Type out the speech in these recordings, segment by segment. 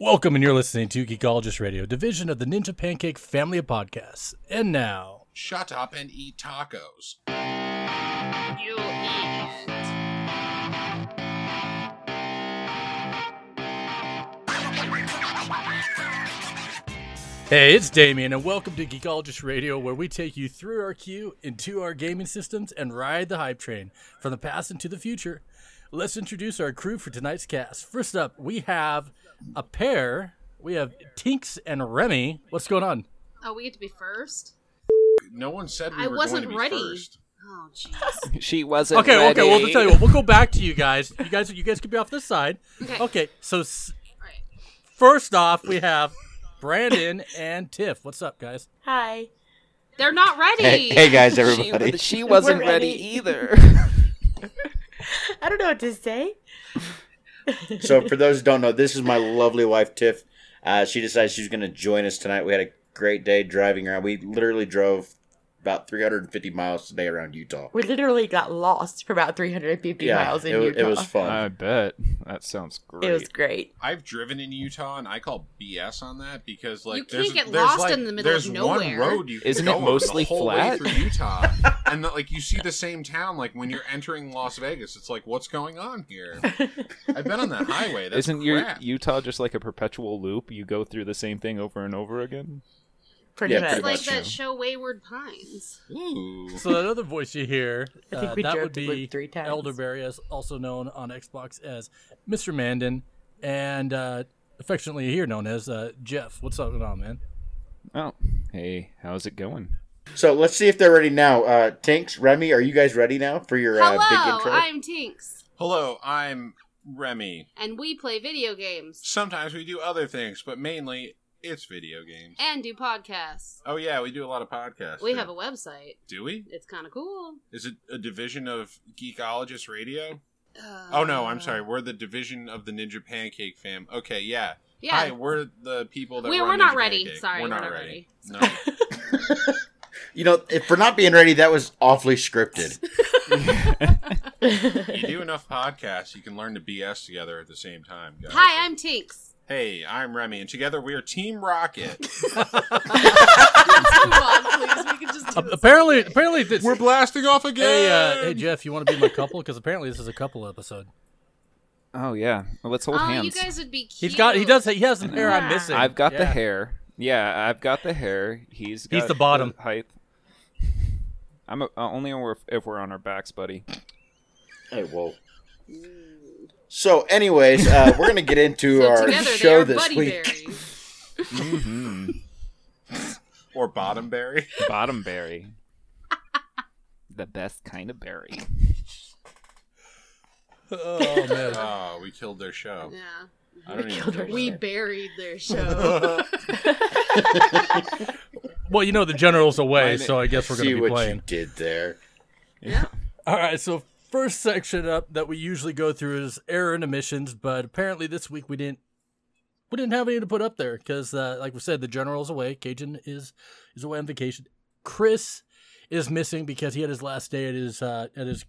Welcome, and you're listening to Geekologist Radio, division of the Ninja Pancake family of podcasts. And now, Shut up and eat tacos. You eat. hey, it's Damian, and welcome to Geekologist Radio, where we take you through our queue into our gaming systems and ride the hype train from the past into the future. Let's introduce our crew for tonight's cast. First up, we have a pair. We have Tinkkz and Remy. What's going on? Oh, we get to be first. No one said we I were wasn't going to be ready. first. Oh, jeez. She wasn't Okay, ready. okay. Well, to tell you what, we'll go back to you guys. You guys, you guys can be off this side. Okay. Okay. So s- Right. first off, we have Brandon and Tiff. What's up, guys? Hi. They're not ready. Hey, hey guys, everybody. she wasn't ready. ready. either. I don't know what to say. so, for those who don't know, this is my lovely wife, Tiff. Uh, she decided she was going to join us tonight. We had a great day driving around. We literally drove about 350 miles today around Utah. We literally got lost for about 350 yeah, miles in it, wa- Utah. it was fun. I bet that sounds great. It was great. I've driven in Utah, and I call BS on that because like You there's, can't get there's, lost like- in the middle of nowhere. one road you Isn't go it on mostly the whole flat? way through Utah, and that, like you see the same town. Like when you're entering Las Vegas, it's like what's going on here? I've been on that highway. That's Isn't your. Utah just like a perpetual loop? You go through the same thing over and over again. Pretty Yeah, much. pretty It's like much, that yeah. show Wayward Pines. Ooh. So that other voice you hear, I think uh, we that would be like three times. Elderberry, as also known on Xbox as Mr. Mandan, and uh, affectionately here known as uh, Geoff. What's up, going on, man? Oh, hey, how's it going? So, let's see if they're ready now. Uh, Tinkkz, Remy, are you guys ready now for your uh, big Hello, intro? I'm Tinkkz, Hello, I'm Remy. and we play video games Sometimes we do other things, but mainly it's video games. and do podcasts. Oh yeah, we do a lot of podcasts. We too. have a website. Do we? It's kind of cool. Is it a division of Geekologist Radio? Uh, Oh no, I'm sorry. We're the division of the Ninja Pancake fam. Okay, yeah. Yeah. Hi, we're the people that We- run we're not Ninja ready. Pancake. Sorry, we're we're not not ready. No. You know, if for not being ready, that was awfully scripted. you do enough podcasts, you can learn to BS together at the same time. Guys. Hi, I'm Tinkkz. Hey, I'm Remy, and together we are Team Rocket. Let's on, please. We can just do this. apparently, apparently, this, we're blasting off again. hey, uh, hey, Geoff, you want to be my couple? Because apparently, this is a couple episode. Oh yeah, well, let's hold Oh, hands. you guys would be cute. He's got, he does, he has some hair I'm Yeah. missing. I've got the Yeah. hair. Yeah, I've got the hair. He's got He's the bottom. height. I'm a, uh, only if, if we're on our backs, buddy. Hey, whoa. So, anyways, uh, we're going to get into So our together show this buddy week. berries. hmm Or Bottomberry. Bottomberry, the best kind of berry. Oh man. Oh, we killed their show. Yeah. I don't even killed know We buried their show. well, you know the general's away, Mine- so I guess we're going to be what playing. you did there. yeah. All right, so first section up that we usually go through is error and omissions, but apparently this week we didn't we didn't have any to put up there because, uh, like we said, the general's away. Cajun is is away on vacation. Chris is missing because he had his last day at his uh, at his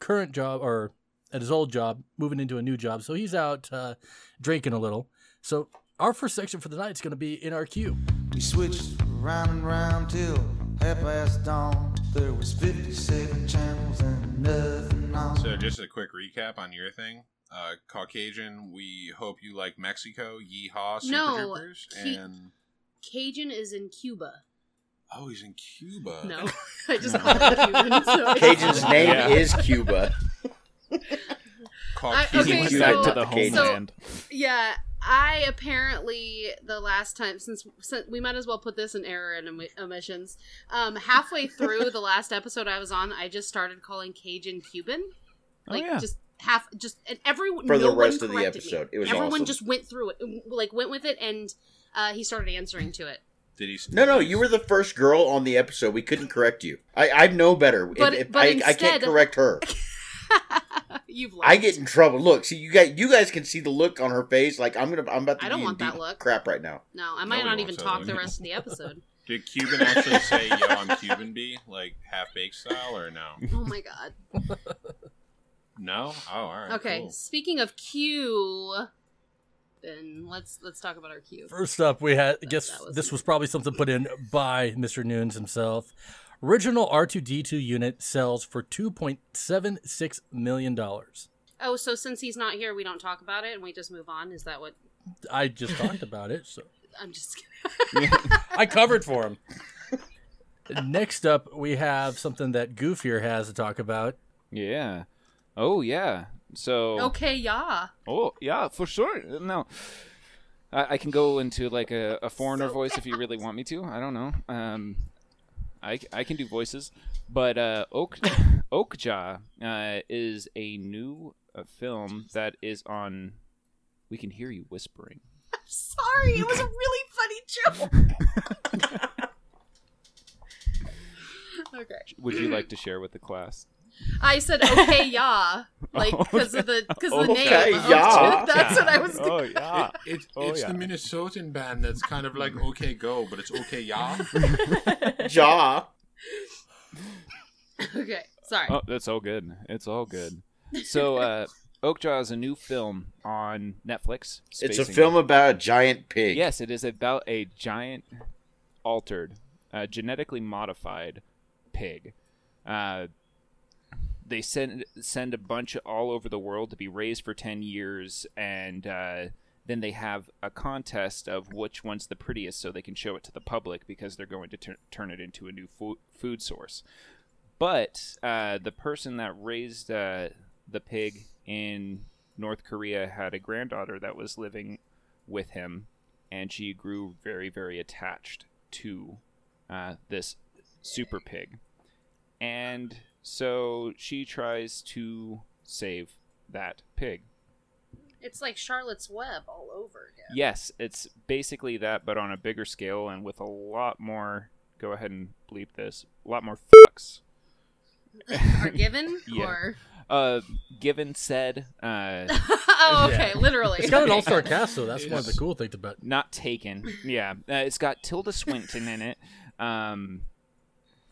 current job or at his old job, moving into a new job. So he's out uh, drinking a little. So our first section for the night is going to be in our queue. We switched round and round till half past dawn. There was 57 channels and nothing on. So, just a quick recap on your thing. Uh, Caucasian, we hope you like Mexico. Yeehaw, Super No, Troopers. he- And Cajun is in Cuba. oh, he's in Cuba. No, I just called him Cuban. So Cajun's name Yeah. is Cuba. I- Caucasian. okay, He's so- back to the Cajun. homeland. Yeah, I apparently the last time since, since we might as well put this in error and omi- omissions. Um, halfway through the last episode I was on, I just started calling Cajun Cuban, Oh, like yeah. just half, just and everyone For the no one rest of the corrected me. episode. It was everyone awesome. just went through it, like went with it, and uh, he started answering to it. Did he? No, no, you were the first girl on the episode. We couldn't correct you. I, I know better. But- if, if but I, I can't instead- correct her. You've I get in trouble. Look, see you guys. You guys can see the look on her face. Like I'm gonna. I'm about to. I don't want that look. Crap right now. no, I might Nobody not even talk the rest of the episode. Did Cuban actually say, "Yo, I'm Cuban B," like half baked style, or no? oh my god. No. Oh, all right. Okay, cool. speaking of Q, then let's let's talk about our Q. First up, we had. I guess was this was probably something put in by Mr. Nunes himself. Original R2D2 unit sells for two point seven six million dollars. Oh, so since he's not here, we don't talk about it and we just move on. Is that what? I just talked about it, so I'm just kidding. I covered for him. Next up, we have something that Goofier has to talk about. Yeah. Oh yeah. So. okay, yeah. Oh yeah, for sure. No, I, I can go into like a, a foreigner voice if you really want me to. I don't know. Um, I, I can do voices, but uh, Oak Okja uh, is a new uh, film that is on. We can hear you whispering. Sorry, it was a really funny joke. Okay. Would you like to share with the class? I said okay, yeah, like because of the because of the Okay, name. yeah. That's what I was. Oh yeah. It, it, Oh, it's yeah. the Minnesotan band that's kind of like okay go, but it's okay yeah. Jaw. Okay, sorry. Oh, that's all good. It's all good. So, uh, Okja is a new film on Netflix. It's a Spacing film about a giant pig. Yes, it is about a giant, altered, uh, genetically modified pig. Uh, they send send a bunch all over the world to be raised for ten years, and uh, then they have a contest of which one's the prettiest, so they can show it to the public because they're going to tur- turn it into a new fo- food source. But uh, the person that raised uh, the pig in North Korea had a granddaughter that was living with him, and she grew very, very attached to uh, this super pig. And so she tries to save that pig. It's like Charlotte's Web all over again. Yes, it's basically that, but on a bigger scale and with a lot more. Go ahead and bleep this. A lot more fucks. Are given Yeah. or Uh, given said, uh, oh, okay, literally. It's got an all star cast, so that's one of the cool things about. not taken. Yeah, uh, it's got Tilda Swinton in it. Um,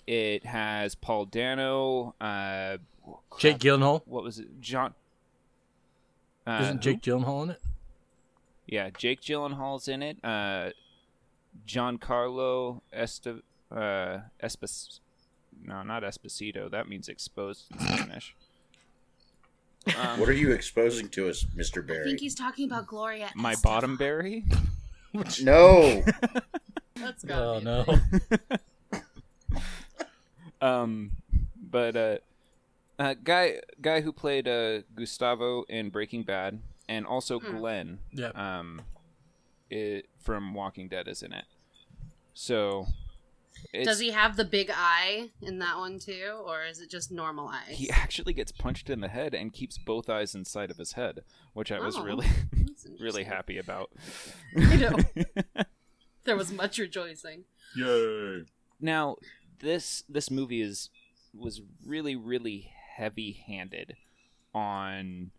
it has Paul Dano. Uh, Jake Gyllenhaal what was it? John. Uh, isn't who? Jake Gyllenhaal in it? Yeah, Jake Gyllenhaal's in it. Uh, Giancarlo Este, uh, Espas, no, not Esposito. That means exposed in Spanish. Um, What are you exposing to us, Mr. Barry? I think he's talking about Gloria. my Estefan. bottom berry? No. That's gotta Oh no! Um, but uh, uh, guy guy who played uh Gustavo in Breaking Bad, and also Hmm. Glenn, yeah, um, it, from Walking Dead is in it. So, it's, Does he have the big eye in that one too, or is it just normal eyes? He actually gets punched in the head and keeps both eyes inside of his head, which I was Oh, really, really happy about. I know. There was much rejoicing. Yay! now, this this movie is was really really heavy-handed on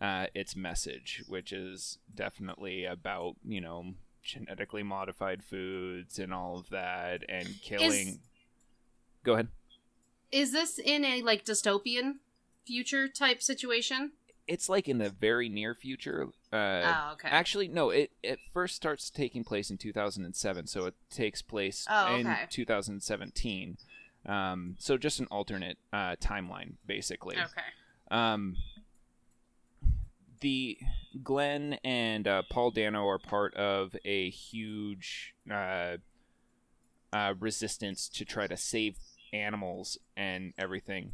uh, its message, which is definitely about you know genetically modified foods and all of that and killing. Go ahead. Is this in a like dystopian future type situation? It's like in the very near future. Uh, oh, okay. Actually, no. It it first starts taking place in 2007, so it takes place Oh, in okay. 2017. Um, so just an alternate uh, timeline, basically. okay. Um, the Glenn and uh, Paul Dano are part of a huge uh, uh, resistance to try to save animals and everything.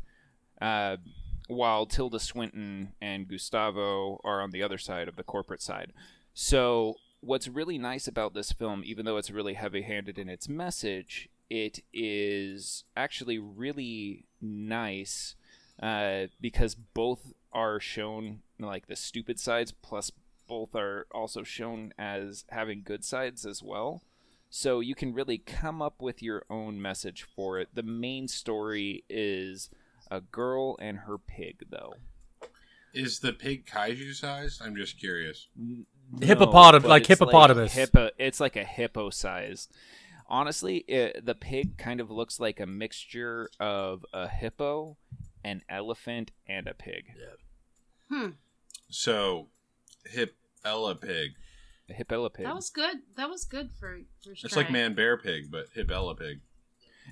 While Tilda Swinton and Gustavo are on the other side of the corporate side. So, what's really nice about this film, even though it's really heavy handed in its message, it is actually really nice uh, because both are shown like the stupid sides, plus both are also shown as having good sides as well. So you can really come up with your own message for it. The main story is a girl and her pig, though. Is the pig kaiju sized? I'm just curious. N- Hippopotam- but like it's hippopotamus. hippo, it's like a hippo size. Honestly, it, the pig kind of looks like a mixture of a hippo, an elephant, and a pig. Yeah. Hmm. So, hip Ella pig. Hipella Pig. That was good. That was good for first It's like Man Bear Pig, but Hibella Pig.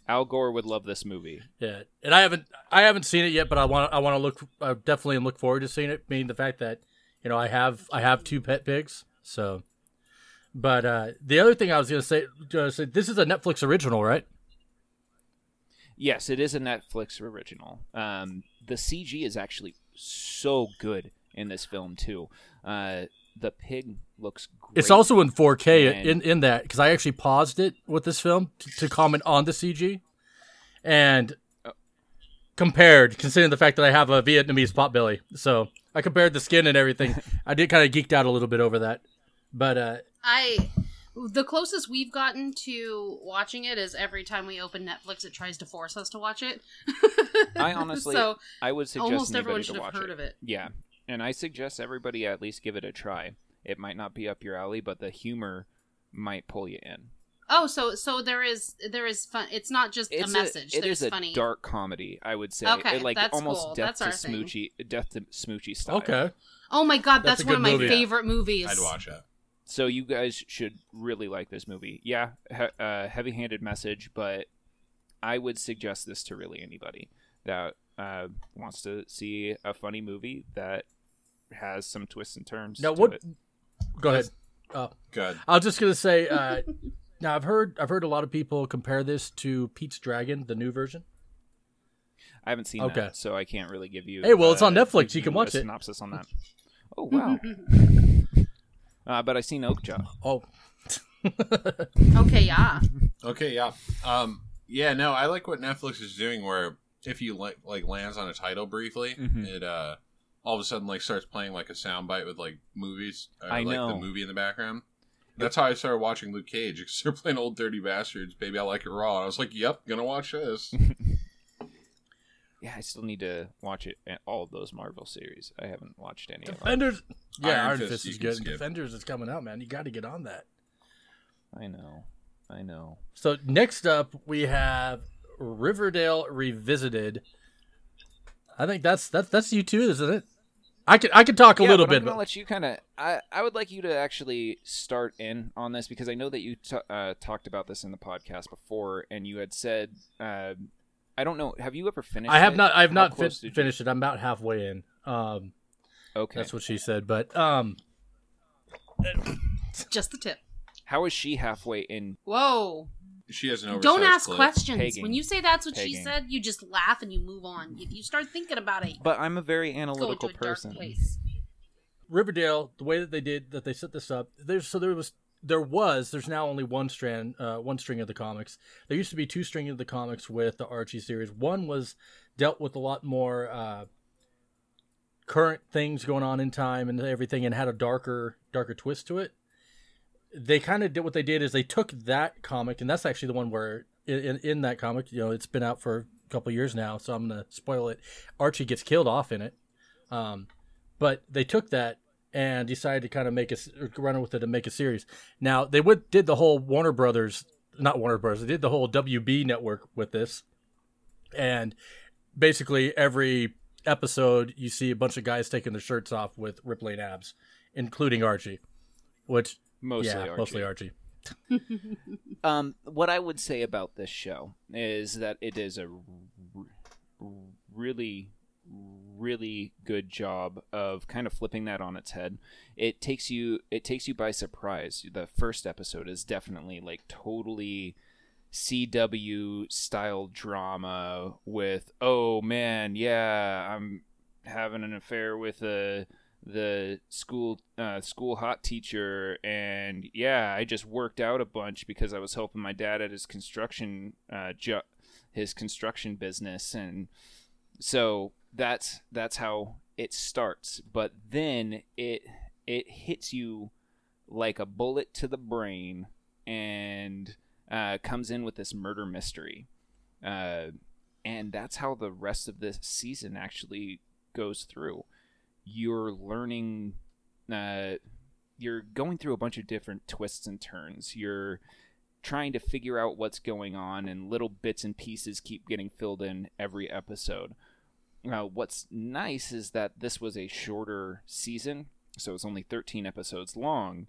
Al Gore would love this movie. Yeah, and I haven't I haven't seen it yet, but I want I want to look I definitely look forward to seeing it. Being the fact that you know I have I have two pet pigs, so. But uh, the other thing I was gonna say, gonna say, this is a Netflix original, right? Yes, it is a Netflix original. Um, the CG is actually so good in this film too. Uh, the pig looks great. It's also in 4K And- in in that because I actually paused it with this film to, to comment on the CG, and compared, considering the fact that I have a Vietnamese potbelly, so I compared the skin and everything. I did kind of geeked out a little bit over that, but uh, I the closest we've gotten to watching it is every time we open Netflix, it tries to force us to watch it. I honestly, so I would suggest almost anybody everyone to should have watch heard of it. Yeah, and I suggest everybody at least give it a try. It might not be up your alley, but the humor might pull you in. Oh, so so there is there is fun. It's not just It's a message. it There's is a funny. dark comedy, I would say. Okay, It, like that's almost cool. death That's to our thing. smoochy, death to smoochy style. okay. oh my god, That's that's, one of my movie. favorite movies. I'd watch it. So you guys should really like this movie. Yeah, he- uh, heavy-handed message, but I would suggest this to really anybody that uh, wants to see a funny movie that has some twists and turns. Now to what? it. Go ahead. Uh, Good. I was just gonna say. Uh, now I've heard I've heard a lot of people compare this to Pete's Dragon, the new version. I haven't seen Okay. that, so I can't really give you. Hey, well, it's on uh, Netflix. You can a watch it. Synopsis on that. Oh wow! uh, but I seen Okja. Oh, Okay, yeah. Okay, yeah. Um, yeah, no, I like what Netflix is doing where if you like like lands on a title briefly, Mhm. it uh all of a sudden like starts playing like a soundbite with like movies or, I like the movie in the background. That's how I started watching Luke Cage. Because they're playing Old Dirty Bastards, Baby I Like It Raw. And I was like, "Yep, gonna watch this." Yeah, I still need to watch it. Eh, all of those Marvel series. I haven't watched any of them. Defenders. Yeah, Iron Iron, Fist Fist, is good. skip. Defenders is coming out, man. You got to get on that. I know. I know. So next up we have Riverdale Revisited. I think that's that's that's you too, isn't it? I could I could talk a Yeah, little but bit. I'm gonna but- let you kind of. I I would like you to actually start in on this because I know that you t- uh, talked about this in the podcast before, and you had said. Uh, I don't know. Have you ever finished? I have it? not I have How not fin- close did you- finished it. I'm about halfway in. Um, Okay. that's what she said. But um, Just the tip. How is she halfway in? Whoa. She has an oversized Don't ask clip. questions. Pegging. When you say that's what she said, you just laugh and you move on. If you start thinking about it, But I'm a very analytical a person. Riverdale, the way that they did that they set this up, there's so there was there was there's now only one strand uh, one string of the comics. There used to be two string of the comics with the Archie series. One was dealt with a lot more uh, current things going on in time and everything, and had a darker darker twist to it. They kind of did what they did is they took that comic, and that's actually the one where in, in, that comic, you know, it's been out for a couple years now, so I'm gonna spoil it. Archie gets killed off in it. Um, but they took that and decided to kind of make a run with it and make a series. Now they would did the whole Warner Brothers, not Warner Brothers, they did the whole WB network with this, and basically every episode you see a bunch of guys taking their shirts off with rippling abs, including Archie, which Mostly yeah, Archie. mostly Archie. Um, what I would say about this show is that it is a r- really, really good job of kind of flipping that on its head. It takes you, it takes you by surprise. The first episode is definitely like totally CW style drama with, oh man, yeah, I'm having an affair with a the school uh, school hot teacher and yeah i just worked out a bunch because i was helping my dad at his construction uh, jo- his construction business and so that's that's how it starts. But then it it hits you like a bullet to the brain and uh, comes in with this murder mystery. Uh, and that's how the rest of this season actually goes through you're learning uh, you're going through a bunch of different twists and turns. You're trying to figure out what's going on and little bits and pieces keep getting filled in every episode. Uh, what's nice is that this was a shorter season so it's only 13 episodes long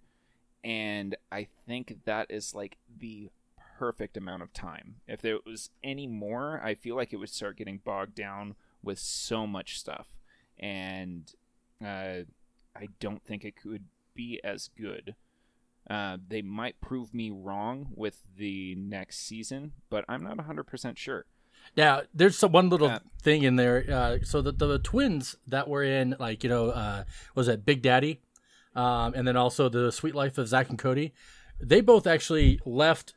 and I think that is like the perfect amount of time. If there was any more, I feel like it would start getting bogged down with so much stuff, and uh, I don't think it could be as good. Uh, they might prove me wrong with the next season, but I'm not 100% sure. Now, there's some one little Uh, thing in there. Uh, so the, the twins that were in, like you know, uh, was it Big Daddy, um, and then also the Sweet Life of Zach and Cody. They both actually left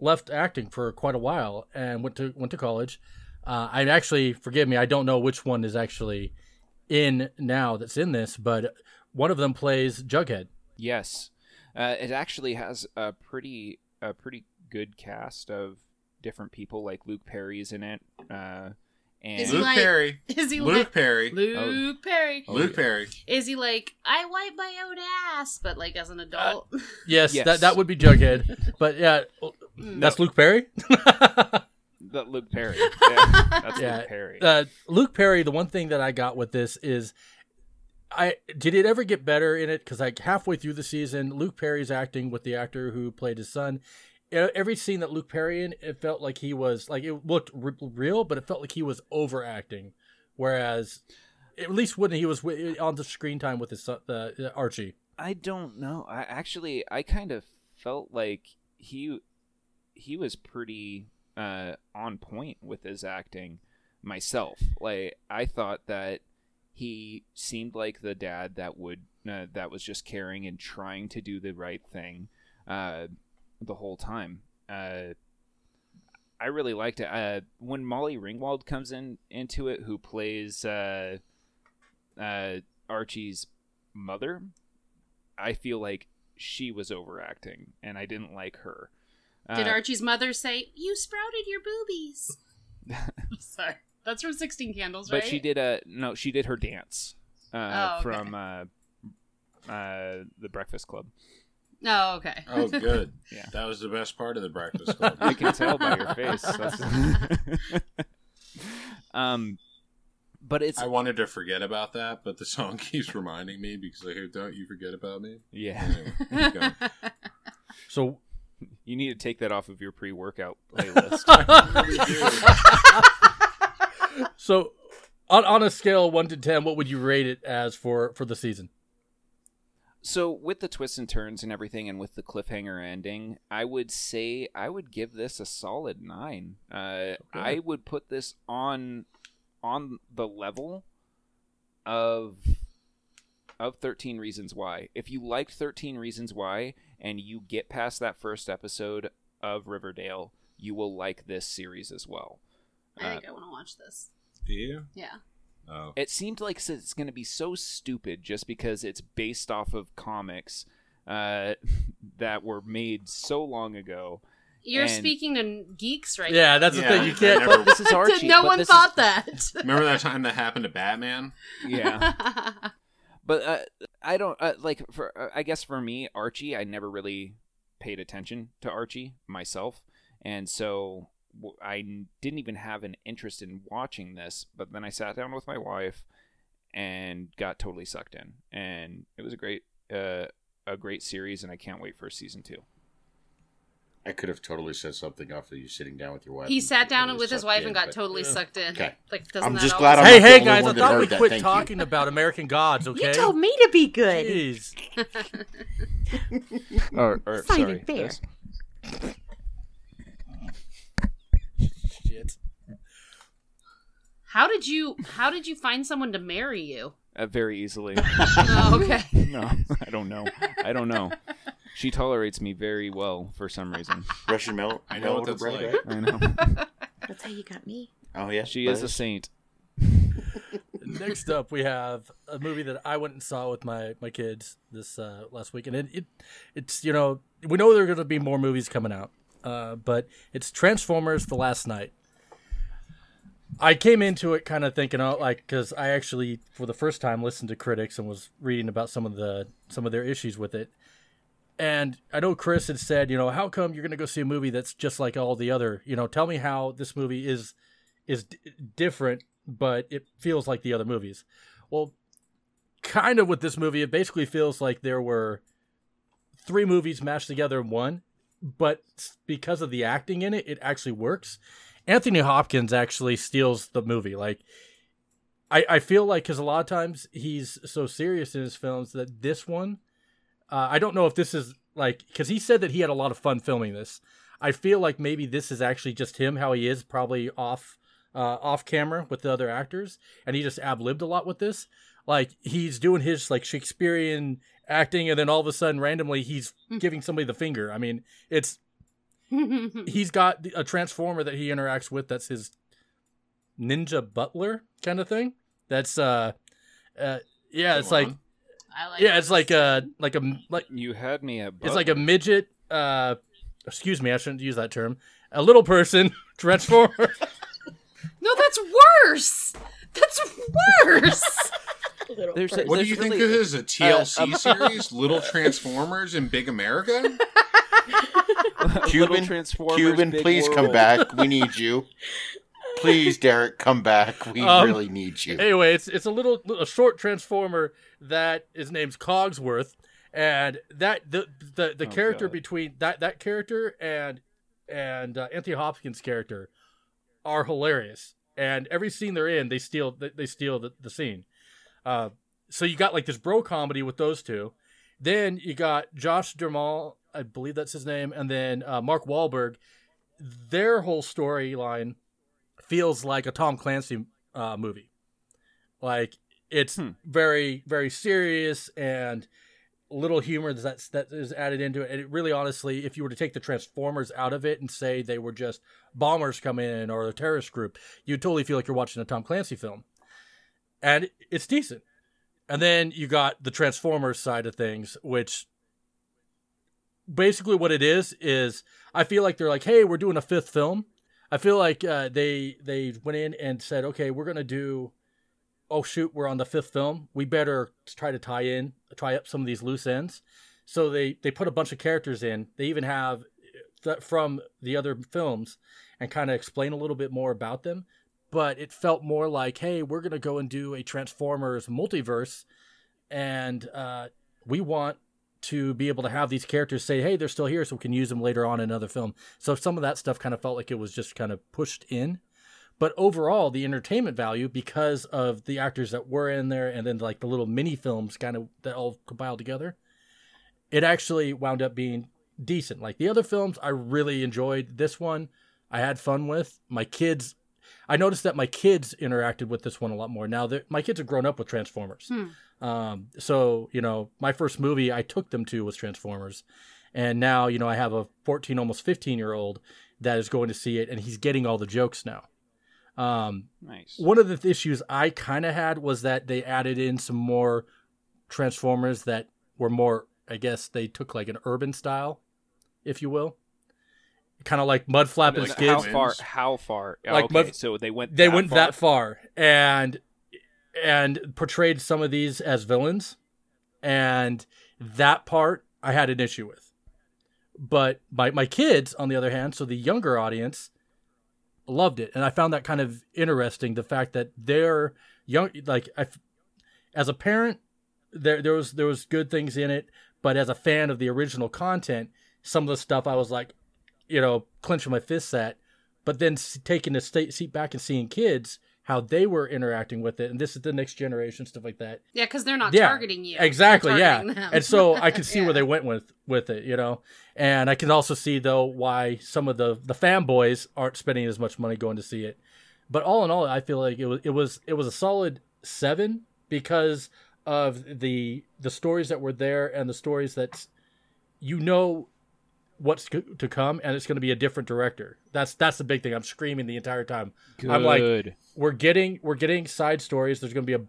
left acting for quite a while and went to went to college. Uh, I actually forgive me, I don't know which one is actually in now that's in this, but one of them plays Jughead. Yes, uh, it actually has a pretty a pretty good cast of different people. Like Luke Perry's in it, uh, and Is he Luke like- Perry. Is he Luke like Perry. Luke Perry? Oh, Luke yeah. Perry. Is he like I wipe my own ass, but like as an adult? Yes, Yes. that that would be Jughead. but yeah, that's Luke Perry. the Luke Perry. Yeah, that's Yeah. Luke Perry. uh, Luke Perry, the one thing that I got with this is, I did it ever get better in it? Because like halfway through the season, Luke Perry's acting with the actor who played his son. Every scene that Luke Perry in, it felt like he was like it looked r- real, but it felt like he was overacting. Whereas, at least when he was wi- on the screen time with his son, uh, Archie. I don't know. I actually I kind of felt like he he was pretty uh, on point with his acting myself. Like I thought that he seemed like the dad that would uh, that was just caring and trying to do the right thing uh, the whole time. Uh, I really liked it. Uh, when Molly Ringwald comes in into it, who plays uh, uh, Archie's mother, I feel like she was overacting, and I didn't like her. Did Uh, Archie's mother say you sprouted your boobies? Sorry, that's from Sixteen Candles, right? but she did a no. She did her dance uh, Oh, okay. from uh, uh, the Breakfast Club. Oh, okay. Oh, good. Yeah. That was the best part of the Breakfast Club. I can tell by your face. That's- um, but it's I wanted to forget about that, but the song keeps reminding me because I hear "Don't you forget about me." yeah. Anyway. So You need to take that off of your pre-workout playlist. so on on a scale of one to ten, what would you rate it as for for the season? So with the twists and turns and everything, and with the cliffhanger ending, I would say I would give this a solid nine. Uh, I would put this on on the level of of Thirteen Reasons Why. If you liked Thirteen Reasons Why and you get past that first episode of Riverdale, you will like this series as well. I think I want to watch this. Do you? Yeah. Oh, It seemed like it's going to be so stupid just because it's based off of comics uh, that were made so long ago. You're And- speaking to geeks right Yeah, now. that's the Yeah, thing. You can't. never- this is Archie. no one thought is, that. remember that time that happened to Batman? Yeah, but uh, I don't uh, like. For uh, I guess for me, Archie, I never really paid attention to Archie myself, and so I didn't even have an interest in watching this. But then I sat down with my wife and got totally sucked in, and it was a great, uh, a great series, and I can't wait for season two. I could have totally said something after you sitting down with your wife. he sat down totally with his wife in, and got but- totally Yeah. sucked in. Okay. Like, doesn't I'm just always glad I'm hey, not the hey, only guys! I thought we heard that. quit talking about American Gods. Okay. You told me to be good. Jeez. Or, or It's not sorry, even fair. this- Shit. How did you? How did you find someone to marry you? uh, very easily. Oh, okay. no, I don't know. I don't know. She tolerates me very well for some reason. Russian mail. I know what mail order that's bread, like. right? I know. That's how you got me. Oh yeah, She is a saint. Next up, we have a movie that I went and saw with my my kids this uh, last week, and it, it it's you know we know there are going to be more movies coming out, uh, but it's Transformers: The Last Knight. I came into it kind of thinking, oh, like because I actually for the first time listened to critics and was reading about some of the some of their issues with it, and I know Chris had said, you know, how come you're going to go see a movie that's just like all the other, you know, tell me how this movie is is d- different, but it feels like the other movies. Well, kind of with this movie, it basically feels like there were three movies mashed together in one, but because of the acting in it, it actually works. Anthony Hopkins actually steals the movie. Like, I, I feel like because a lot of times he's so serious in his films that this one, uh, I don't know if this is like because he said that he had a lot of fun filming this. I feel like maybe this is actually just him how he is, probably off uh, off camera with the other actors, and he just ab libbed a lot with this. Like he's doing his like Shakespearean acting, and then all of a sudden, randomly, he's giving somebody the finger. I mean, it's he's got a transformer that he interacts with. That's his ninja butler kind of thing. That's uh, uh yeah, it's Go like on. I like yeah, it's like a like a like You had me at. it's like a midget. Uh, excuse me, I shouldn't use that term. A little person transformer. No, that's worse. That's worse. Little There's a- person. What do There's you think this is? A TLC series? Little Transformers in Big America? Cuban, Cuban, please come back. We need you. Please, Derek, come back. We Um, really need you. anyway, it's it's a little a short transformer that is named Cogsworth, and that the the, the Oh, character God. between that that character and and uh, Anthony Hopkins' character are hilarious. And every scene they're in, they steal they, they steal the, the scene. Uh, so you got like this bro comedy with those two. Then you got Josh Duhamel, I believe that's his name, and then uh, Mark Wahlberg. Their whole storyline feels like a Tom Clancy uh, movie. Like it's Hmm. very very serious and little humor that's that is added into it. And it really honestly, if you were to take the Transformers out of it and say they were just bombers coming in or a terrorist group, you'd totally feel like you're watching a Tom Clancy film. And it's decent. And then you got the Transformers side of things, which basically what it is is I feel like they're like, hey, we're doing a fifth film. I feel like uh, they they went in and said, okay, we're gonna do. Oh shoot, we're on the fifth film. We better try to tie in, tie up some of these loose ends. So they they put a bunch of characters in. They even have that from the other films and kind of explain a little bit more about them. But it felt more like, hey, we're gonna go and do a Transformers multiverse, and uh, we want to be able to have these characters say, hey, they're still here, so we can use them later on in another film. So some of that stuff kind of felt like it was just kind of pushed in. But overall, the entertainment value, because of the actors that were in there and then like the little mini films kind of that all compiled together, it actually wound up being decent. Like the other films, I really enjoyed. This one, I had fun with. My kids, I noticed that my kids interacted with this one a lot more. Now, they're- my kids have grown up with Transformers. Hmm. Um, so, you know, my first movie I took them to was Transformers. And now, you know, I have a 14, almost 15 year old that is going to see it and he's getting all the jokes now. Um, Nice. one of the th- issues I kind of had was that they added in some more Transformers that were more, I guess they took like an urban style, if you will. Kind of like mud flapping Like How skids. far? How far? Like, okay, but so they went. they that went far? that far and and portrayed some of these as villains and that part i had an issue with but my, my kids on the other hand so the younger audience loved it and i found that kind of interesting the fact that they're young like I, as a parent there there was there was good things in it but as a fan of the original content some of the stuff i was like you know clenching my fists at but then taking a sta seat back and seeing kids how they were interacting with it and this is the next generation stuff like that. Yeah, because they're not Yeah, targeting you. exactly They're yeah and so i can see Yeah. where they went with with it you know? And i can also see though why some of the the fanboys aren't spending as much money going to see it. But all in all i feel like it was it was it was a solid seven because of the the stories that were there and the stories that you know what's to come and it's going to be a different director that's that's the big thing i'm screaming the entire time Good. I'm like- we're getting we're getting side stories. There's going to be a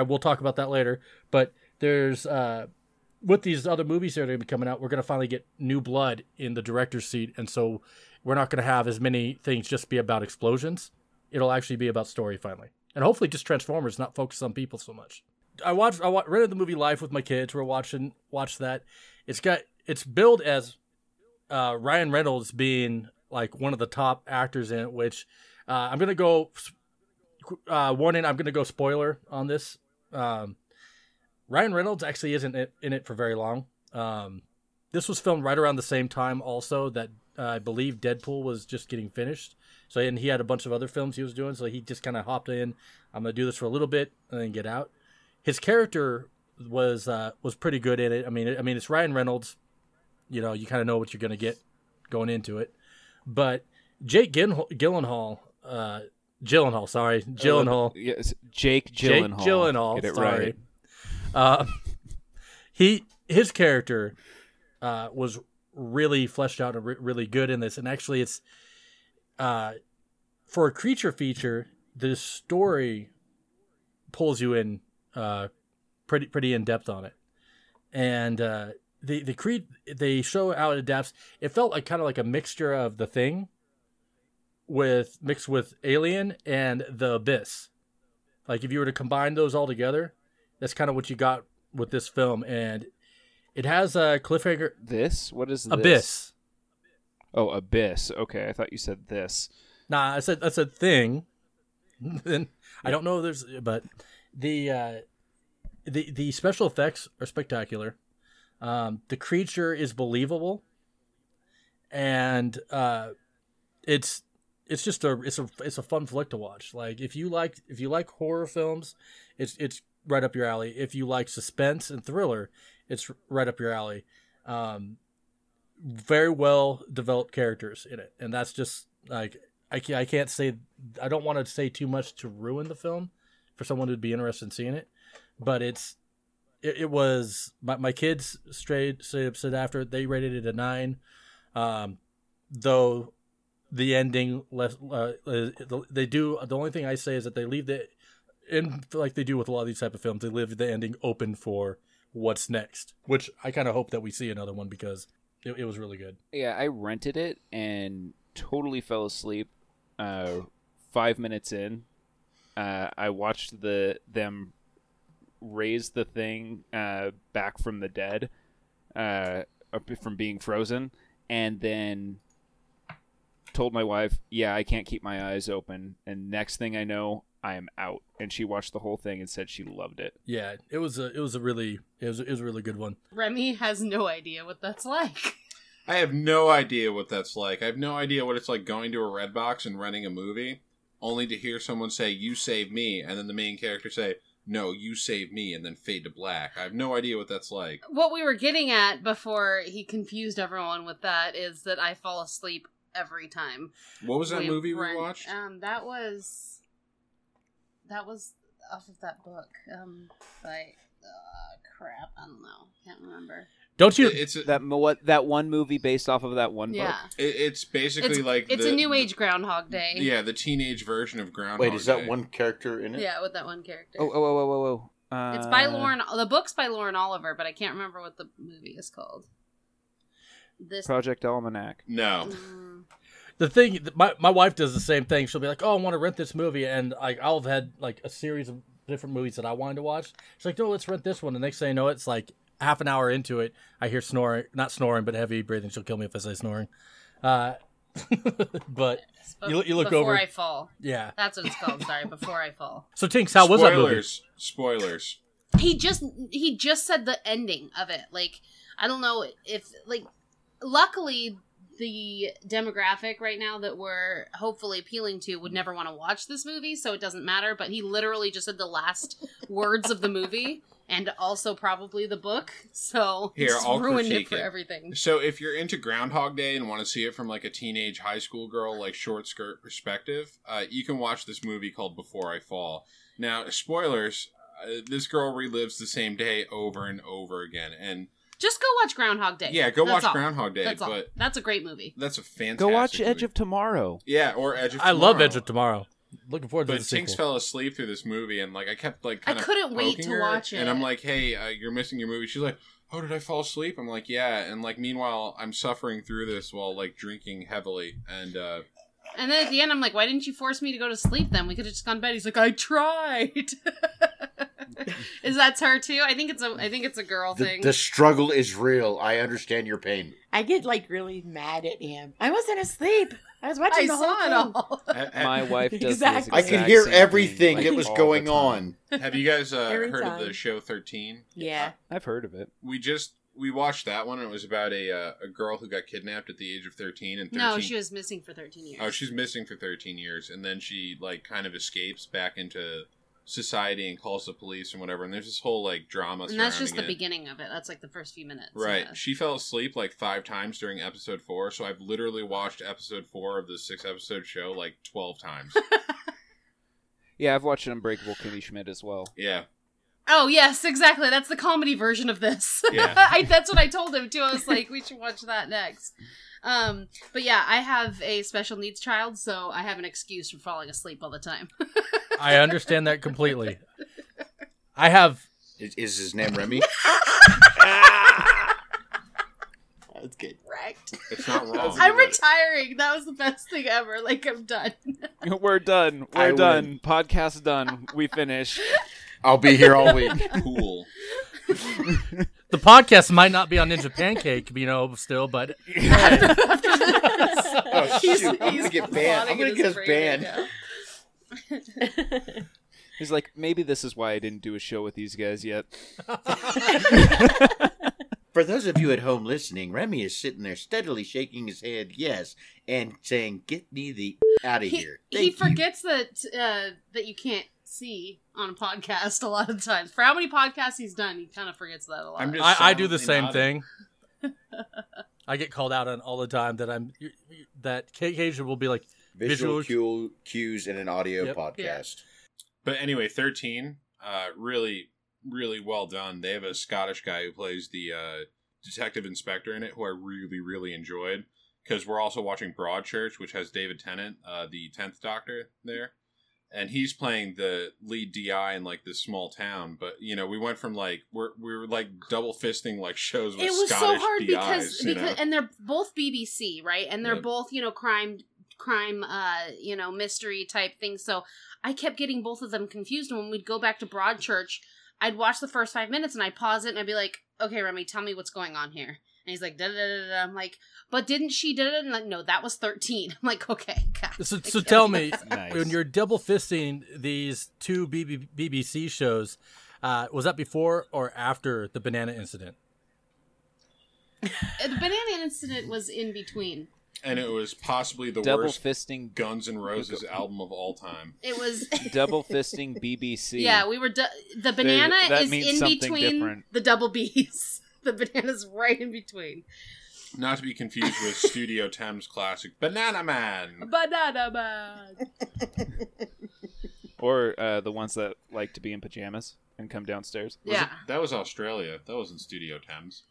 uh, we'll talk about that later, but there's uh with these other movies that are going to be coming out, we're going to finally get new blood in the director's seat, and so we're not going to have as many things just be about explosions. It'll actually be about story finally, and hopefully just Transformers, not focus on people so much. I watched I rented the movie Life with my kids. We're watching watch that. It's got it's billed as uh, Ryan Reynolds being like one of the top actors in it, which uh, I'm gonna go uh, warning. I'm gonna go spoiler on this. Um, Ryan Reynolds actually isn't in it for very long. Um, this was filmed right around the same time, also that uh, I believe Deadpool was just getting finished. So and he had a bunch of other films he was doing, so he just kind of hopped in. I'm gonna do this for a little bit and then get out. His character was uh, was pretty good in it. I mean, I mean it's Ryan Reynolds. You know, you kind of know what you're gonna get going into it. But Jake Gyllenhaal, Gyllenhaal uh, Gyllenhaal, sorry, Gyllenhaal. Yes, Jake Jake Gyllenhaal. Gyllenhaal. Get it sorry. right. Uh, he his character uh, was really fleshed out and re- really good in this, and actually, it's uh, for a creature feature. The story pulls you in uh, pretty pretty in depth on it, and uh, the the creed they show how it adapts. It felt like kind of like a mixture of the thing with mixed with Alien and the Abyss. Like if you were to combine those all together, that's kind of what you got with this film, and it has a cliffhanger. This? What is this? Abyss. Oh, Abyss. Okay, I thought you said this. Nah, I said I said thing. then I don't know. If there's but the uh, the the special effects are spectacular. Um, the creature is believable, and uh, it's it's just a it's a it's a fun flick to watch. Like if you like if you like horror films, it's it's right up your alley. If you like suspense and thriller, it's right up your alley. Um, very well developed characters in it, and that's just like I can't, I can't say I don't want to say too much to ruin the film for someone who'd be interested in seeing it, but it's it, it was my, my kids straight said after they rated it a nine, um, though the ending left uh, they do the only thing I say is that they leave the in like they do with a lot of these type of films they leave the ending open for what's next, which I kind of hope that we see another one because it, it was really good. Yeah, I rented it and totally fell asleep. Uh, five minutes in, uh, I watched the them raise the thing uh, back from the dead, uh, from being frozen, and then told my wife, "Yeah, I can't keep my eyes open." And next thing I know, I am out. And she watched the whole thing and said she loved it. Yeah, it was a it was a really it was it was a really good one. Remy has no idea what that's like. I have no idea what that's like. I have no idea what it's like going to a red box and renting a movie, only to hear someone say "You save me," and then the main character say "No, you save me," and then fade to black. I have no idea what that's like. What we were getting at before he confused everyone with that is that I fall asleep every time. What was that we movie we watched? Um, that was that was off of that book. Um, by uh, crap, I don't know, can't remember. Don't you? It's a, That what that one movie based off of that one Yeah, book. it- it's basically it's like it's the- a new age Groundhog Day. Yeah, the teenage version of Groundhog. Wait, is that Day. one character in it? yeah, with that one character. Oh, oh, oh, oh, oh, oh. Uh, It's by Lauren. The book's by Lauren Oliver, but I can't remember what the movie is called. This. Project Almanac. No. Mm, the thing my my wife does the same thing. She'll be like, "Oh, I want to rent this movie," and like I'll have had like a series of different movies that I wanted to watch. She's like, "No, let's rent this one." The next thing I know, it's like half an hour into it, I hear snoring, not snoring, but heavy breathing. She'll kill me if I say snoring. Uh, but You- you look before over- Before I fall. yeah. That's what it's called. Sorry, before I fall. So Tinkkz, how was that movie? Spoilers. Spoilers. He just he just said the ending of it. Like I don't know if like luckily the demographic right now that we're hopefully appealing to would never want to watch this movie, so it doesn't matter. But he literally just said the last words of the movie and also probably the book. So Here, just I'll ruined it for it. everything. So if you're into Groundhog Day and want to see it from like a teenage high school girl like short skirt perspective, uh, you can watch this movie called Before I Fall. Now, spoilers. Uh, this girl relives the same day over and over again, and Just go watch Groundhog Day. yeah, go That's watch all. Groundhog Day. That's all. but That's a great movie. that's a fantastic. Go watch movie. Edge of Tomorrow. Yeah, or Edge of I love Edge of Tomorrow. Looking forward to this. But the Tinkkz sequel. fell asleep through this movie, and like I kept like I kind of couldn't wait to her, watch it. and I'm like, "Hey, uh, you're missing your movie." She's like, "Oh, did I fall asleep?" I'm like, "Yeah," and like meanwhile, I'm suffering through this while like drinking heavily, and uh, And then at the end, I'm like, why didn't you force me to go to sleep then? We could have just gone to bed. He's like, I tried. Is that her too? I think it's a I think it's a girl The, thing. the struggle is real. I understand your pain. I get like really mad at him. I wasn't asleep. I was watching I the whole saw it thing. all. ha- ha- My wife does Exactly. I this could hear same everything thing, that was going on. have you guys uh, Every heard of the show 13? Yeah. I've heard of it. We just we watched that one. and It was about a uh, a girl who got kidnapped at the age of thirteen and 13, No, she was missing for 13 years. Oh, she's missing for 13 years, and then she like kind of escapes back into society and calls the police and whatever. And there's this whole like drama. and that's just the it. beginning of it. That's like the first few minutes. Right. yeah. She fell asleep like five times during episode four, so I've literally watched episode four of the six episode show like 12 times. Yeah, I've watched Unbreakable Kimmy Schmidt as well. yeah. Oh yes, exactly. That's the comedy version of this. Yeah. I, that's what I told him too. I was like, we should watch that next. Um, but yeah, I have a special needs child, so I have an excuse for falling asleep all the time. I understand that completely. I have Is, is his name Remy? That's good. Correct. It's not wrong. I'm retiring. That was the best thing ever. Like I'm done. We're done. We're I done. Podcast done. We finish. I'll be here all week. cool. The podcast might not be on Ninja Pancake, you know, still, but Oh, He's- shoot. I'm gonna get banned. I'm gonna get us banned. He's like, maybe this is why I didn't do a show with these guys yet. For those of you at home listening, Remy is sitting there steadily shaking his head yes and saying, "Get me the out of he, here." he Thank you. forgets that uh, that you can't see on a podcast a lot of times. For how many podcasts he's done, he kind of forgets that a lot. I'm just I, I do the same silently thing. I get called out on all the time that I'm that Cajun will be like, visual visual- cues in an audio Yep. podcast. But anyway, 13, uh, really, really well done. They have a Scottish guy who plays the uh, detective inspector in it, who I really, really enjoyed. Because we're also watching Broadchurch, which has David Tennant, uh, the 10th Doctor, there. And he's playing the lead DI in like this small town. But, you know, we went from like, we're, we were like double fisting like shows with it was Scottish so hard DIs. because because know? and they're both BBC, right? And they're Yep. both you know crime crime uh you know mystery type things. So I kept getting both of them confused. And when we'd go back to Broadchurch, I'd watch the first five minutes and I'd pause it and I'd be like, "Okay, Remy, tell me what's going on here." And he's like, da da da da. I'm like, "But didn't she da da?" And like, no, that was 13. I'm like, "Okay, God, so, so tell me. Nice. when you're double fisting these two BB, BBC shows, uh, was that before or after the banana incident? Uh, the banana incident was in between. and it was possibly the Double worst fisting. Guns N' Roses album of all time. It was Double fisting BBC. Yeah, we were. Du- the banana that is means in between different. the double B's. the banana's right in between. Not to be confused with Studio Thames classic Banana Man. Banana man. Or uh, the ones that like to be in pajamas and come downstairs. Was Yeah. it- that was Australia. That wasn't Studio Thames.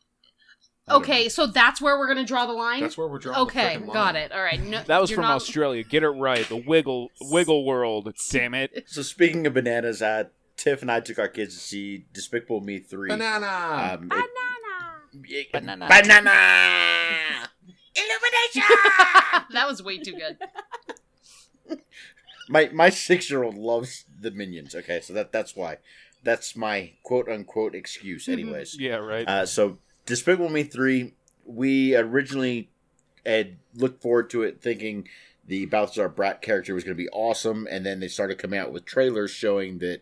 Okay, know. so that's where we're gonna draw the line. That's where we're drawing. okay, the frickin' got it. All right. No, That was from not- Australia. Get it right. The wiggle wiggle world. Damn it. So speaking of bananas, uh, Tiff and I took our kids to see Despicable Me three. Banana. Um, it- Banana. It- Banana. banana. Illumination. that was way too good. my my six year old loves the Minions. Okay, so that that's why. That's my quote unquote excuse, anyways. Yeah, right. Uh, so Despicable Me three, we originally had looked forward to it, thinking the Balthazar Brat character was going to be awesome, and then they started coming out with trailers showing that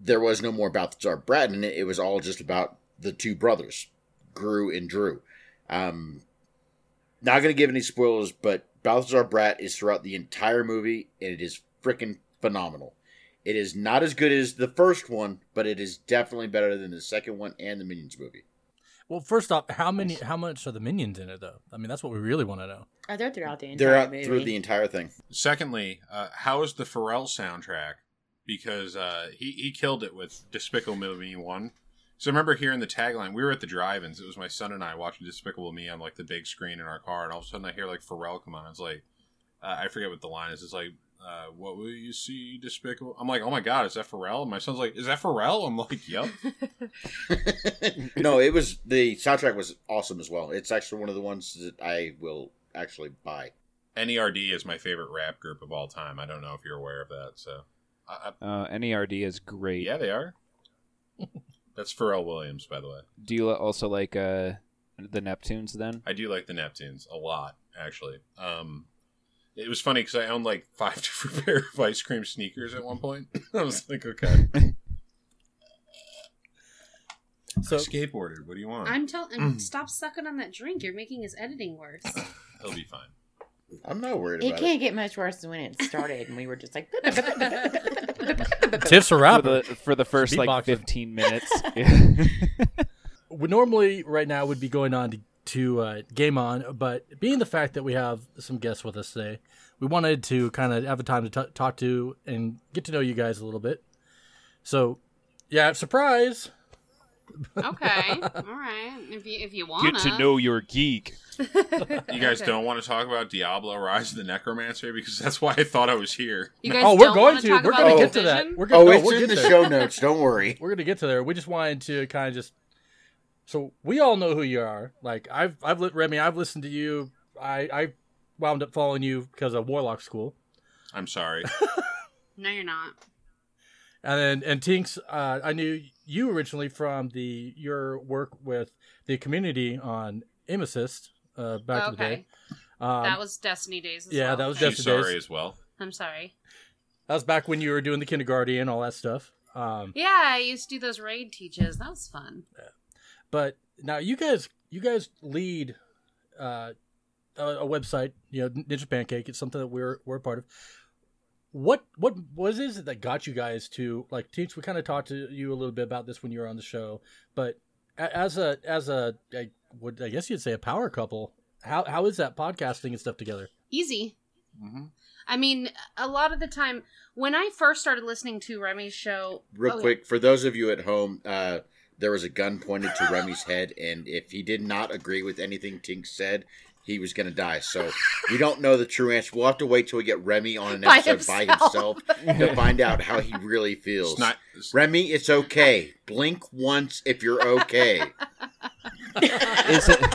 there was no more Balthazar Brat in it. It was all just about the two brothers, Gru and Drew. Um, not going to give any spoilers, but Balthazar Brat is throughout the entire movie, and it is freaking phenomenal. It is not as good as the first one, but it is definitely better than the second one and the Minions movie. Well, first off, how many, how much are the minions in it though? I mean, that's what we really want to know. Are they throughout the entire They're out movie? through the entire thing. Secondly, uh, how is the Pharrell soundtrack? Because uh, he he killed it with Despicable Me one. So I remember hearing the tagline. We were at the drive-ins. It was my son and I watching Despicable Me on like the big screen in our car, and all of a sudden I hear like Pharrell come on. It's like uh, I forget what the line is. It's like, uh, "What will you see, Despicable?" I'm like, "Oh my god, is that Pharrell?" And my son's like, "Is that Pharrell?" I'm like, "Yep." no, it was the soundtrack was awesome as well. It's actually one of the ones that I will actually buy. NERD is my favorite rap group of all time. I don't know if you're aware of that. So, I, I, Uh, NERD is great. yeah, they are. That's Pharrell Williams, by the way. Do you also like uh, the Neptunes then? I do like the Neptunes a lot, actually. Um, it was funny because I owned like five different pair of ice cream sneakers at one point. I was like, okay, So I skateboarded. What do you want? I'm telling. Stop sucking on that drink. You're making his editing worse. He'll be fine. I'm not worried It about can't get much worse than when it started, and we were just like, Tiff's a for the for the first like Beatboxing. 15 minutes. Yeah. we normally right now would be going on to, to uh, game on, but being the fact that we have some guests with us today, we wanted to kind of have a time to t- talk to and get to know you guys a little bit. So, yeah, surprise! Okay, all right. If you if you wanna Get to know your geek. You guys don't want to talk about Diablo: Rise of the Necromancer because that's why I thought I was here. You guys oh, we're going wanna We're going to get to that. division? We're gonna, Oh, no, it's we'll in the there. show notes. Don't worry. We're gonna get to there. We just wanted to kind of just. So we all know who you are. Like I've I've li- Remy. I've listened to you. I I wound up following you because of Warlock School. I'm sorry. No, you're not. And then and Tinkkz, uh, I knew you originally from the your work with the community on Aim Assist uh, back in the day. Um, that was Destiny days. As yeah, well. that was Destiny sorry days. as well. I'm sorry. that was back when you were doing the kindergarten and all that stuff. Um, Yeah, I used to do those raid teaches. That was fun. but now you guys you guys lead uh, a, a website, you know, Ninja Pancake. It's something that we're we're a part of. What what was is it that got you guys to like teach? We kind of talked to you a little bit about this when you were on the show, but a- as a as a I would I guess you'd say a power couple. How how is that podcasting and stuff together? Easy. hmm I mean, a lot of the time when I first started listening to Remy's show, Real oh, yeah. quick, for those of you at home, uh, there was a gun pointed to Remy's head, and if he did not agree with anything Tink said, he was going to die. So we don't know the true answer. We'll have to wait till we get Remy on an By episode by himself. himself to find out how he really feels. It's not. it's- Remy, it's okay. Blink once if you're okay. Is it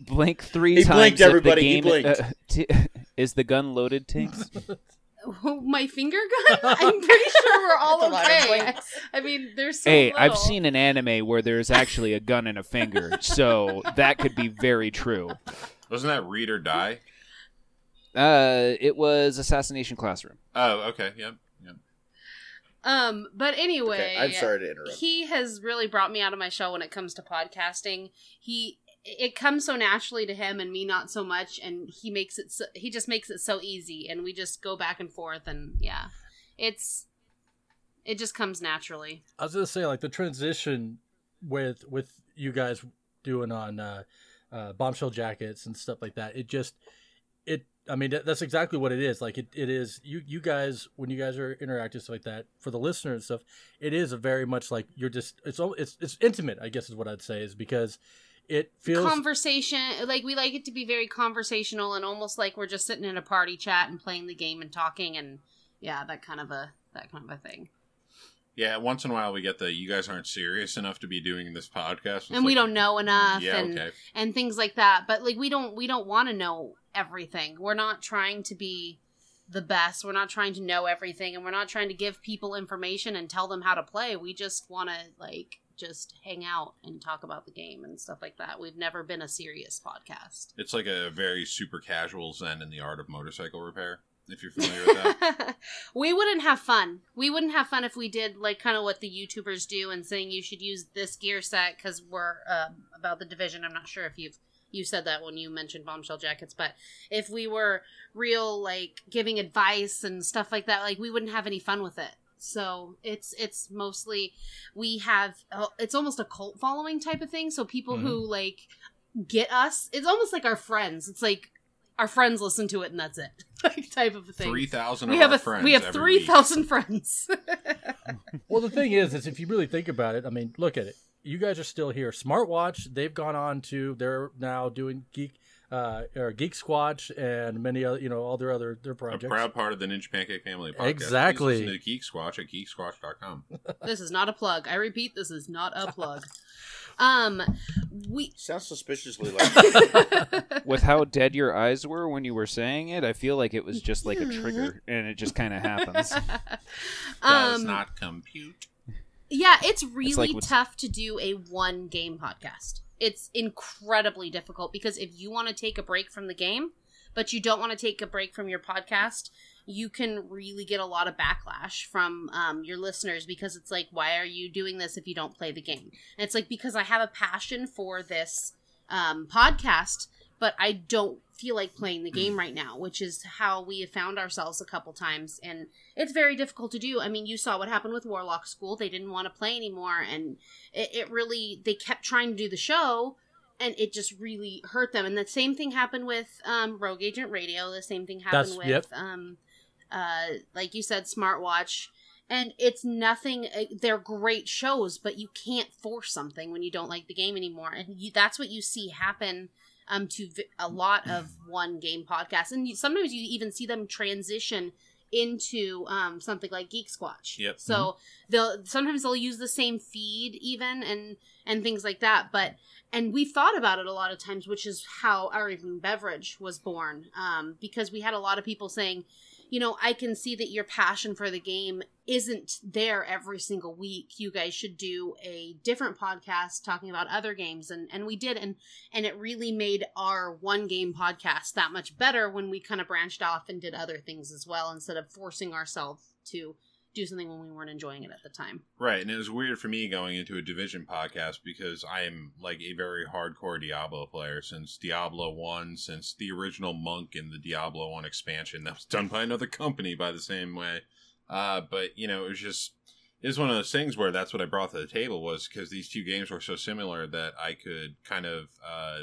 blink three He times? blinked, everybody, he The game, blinked. uh, t- is the gun loaded, Tinkkz? my finger gun. I'm pretty sure we're all That's a lot of okay. I mean, there's so hey, I've seen an anime where there's actually a gun in a finger, so that could be very true. Wasn't that read or die? Uh, it was Assassination Classroom. Oh, okay. Yep. Yep. Um, but anyway, Okay, I'm sorry to interrupt. he has really brought me out of my shell when it comes to podcasting. He it comes so naturally to him and me not so much and he makes it so, he just makes it so easy and we just go back and forth and yeah. It's it just comes naturally. I was gonna say like the transition with with you guys doing on uh, uh, bombshell jackets and stuff like that. It just it. I mean that's exactly what it is. Like it, it is you you guys when you guys are interacting stuff like that for the listener and stuff. It is a very much like you're just it's all it's it's intimate. I guess is what I'd say is because it feels Conversation like we like it to be very conversational and almost like we're just sitting in a party chat and playing the game and talking and yeah, that kind of a that kind of a thing. Yeah. Once in a while, we get the you guys aren't serious enough to be doing this podcast, It's and we don't know enough Yeah. and Okay. and things like that but like we don't we don't want to know everything we're not trying to be the best we're not trying to know everything and we're not trying to give people information and tell them how to play we just want to like just hang out and talk about the game and stuff like that we've never been a serious podcast It's like a very super casual zen in the art of motorcycle repair. If you're familiar with that. we wouldn't have fun we wouldn't have fun if we did like kind of what the youtubers do and saying you should use this gear set because we're um, about the division i'm not sure if you've you said that when you mentioned bombshell jackets but if we were real like giving advice and stuff like that like we wouldn't have any fun with it so it's it's mostly we have uh, it's almost a cult following type of thing so people who like get us it's almost like our friends it's like our friends listen to it and that's it like type of thing Three thousand we of have a friends. we have every three week. thousand friends. Well, the thing is, is if you really think about it, I mean, look at it. You guys are still here. Smartwatch, they've gone on to they're now doing geek uh or Geek Squatch and many other, you know, all their other their projects. A projects. proud part of the Ninja Pancake family podcast. Exactly. Please listen to Geek Squatch at geeksquatch.com. this is not a plug. I repeat, this is not a plug. Um, we. Sounds suspiciously like With how dead your eyes were when you were saying it, I feel like it was just like a trigger, and it just kind of happens. Does um, not compute. yeah, it's really like tough to do a one game podcast. It's incredibly difficult because if you want to take a break from the game, but you don't want to take a break from your podcast, you can really get a lot of backlash from um, your listeners because it's like, why are you doing this if you don't play the game? And it's like, because I have a passion for this um, podcast, but I don't feel like playing the game right now, which is how we have found ourselves a couple times. And it's very difficult to do. I mean, you saw what happened with Warlock School. They didn't want to play anymore. And it, it really, they kept trying to do the show and it just really hurt them. And the same thing happened with um, Rogue Agent Radio. The same thing happened That's- with, yep. um, uh, like you said, Smartwatch. And it's nothing. uh, They're great shows, but you can't force something when you don't like the game anymore. And you, that's what you see happen um, to vi- a lot of one game podcasts. And you, sometimes you even see them transition into um, something like Geek Squatch. Yep. So they'll sometimes they'll use the same feed even and and things like that. But and we've thought about it a lot of times, which is how our evening beverage was born. Um, because we had a lot of people saying, you know, I can see that your passion for the game isn't there every single week. You guys should do a different podcast talking about other games, and and we did, and and it really made our one game podcast that much better when we kind of branched off and did other things as well instead of forcing ourselves to do something when we weren't enjoying it at the time. Right, and it was weird for me going into a Division podcast because I am like a very hardcore Diablo player since Diablo 1, since the original Monk in the Diablo 1 expansion that was done by another company by the same way. Uh, but, you know, it was just, it was one of those things where that's what I brought to the table was because these two games were so similar that I could kind of uh,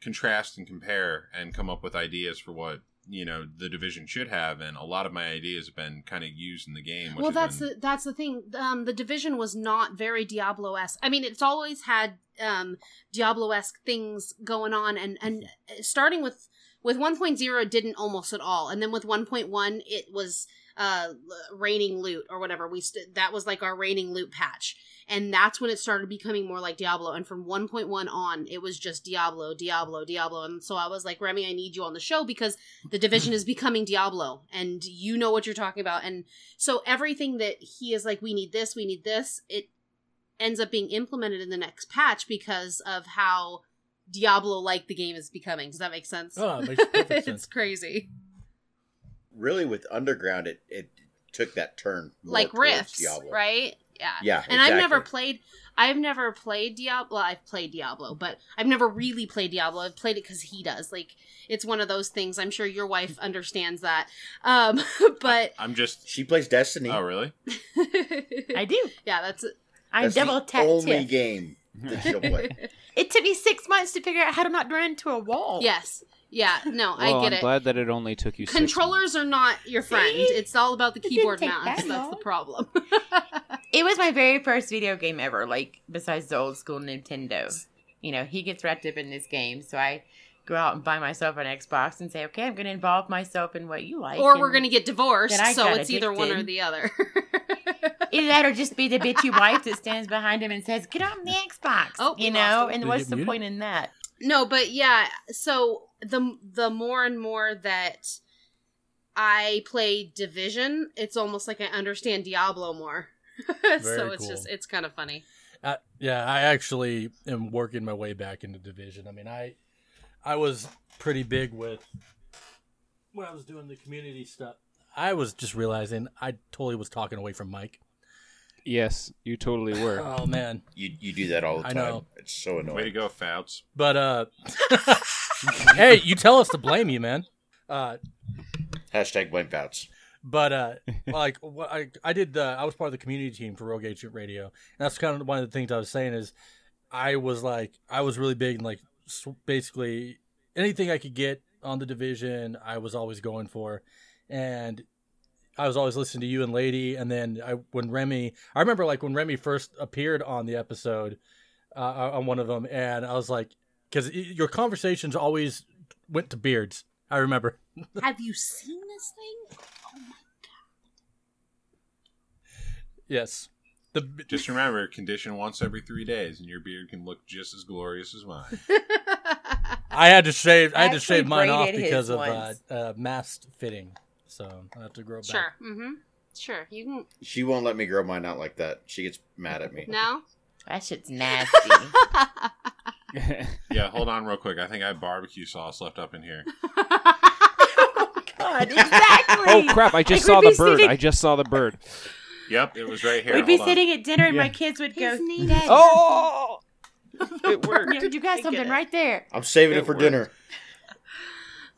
contrast and compare and come up with ideas for what you know the division should have and a lot of my ideas have been kind of used in the game well that's been- the that's the thing. Um the division was not very diablo-esque. I mean it's always had um diablo-esque things going on and and starting with with 1.0 it didn't almost at all and then with 1.1 it was uh raining loot or whatever we st- that was like our raining loot patch and that's when it started becoming more like Diablo. And from 1.1 on, it was just Diablo, Diablo, Diablo. And so I was like, Remy, I need you on the show because the division is becoming Diablo, and you know what you're talking about. And so everything that he is like, we need this, we need this, it ends up being implemented in the next patch because of how Diablo like the game is becoming. Does that make sense? Oh, it makes perfect it's crazy. Really, with Underground, it, it took that turn. more like towards rifts, Diablo. right? Yeah. Yeah, And I've never played. I've never played Diablo. Well, I've played Diablo, but I've never really played Diablo. I've played it because he does. Like it's one of those things. I'm sure your wife understands that. Um, but i'm just She plays Destiny. oh really I do. yeah, that's I'm That's double the only game that she'll play. It took me six months to figure out how to not run into a wall. yes, yeah. No, Well, I get it. I'm it. glad that it only took you. six Controllers are not your friend. See? It's all about the It keyboard didn't mouse. that That's the problem. It was my very first video game ever, like besides the old school Nintendo. You know, he gets wrapped up in this game, so I go out and buy myself an Xbox and say, okay, I'm going to involve myself in what you like. or we're gonna get divorced, so got it's either one or the other. Either that or just be the bitchy wife that stands behind him and says, get on the Xbox. Oh, you know, and what's the muted? point in that? No, but yeah, so the the more and more that I play Division, it's almost like I understand Diablo more. so Very it's just it's kind of funny. Uh, yeah, I actually am working my way back into division. I mean, I I was pretty big with when I was doing the community stuff. I was just realizing I totally was talking away from mic. Yes, you totally were. Oh man, You you do that all the I time. know. It's so annoying. way to go Foutz but uh, hey, you tell us to blame you, man. Uh, Hashtag blame Foutz. But uh, like what I I did, uh, I was part of the community team for Rogue Agent Radio. And that's kind of one of the things I was saying is, I was like, I was really big and like basically anything I could get on the division, I was always going for, and I was always listening to you and Lady. And then I when Remy, I remember like when Remy first appeared on the episode, uh, on one of them, and I was like, because your conversations always went to beards. I remember. Have you seen this thing? Oh my Yes. The just remember condition once every three days and your beard can look just as glorious as mine. I had to shave. I had to shave mine off because of uh, once. uh, mask fitting. So I have to grow back. sure. Mm-hmm. Sure. You can She won't let me grow mine out like that. She gets mad at me. no. That shit's nasty. Yeah, hold on real quick. I think I have barbecue sauce left up in here. Oh, god, exactly. oh crap! I just Like, saw the bird. sitting- I just saw the bird. Yep, it was right here. We'd be Hold on. sitting at dinner and my kids would go, His name- Dad, Oh, it worked. you, you got something right there. I'm saving it, It for worked. dinner.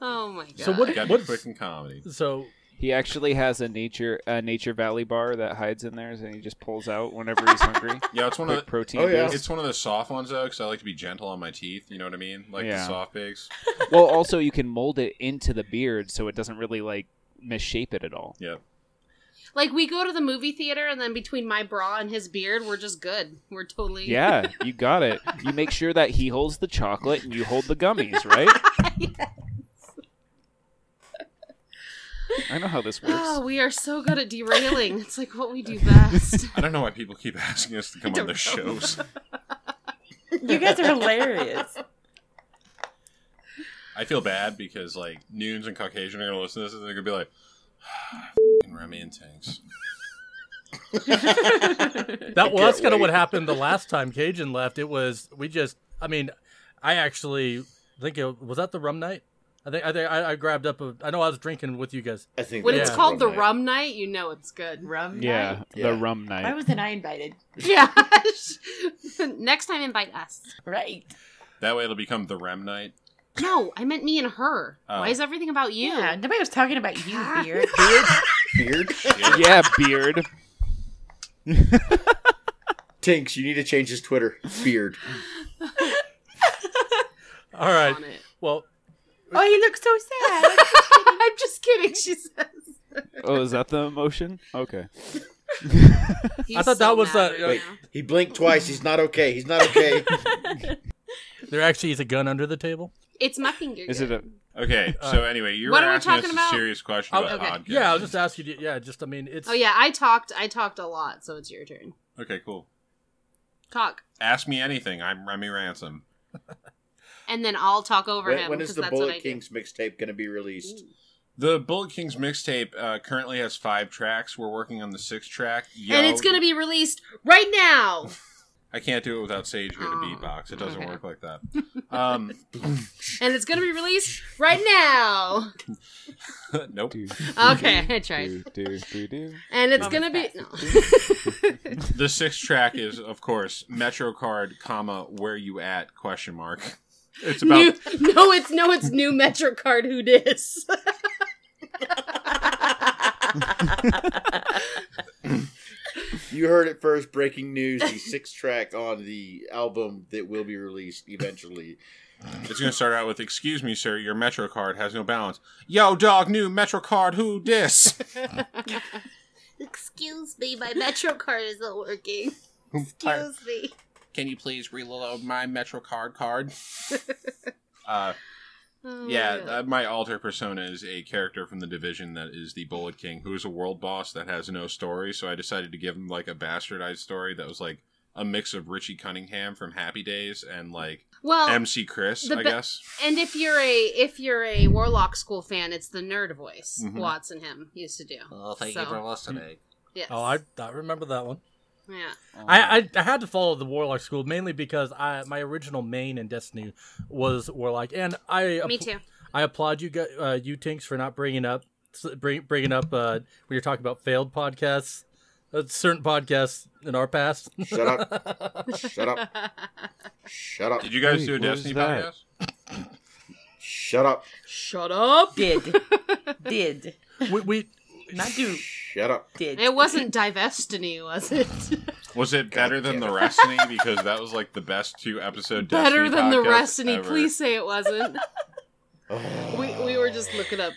Oh my god. So what- Gotta What's- be quick in comedy. So He actually has a nature a nature valley bar that hides in there, and he just pulls out whenever he's hungry. Yeah, it's one of the, protein. Oh, yeah. boost. it's one of the soft ones though, because I like to be gentle on my teeth. You know what I mean? Like Yeah. the soft bakes. well, also you can mold it into the beard, so it doesn't really like misshape it at all. Yep. Like we go to the movie theater, and then between my bra and his beard, we're just good. We're totally Yeah, you got it. You make sure that he holds the chocolate and you hold the gummies, right? I know how this ah, works. Oh, we are so good at derailing. It's like what we do best. I don't know why people keep asking us to come on their shows. You guys are hilarious. I I feel bad because like Noons and Caucasian are gonna listen to this and they're gonna be like, "F***ing Remy and Tanks. That well, that's kind of what happened the last time Cajun left. It was we just. I mean, I actually think it was that the rum night. I think I think I, I grabbed up. A, I know I was drinking with you guys. I think When it's Yeah. was called the night. rum night, you know it's good. Rum Yeah, night? Yeah, the rum night. Why wasn't I invited? Yeah. Next time, invite us. Right. That way it'll become the Rem night. No, I meant me and her. Oh. Why is everything about you? Yeah, nobody was talking about you, Beard. Beard. Beard. yeah, beard. Tinkkz, you need to change his Twitter. Beard. All right. Well, oh, he looks so sad. I'm just kidding. She says. Oh, is that the emotion? Okay. I thought so that was, mad uh, right Wait, he blinked twice. He's not okay. He's not okay. there actually is a gun under the table. It's my finger. Is it a? Okay, so anyway, you What were are we asking us talking a about? serious question Oh, about okay. podcasts. Yeah, I'll just ask you. To, yeah, just I mean, it's. Oh yeah, I talked. I talked a lot, so it's your turn. Okay, cool. Talk, Ask me anything. I'm Remy Ransom. And then I'll talk over when, him when because is the that's Bullet Kings mixtape going to be released? The Bullet Kings mixtape uh, currently has five tracks. We're working on the sixth track. Yo, And it's gonna be released right now. I can't do it without Sage here to Oh, beatbox. It doesn't okay. work like that. Um, and it's gonna be released right now. nope. Okay, I tried. Do. And it's gonna be no. The sixth track is, of course, Metro Card, comma Where you at? Question mark. It's about new, no, it's no, it's new Metro Card. Who dis? You heard it first. Breaking news: the sixth track on the album that will be released eventually. It's going to start out with, "Excuse me, sir, your Metro card has no balance." Yo, dog, new Metro card. Who dis? Excuse me, my Metro Card isn't working. Excuse me. Can you please reload my Metro card card? uh, Oh yeah, God. uh, my alter persona is a character from the division that is the Bullet King, who is a world boss that has no story. So I decided to give him like a bastardized story that was like a mix of Richie Cunningham from Happy Days and like well, MC Chris, I be- guess. and if you're a if you're a Warlock School fan, it's the nerd voice Mhm. Watts and him used to do. Oh, thank you for listening. Yes. Oh, I, I remember that one. Yeah. I, I I had to follow the Warlock school mainly because I my original main in Destiny was Warlock, and I Me too. I applaud you guys, uh, you Tinkkz for not bringing up bring, bringing up uh, when you're talking about failed podcasts, uh, certain podcasts in our past. Shut up! Shut up! Shut up! Did you guys Wait, do a Destiny that? podcast? Shut up! Shut up. Did. Did. we, we Not do. Shut up! Did. It wasn't Divestiny, was it? Was it better than damn the Restiny? Because that was like the best two episode Better Destiny than the podcasts Destiny. ever. Please say it wasn't. We we were just looking up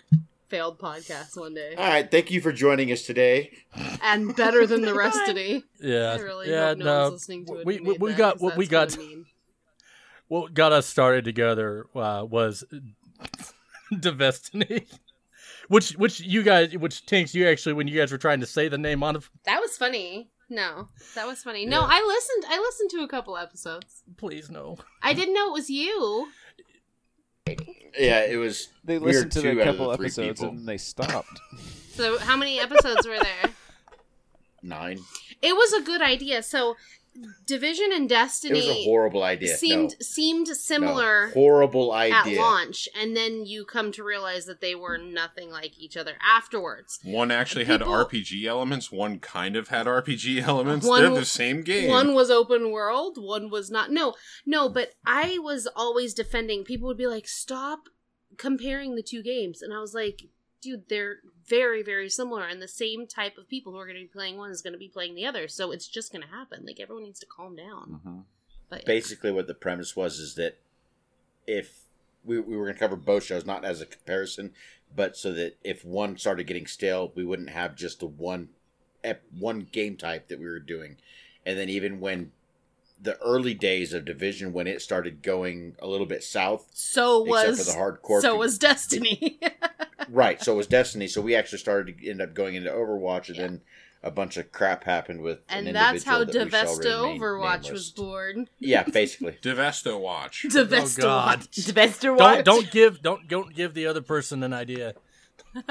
failed podcasts one day, All right, thank you for joining us today. and better than the Restiny. yeah I really yeah hope no, no one's listening to it. we who we, made we that, got 'cause what we that's got what I mean. what got us started together uh, was Destiny. Which, which you guys, which Tinkkz, you actually, when you guys were trying to say the name on it, That was funny. No, that was funny. No, Yeah. I listened. I listened to a couple episodes. please no. I didn't know it was you. Yeah, it was. They we listened to two the couple the episodes people. and they stopped. So how many episodes were there? Nine. It was a good idea. So Division and It Destiny was a horrible idea. seemed no, seemed no. similar horrible at launch, and then you come to realize that they were nothing like each other afterwards. One actually People- had RPG elements. One kind of had RPG elements. One- They're the same game. One was open world, one was not. No, no, but I was always defending. People would be like, "Stop comparing the two games," and I was like, "Dude, they're very, very similar, and the same type of people who are going to be playing one is going to be playing the other. So it's just going to happen. Like everyone needs to calm down." Mhm. But Basically, what the premise was is that if we, we were going to cover both shows, not as a comparison, but so that if one started getting stale, we wouldn't have just the one one game type that we were doing. And then even when the early days of Division, when it started going a little bit south, so was for the hardcore, so people- was Destiny. right. So it was Destiny. So we actually started to end up going into Overwatch, and Yeah. then a bunch of crap happened with an and that's how individual that we Devesta remain Overwatch nameless. was born. Yeah, basically. Devesto oh, Watch. Devesta God. Watch. The best to Don't watch. don't give don't don't give the other person an idea.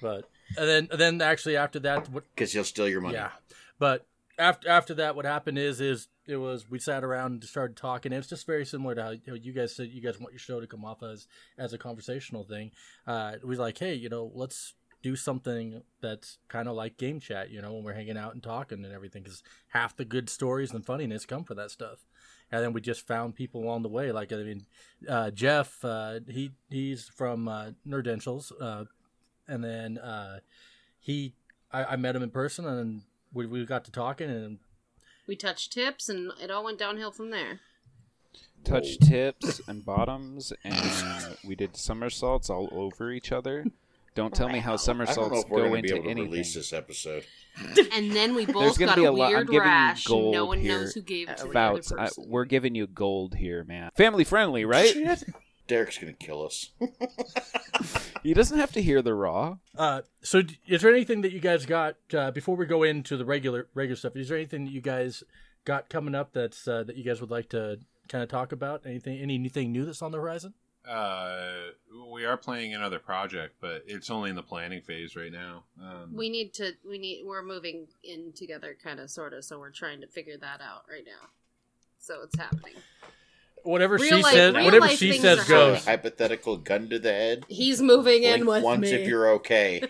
But and then and then actually after that, what Because he'll steal your money. Yeah, but after after that, what happened is is it was we sat around and started talking. It's just very similar to how you, guys said you guys want your show to come off as as a conversational thing. Uh, we was like, hey, you know, let's do something that's kind of like game chat. You know, when we're hanging out and talking and everything, because half the good stories and funniness come for that stuff. And then we just found people along the way. Like I mean, uh, Geoff, uh, he he's from uh, Nerdentials, uh, and then uh, he I, I met him in person and we, we got to talking and We touched tips, and it all went downhill from there. Touch tips and bottoms, and we did somersaults all over each other. Don't tell me how I don't know somersaults if go going be into able to anything. release this episode. And then we There's both gonna got be a a lot- I'm weird giving you rash. and no one here. knows who gave it to the other Foutz, I, uh, person. we're giving you gold here, man. Family friendly, right? Derek's going to kill us. he doesn't have to hear the raw. uh so d- is there anything that you guys got uh, before we go into the regular regular stuff is there anything that you guys got coming up that's uh, that you guys would like to kind of talk about anything anything new that's on the horizon Uh, we are playing another project, but it's only in the planning phase right now. Um, we need to. We need. We're moving in together, kind of, sort of. So we're trying to figure that out right now. So it's happening. Whatever Real she life- says real whatever she says are A goes hypothetical gun to the head. He's moving in Blink with once me. if you're okay.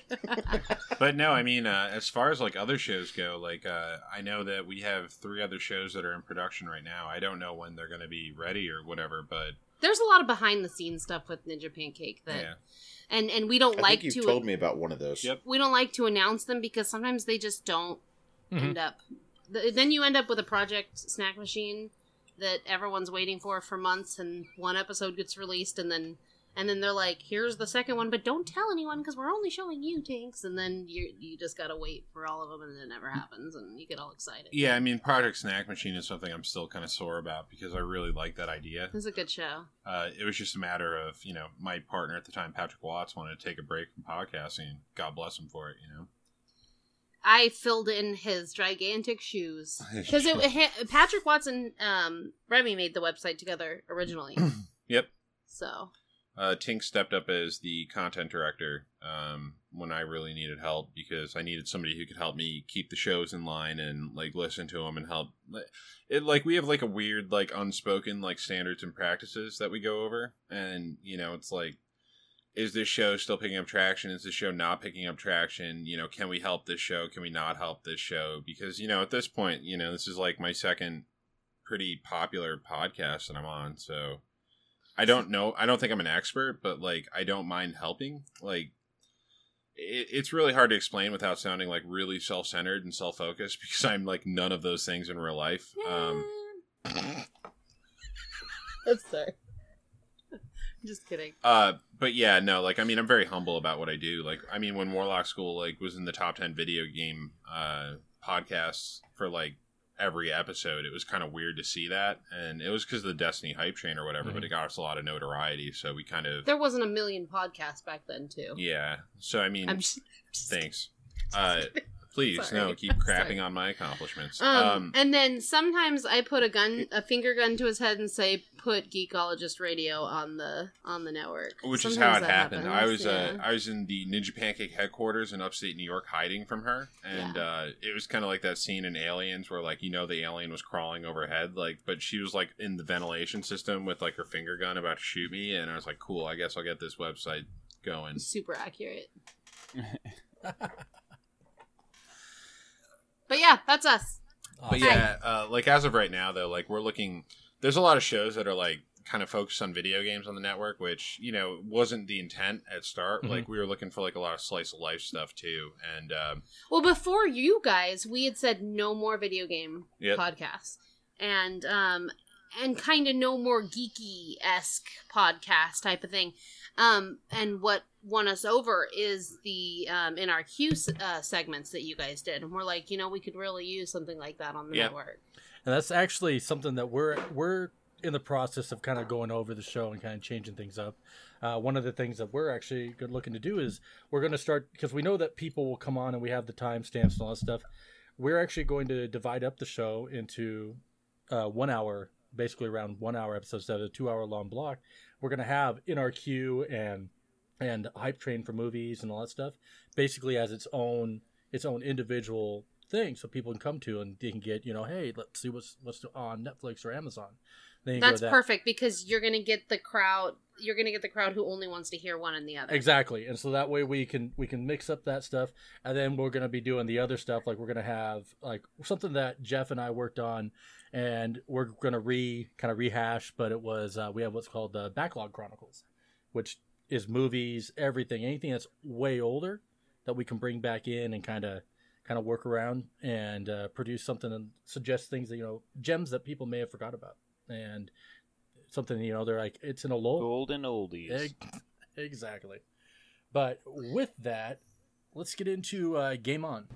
but no, I mean, uh, as far as like other shows go, like uh, I know that we have three other shows that are in production right now. I don't know when they're going to be ready or whatever, but There's a lot of behind the scenes stuff with Ninja Pancake that, yeah, and and we don't I like think you to. told me about one of those. Yep. we don't like to announce them because sometimes they just don't Mhm. end up. th- Then you end up with a project snack machine that everyone's waiting for for months, and one episode gets released, and then and then they're like, "Here's the second one, but don't tell anyone because we're only showing you Tinkkz." And then you you just gotta wait for all of them, and it never happens, and you get all excited. yeah. I mean, Project Snack Machine is something I'm still kind of sore about because I really like that idea. It's a good show. Uh, it was just a matter of you know my partner at the time, Patrick Watts, wanted to take a break from podcasting. God bless him for it. You know. I filled in his gigantic shoes because it ha- Patrick Watson, um, Remy made the website together originally, Yep. so Uh, Tink stepped up as the content director um, when I really needed help because I needed somebody who could help me keep the shows in line and like listen to them and help. It like we have like a weird like unspoken like standards and practices that we go over, and you know it's like, is this show still picking up traction? Is this show not picking up traction? You know, can we help this show? Can we not help this show? Because you know at this point, you know this is like my second pretty popular podcast that I'm on, so. I don't know. I don't think I'm an expert, but like I don't mind helping. Like it, it's really hard to explain without sounding like really self-centered and self-focused because I'm like none of those things in real life. Um, I'm sorry. Just kidding. uh, but yeah, no, like I mean, I'm very humble about what I do. Like, I mean, when Warlock School like was in the top ten video game uh podcasts for like every episode, it was kind of weird to see that, and it was because of the Destiny hype train or whatever. But it got us a lot of notoriety, so we kind of There wasn't a million podcasts back then, too. yeah. So I mean, I'm just, just Thanks. Uh, Please, Sorry. no, keep crapping Sorry. on my accomplishments. Um, Um, and then sometimes I put a gun, a finger gun to his head, and say, "Put Geekologist Radio on the on the network." which is how it that happened. I happens, was uh. I was in the Ninja Pancake headquarters in upstate New York, hiding from her, and Yeah. uh, it was kind of like that scene in Aliens where like you know the alien was crawling overhead, like but she was like in the ventilation system with like her finger gun about to shoot me, and I was like, cool, I guess I'll get this website going. super accurate. but yeah, that's us. But yeah, uh, like as of right now, though, like we're looking. There's a lot of shows that are like kind of focused on video games on the network, which you know wasn't the intent at start. Mhm. Like we were looking for like a lot of slice of life stuff too, and um, Well, before you guys, we had said no more video game Yep. podcasts, and um, and kind of no more geeky esque podcast type of thing. Um, and what won us over is the um in our Queue uh, segments that you guys did, and we're like, you know, we could really use something like that on the Yeah. network. And that's actually something that we're we're in the process of kind of going over the show and kind of changing things up. Uh, one of the things that we're actually looking to do is we're going to start because we know that people will come on and we have the timestamps and all that stuff. We're actually going to divide up the show into uh, one hour, basically around one hour episodes instead of a two hour long block. We're going to have in our queue and and hype train for movies and all that stuff basically as its own its own individual thing so people can come to and they can get you know hey let's see what's what's on netflix or amazon That's that. perfect because you're gonna get the crowd. You're gonna get the crowd who only wants to hear one and the other. exactly and so that way we can we can mix up that stuff and then we're going to be doing the other stuff like we're going to have like something that Geoff and i worked on and we're going to re kind of rehash but it was uh, we have what's called the backlog chronicles which is movies everything anything that's way older that we can bring back in and kind of kind of work around and uh, produce something and suggest things that you know gems that people may have forgot about and something you know they're like it's in a lull Golden oldies. Ex- Exactly. But with that, let's get into uh, Game On.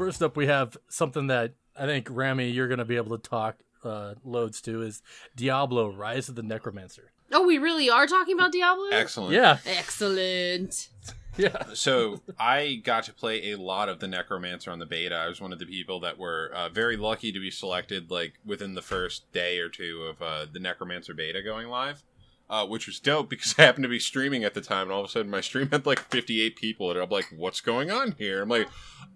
First up, we have something that I think Remy, you're going to be able to talk uh, loads to is Diablo: Rise of the Necromancer. Oh, we really are talking about Diablo. excellent. Yeah, Excellent. yeah. so I got to play a lot of the Necromancer on the beta. I was one of the people that were uh, very lucky to be selected, like within the first day or two of uh, the Necromancer beta going live, uh, which was dope because I happened to be streaming at the time, and all of a sudden my stream had like 58 people, and I'm like, "What's going on here?" I'm like,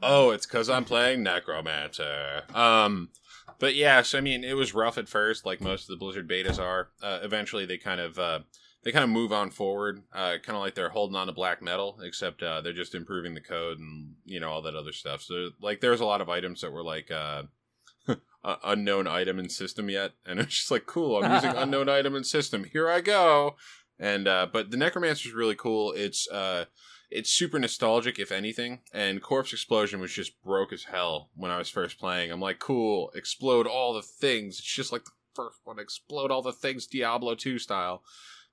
"Oh, it's because I'm playing Necromancer." Um, but yeah, so I mean, it was rough at first, like most of the Blizzard betas are. Uh, eventually, they kind of uh, they kind of move on forward, uh, kind of like they're holding on to black metal, except uh, they're just improving the code and you know all that other stuff. So like, there's a lot of items that were like uh, unknown item in system yet, and it's just like cool. I'm using unknown item in system. Here I go. And uh, but the Necromancer is really cool. It's uh, it's super nostalgic, if anything. And Corpse Explosion was just broke as hell when I was first playing. I'm like, cool, explode all the things. It's just like the first one, explode all the things, Diablo 2 style.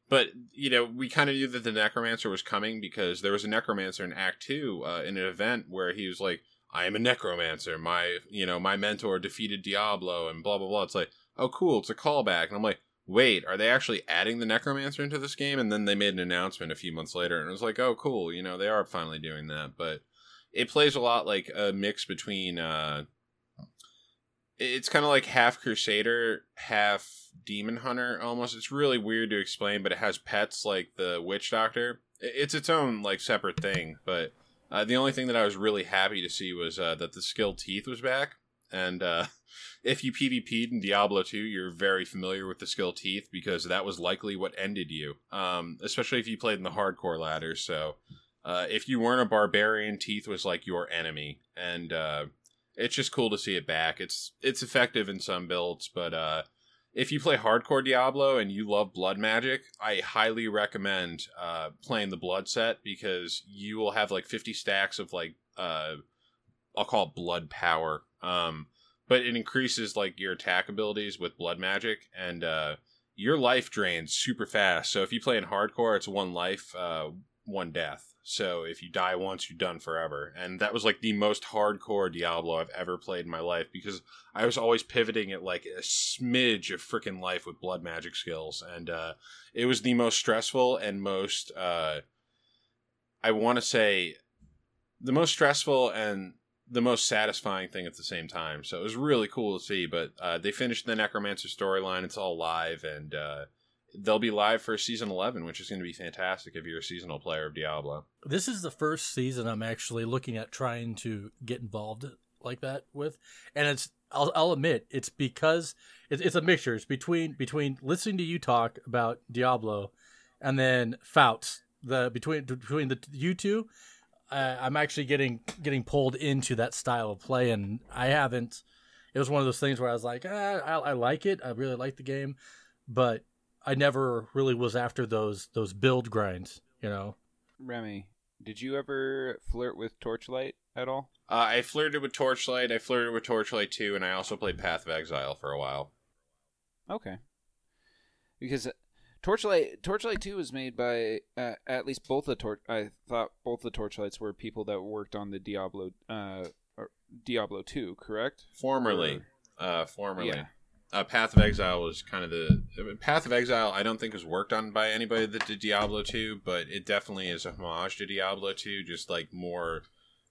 But you know, we kind of knew that the Necromancer was coming because there was a Necromancer in Act Two uh, in an event where he was like, "I am a Necromancer. My, you know, my mentor defeated Diablo," and blah blah blah. It's like, oh, cool, it's a callback, and I'm like, wait, are they actually adding the Necromancer into this game? And then they made an announcement a few months later, and it was like, oh, cool, you know, they are finally doing that. But it plays a lot like a mix between. uh it's kind of like half crusader half demon hunter almost it's really weird to explain but it has pets like the witch doctor it's its own like separate thing but uh, the only thing that i was really happy to see was uh, that the skill teeth was back. And uh, if you pvp'd in diablo 2 you're very familiar with the skill teeth because that was likely what ended you. Um, especially if you played in the hardcore ladder. So uh, if you weren't a barbarian teeth was like your enemy. And uh, it's just cool to see it back. It's it's effective in some builds, but uh, if you play hardcore Diablo and you love blood magic, I highly recommend uh, playing the blood set because you will have like 50 stacks of like uh, I'll call it blood power. Um, but it increases like your attack abilities with blood magic and uh, your life drains super fast. So if you play in hardcore, it's one life, uh, one death. So if you die once, you're done forever. And that was like the most hardcore Diablo I've ever played in my life because I was always pivoting at like a smidge of freaking life with blood magic skills. And uh, it was the most stressful and most, uh, I want to say, the most stressful and the most satisfying thing at the same time. So it was really cool to see. But uh, they finished the Necromancer storyline. It's all live and. They'll be live for season 11 which is going to be fantastic if you're a seasonal player of diablo This is the first season I'm actually looking at trying to get involved like that with, and it's I'll, I'll admit it's because it's, it's a mixture. It's between between listening to you talk about Diablo, and then Foutz. The between between the you two, uh, I'm actually getting getting pulled into that style of play, and I haven't. It was one of those things where I was like, ah, I, I like it. I really like the game, but I never really was after those those build grinds. You know. Remy, did you ever flirt with Torchlight at all? uh, i flirted with torchlight i flirted with torchlight too, and i also played path of exile for a while Okay. Because uh, Torchlight Torchlight 2 was made by uh, at least both the tor- I thought both the Torchlights were people that worked on the Diablo uh Diablo 2, correct? formerly uh formerly Yeah. Uh, path of exile was kind of the I mean, path of exile i don't think was worked on by anybody that did diablo 2 but it definitely is a homage to diablo 2 just like more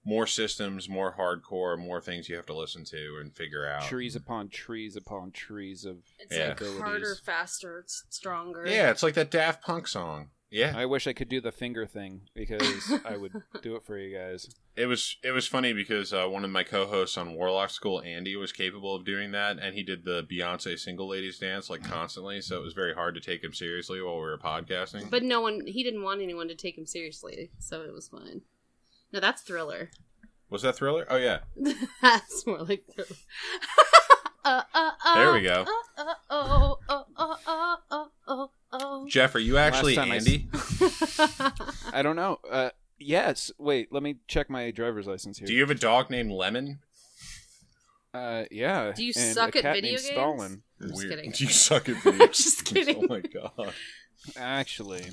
more systems more hardcore more things you have to listen to and figure out Trees upon trees upon trees of It's Yeah. like harder, faster, stronger. yeah it's like that daft punk song yeah I wish I could do the finger thing because I would do it for you guys. It was it was funny because uh, one of my co-hosts on Warlock School, Andy, was capable of doing that, and he did the Beyonce single ladies dance like constantly. So it was very hard to take him seriously while we were podcasting. But no one, he didn't want anyone to take him seriously, so it was fine. No, that's Thriller. was that Thriller? Oh yeah, that's more like Thriller. uh, uh, uh, There we go. Oh. Geoff, are you actually time I s- Andy? I don't know. Uh yes, wait, let me check my driver's license here. Do you have a dog named Lemon? uh yeah. Do you and suck a at cat video named games? Stalin. Just Weird. kidding. Do you suck at video games? Just kidding. Oh my god. Actually.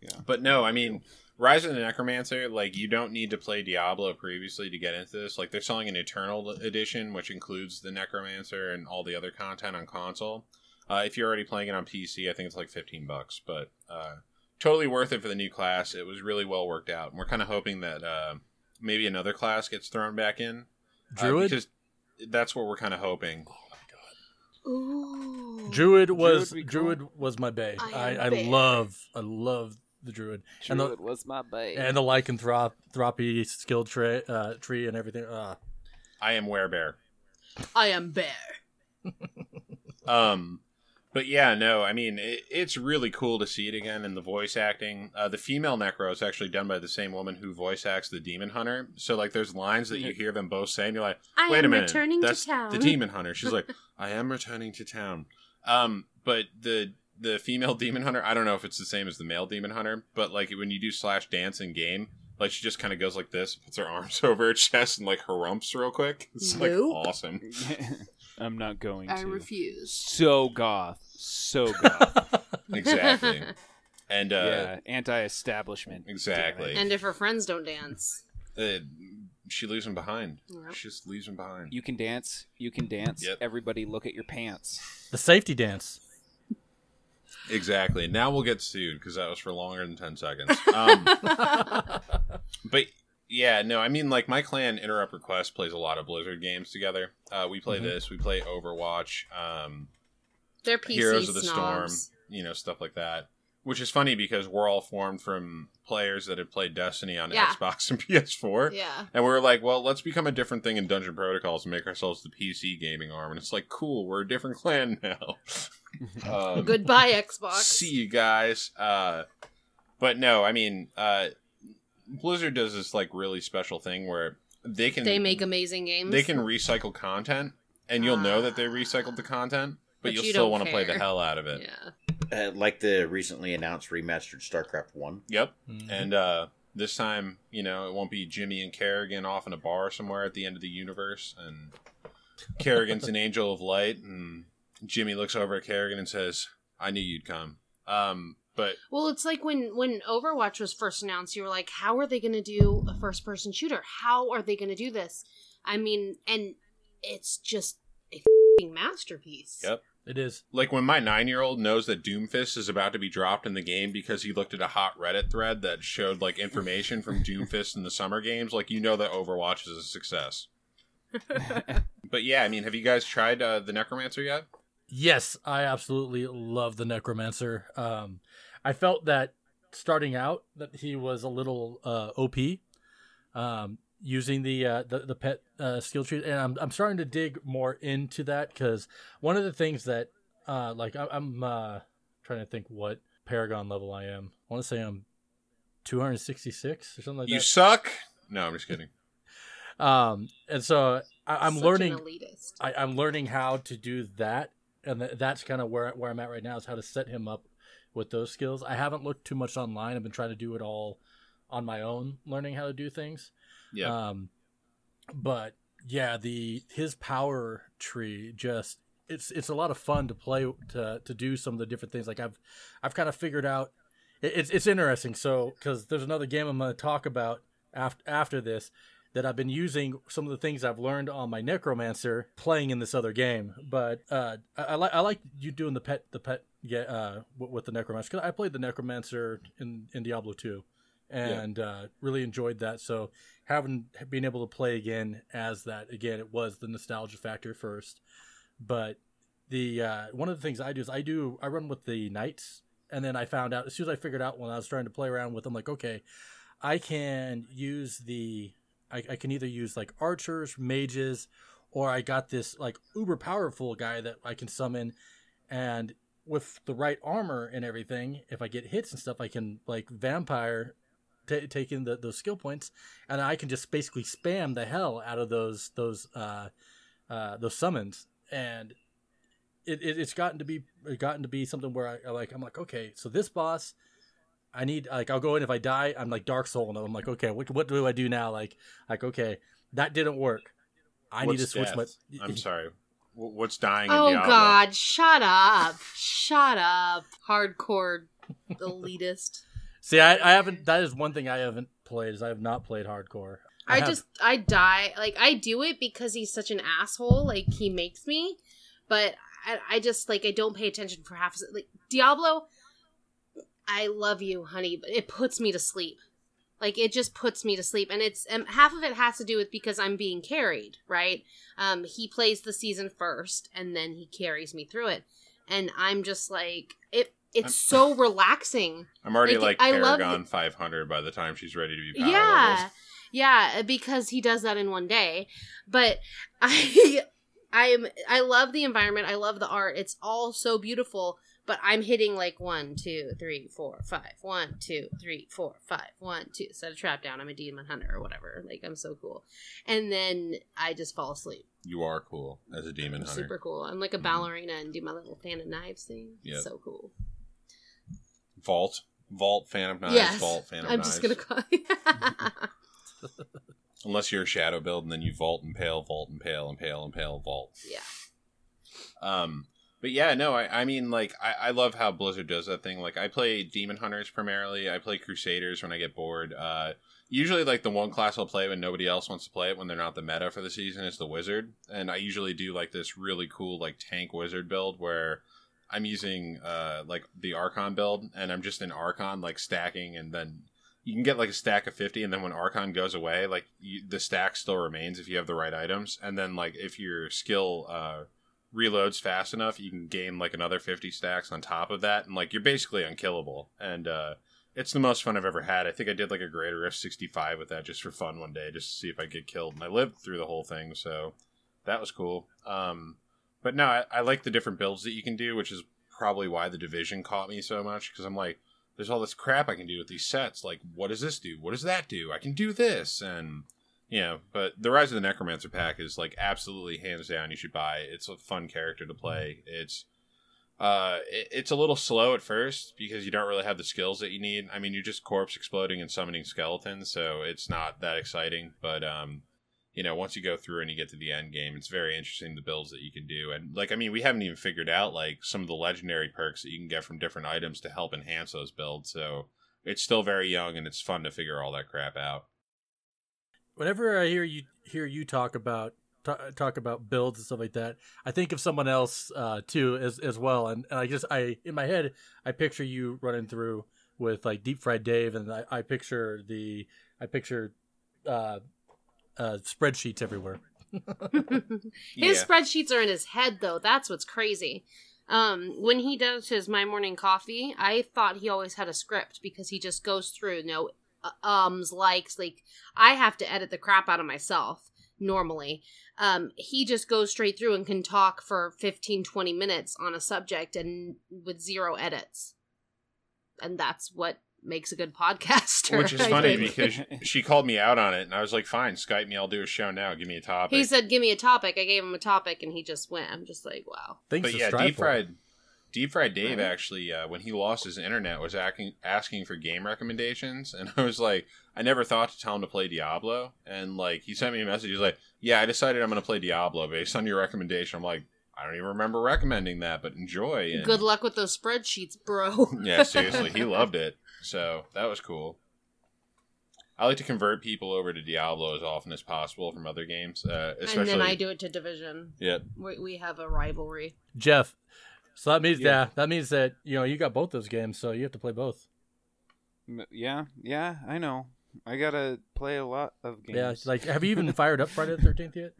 yeah. But no, I mean, Rise of the Necromancer, like, you don't need to play Diablo previously to get into this. Like, they're selling an Eternal edition, which includes the Necromancer and all the other content on console. Uh, if you're already playing it on PC, I think it's like 15 bucks. But uh, totally worth it for the new class. It was really well worked out. And we're kind of hoping that uh, maybe another class gets thrown back in. uh, Druid? because that's what we're kind of hoping. Oh my god. Ooh. Druid was would be cool. Druid was my bay. I I, I, bay. love I love the Druid and the was my babe. and the lycanthropy skill tree uh, tree and everything. Uh, I am Werebear. I am Bear. Um, but yeah, no, I mean it, it's really cool to see it again in the voice acting. Uh, the female Necro is actually done by the same woman who voice acts the Demon Hunter. So like, there's lines that you hear them both say, and you're like, I "Wait am a minute, returning to that's town." the Demon Hunter." She's like, "I am returning to town." Um, but the the female Demon Hunter, I don't know if it's the same as the male Demon Hunter, but like when you do slash dance in game. Like she just kind of goes like this, puts her arms over her chest, and like harumps real quick. It's like Nope. awesome. I'm not going I to. refuse. So goth. So goth. Exactly. And uh, yeah, anti-establishment. Exactly. And if her friends don't dance, Uh, she leaves him behind. Yep. She just leaves him behind. You can dance. You can dance. Yep. Everybody, look at your pants. the safety dance. exactly. Now we'll get sued because that was for longer than ten seconds. Um, but yeah, no, I mean, like my clan Interrupt Request plays a lot of Blizzard games together. Uh, we play Mhm. this. We play Overwatch. Um, they're PC Heroes of the snobs. Storm. You know, stuff like that. Which is funny because we're all formed from players that had played Destiny on Yeah. Xbox and PS4. Yeah. And we are like, well, let's become a different thing in Dungeon Protocols and make ourselves the PC gaming arm. And it's like, cool, we're a different clan now. um, Goodbye, Xbox. See you guys. Uh, but no, I mean, uh, Blizzard does this like really special thing where they can They make amazing games. they can recycle content, and you'll know that they recycled the content, but, But you'll you still want to play the hell out of it. Yeah. Uh, like the recently announced remastered StarCraft One. Yep. Mhm. And uh, this time, you know, it won't be Jimmy and Kerrigan off in a bar somewhere at the end of the universe, and Kerrigan's an angel of light, and Jimmy looks over at Kerrigan and says, "I knew you'd come." Um, But Well, it's like when when Overwatch was first announced, you were like, "How are they going to do a first person shooter? How are they going to do this?" I mean, and it's just a fing masterpiece. Yep. It is. like when my nine year old knows that Doomfist is about to be dropped in the game because he looked at a hot Reddit thread that showed like information from Doomfist in the summer games, like you know that Overwatch is a success. But yeah, I mean, have you guys tried uh, the Necromancer yet? Yes, I absolutely love the Necromancer. Um, I felt that starting out that he was a little uh, OP, um, using the uh, the, the pet uh, skill tree, and I'm I'm starting to dig more into that because one of the things that uh, like I, I'm uh, trying to think what Paragon level I am. I want to say I'm 266 or something like You that. You suck. No, I'm just kidding. Um, and so I, I'm Such learning. An elitist. I, I'm learning how to do that, and th- that's kind of where where I'm at right now is how to set him up with those skills. I haven't looked too much online. I've been trying to do it all on my own, learning how to do things. Yeah. Um, but yeah, the his power tree just it's it's a lot of fun to play to to do some of the different things. Like I've I've kind of figured out it, it's it's interesting. So because there's another game I'm going to talk about after after this that I've been using some of the things I've learned on my Necromancer playing in this other game. But uh, I, I like I like you doing the pet the pet yeah uh, with, with the Necromancer because I played the Necromancer in in Diablo 2 and uh, really enjoyed that. So having being able to play again as that again, it was the nostalgia factor first, but the uh, one of the things I do is I do I run with the knights, and then I found out as soon as I figured out when I was trying to play around with them, like okay, I can use the I, I can either use like archers, mages, or I got this like uber powerful guy that I can summon, and with the right armor and everything, if I get hits and stuff, I can like vampire t- take in the, those skill points, and I can just basically spam the hell out of those those uh, uh, those summons, and it, it it's gotten to be it gotten to be something where I, I like I'm like okay, so this boss. I need like I'll go in if I die I'm like Dark Soul and I'm like okay what what do I do now like like okay that didn't work I need to switch death? my I'm sorry. What's dying? Oh Diablo? God! Shut up! Shut up! Hardcore elitist. See I, I haven't that is one thing I haven't played is I have not played hardcore I, have- just I die like I do it because he's such an asshole. Like he makes me, but I, I just like I don't pay attention for half. Like Diablo, I love you, honey, but it puts me to sleep. Like it just puts me to sleep, and it's and half of it has to do with because I'm being carried. Right? Um, he plays the season first, and then he carries me through it, and I'm just like it. It's so relaxing. I'm already Like, like, I love Paragon 500 by the time she's ready to be power yeah. levels. yeah because he does that in one day. But i i am i love the environment. I love the art. It's all so beautiful. But i'm hitting like one two three four five. One two three four five. One two. Set a trap down. I'm a demon hunter or whatever. Like i'm so cool. And then i just fall asleep. You are cool as a demon I'm hunter. super cool. I'm like a Mhm. ballerina and do my little fan of knives thing. Yep. so cool Vault. Vault fan of knives. yes Vault fan of i'm knives. just gonna call Unless you're a shadow build and then you vault and pale, vault and pale and pale and pale, vault. yeah Um, but yeah, no, I, I mean, like, I, I love how Blizzard does that thing. Like, I play Demon Hunters primarily. I play Crusaders when I get bored. Uh, usually, like, the one class I'll play when nobody else wants to play it, when they're not the meta for the season, is the Wizard. And I usually do, like, this really cool, like, tank Wizard build where I'm using, uh, like, the Archon build, and I'm just in Archon, like, stacking, and then you can get, like, a stack of 50, and then when Archon goes away, like, you, the stack still remains if you have the right items. And then, like, if your skill, uh, reloads fast enough, you can gain like another 50 stacks on top of that, and like you're basically unkillable. And uh, it's the most fun I've ever had. I think I did like a greater f65 with that just for fun one day, just to see if I get killed. And I lived through the whole thing, so that was cool. Um, but no, I, I like the different builds that you can do, which is probably why the division caught me so much because I'm like, there's all this crap I can do with these sets. Like, what does this do? What does that do? I can do this, and you know, but the Rise of the Necromancer pack is like absolutely hands down. You should buy. It's a fun character to play. It's uh, it, it's a little slow at first because you don't really have the skills that you need. I mean, you're just corpse exploding and summoning skeletons, so it's not that exciting. But um, you know, once you go through and you get to the end game, it's very interesting the builds that you can do. And like, I mean, we haven't even figured out like some of the legendary perks that you can get from different items to help enhance those builds. So it's still very young and it's fun to figure all that crap out. Whenever I hear you hear you talk about ta- talk about builds and stuff like that, I think of someone else uh, too as as well. And, and I just I in my head I picture you running through with like deep fried Dave, and I, I picture the I picture uh, uh, spreadsheets everywhere. his Yeah. spreadsheets are in his head though. That's what's crazy. Um, when he does his my morning coffee, I thought he always had a script because he just goes through no uh, ums, likes. Like I have to edit the crap out of myself normally. Um, he just goes straight through and can talk for 15, 20 minutes on a subject and with zero edits. And that's what makes a good podcaster. Which is I funny think. because she called me out on it, and I was like, "Fine, Skype me. I'll do a show now. Give me a topic." he said, "Give me a topic." I gave him a topic, and he just went. I'm just like, "Wow." Things but yeah, deep fried, deep fried Dave actually, uh, when he lost his internet, was asking asking for game recommendations, and I was like, I never thought to tell him to play Diablo, and like he sent me a message. He's like, Yeah, I decided I'm going to play Diablo based on your recommendation. I'm like, I don't even remember recommending that, but enjoy. And Good luck with those spreadsheets, bro. yeah, seriously, he loved it, so that was cool. I like to convert people over to Diablo as often as possible from other games, uh, and especially. then I do it to Division. Yeah, We, we have a rivalry. Geoff. So that means Yeah. yeah. that means that you know you got both those games, so you have to play both. Yeah, yeah, I know. I gotta play a lot of games. Yeah, like have you even fired up Friday the Thirteenth yet?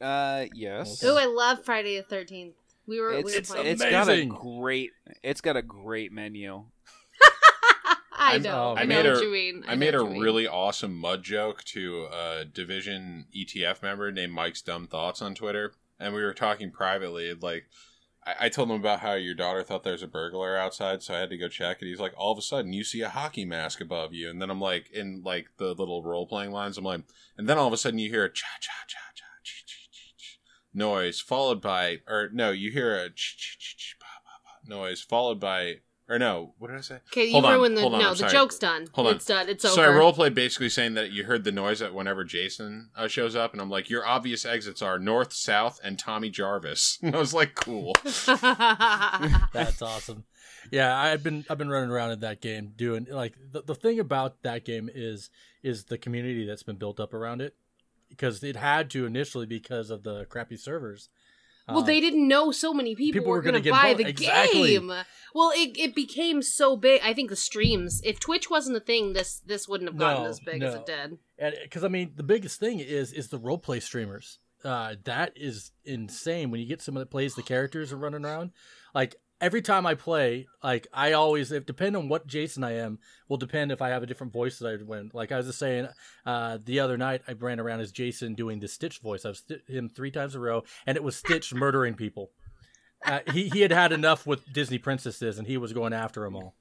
uh, yes. Oh, I love Friday the Thirteenth. We were. It's we were it's it's got a great it's got a great menu. I know. I, I know made what a- you mean. I know made a what mean. really awesome mud joke to a Division ETF member named Mike's Dumb Thoughts on Twitter, and we were talking privately. Like, I, I told him about how your daughter thought there was a burglar outside, so I had to go check it. He's like, all of a sudden, you see a hockey mask above you, and then I'm like, in like the little role playing lines, I'm like, and then all of a sudden you hear a cha cha cha cha ch ch ch ch noise, followed by, or no, you hear a ch ch ch ch noise, followed by, or no, what did I say? Okay, you Hold on, ruined the. on, no, I'm the sorry. joke's done. Hold on. It's done. It's over. So I over. roleplayed basically saying that you heard the noise that whenever Jason uh, shows up, and I'm like, your obvious exits are north, south, and Tommy Jarvis. And I was like, cool. That's awesome. Yeah, I've been I've been running around in that game doing like the, the thing about that game is is the community that's been built up around it because it had to initially because of the crappy servers. Well, Um, they didn't know so many people, people were were going to buy the Exactly. game. Well, it, it became so big. I think the streams. If Twitch wasn't a thing, this this wouldn't have gotten No, as big as it did. and because I mean the biggest thing is is the role play streamers. Uh, that is insane when you get someone that plays the characters and running around. Like every time I play, like I always, if depend on what Jason I am, will depend if I have a different voice that I win. Like I was just saying, uh, the other night I ran around as Jason doing the Stitch voice. I've sti- him three times in a row, and it was Stitch murdering people. Uh, he he had had enough with Disney princesses, and he was going after them all.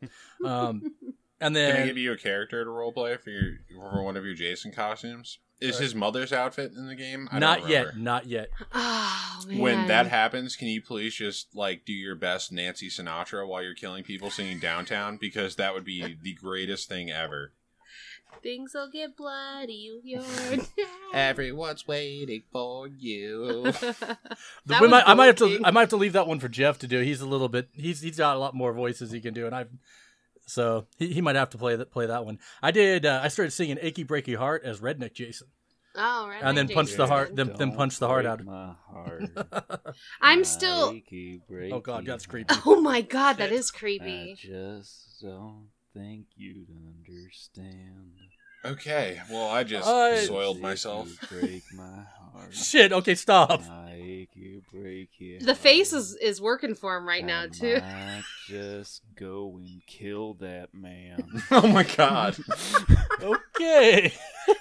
Um, and then Can I give you a character to roleplay for your for one of your Jason costumes? Is his mother's outfit in the game? I don't yet, not yet. Oh man. When that happens, can you please just like do your best Nancy Sinatra while you're killing people singing downtown? Because that would be the greatest thing ever. Things will get bloody. You're Everyone's waiting for you. The- That we was might, I might have to. I might have to leave that one for Geoff to do. He's a little bit. He's he's got a lot more voices he can do, and I've. So he, he might have to play that play that one. I did. Uh, I started singing "Achy Breaky Heart" as Redneck Jason, oh, right. and then punch the heart. Then then punch the heart out. My heart. I'm still. Oh god, that's creepy. Oh my god, that is creepy. I creepy. just don't think you'd understand. Okay, well I just I- soiled myself. You break my heart. Shit. Okay, stop. I ache you, break your The face heart. is is working for him right now I too. might just go and kill that man. oh my god! Okay.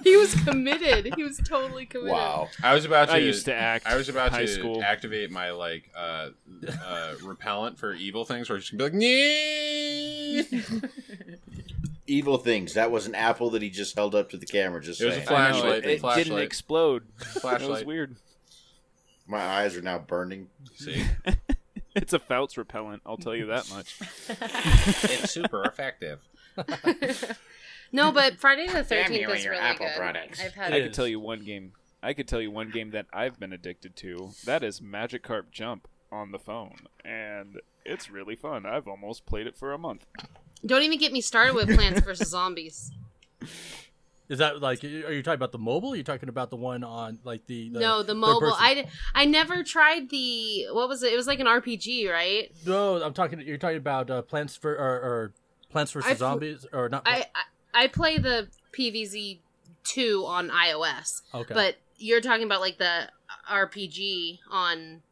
he was committed. He was totally committed. Wow, I was about to. I used to act. I was about high to school. activate my like uh, uh, repellent for evil things, where it's gonna be like, "Nee." Evil things. That was an apple that he just held up to the camera. Just It was a saying. flash- I know, Flashlight, It, it flashlight. didn't explode. Flashlight. That was weird. My eyes are now burning. See, It's a Foutz repellent. I'll tell you that much. it's super effective. no, but Friday the Thirteenth you is really Apple good. products. I've had It I is. can tell you one game. I could tell you one game that I've been addicted to. That is Magikarp Jump on the phone, and it's really fun. I've almost played it for a month. Don't even get me started with Plants vs Zombies. Is that like? Are you talking about the mobile? Or are you talking about the one on like the, the no, the mobile. I, I never tried the what was it? It was like an RPG, right? no, I'm talking. You're talking about uh, Plants for or, or Plants vs I Zombies or not? I, I I play the PVZ two on iOS, okay. but you're talking about like the RPG on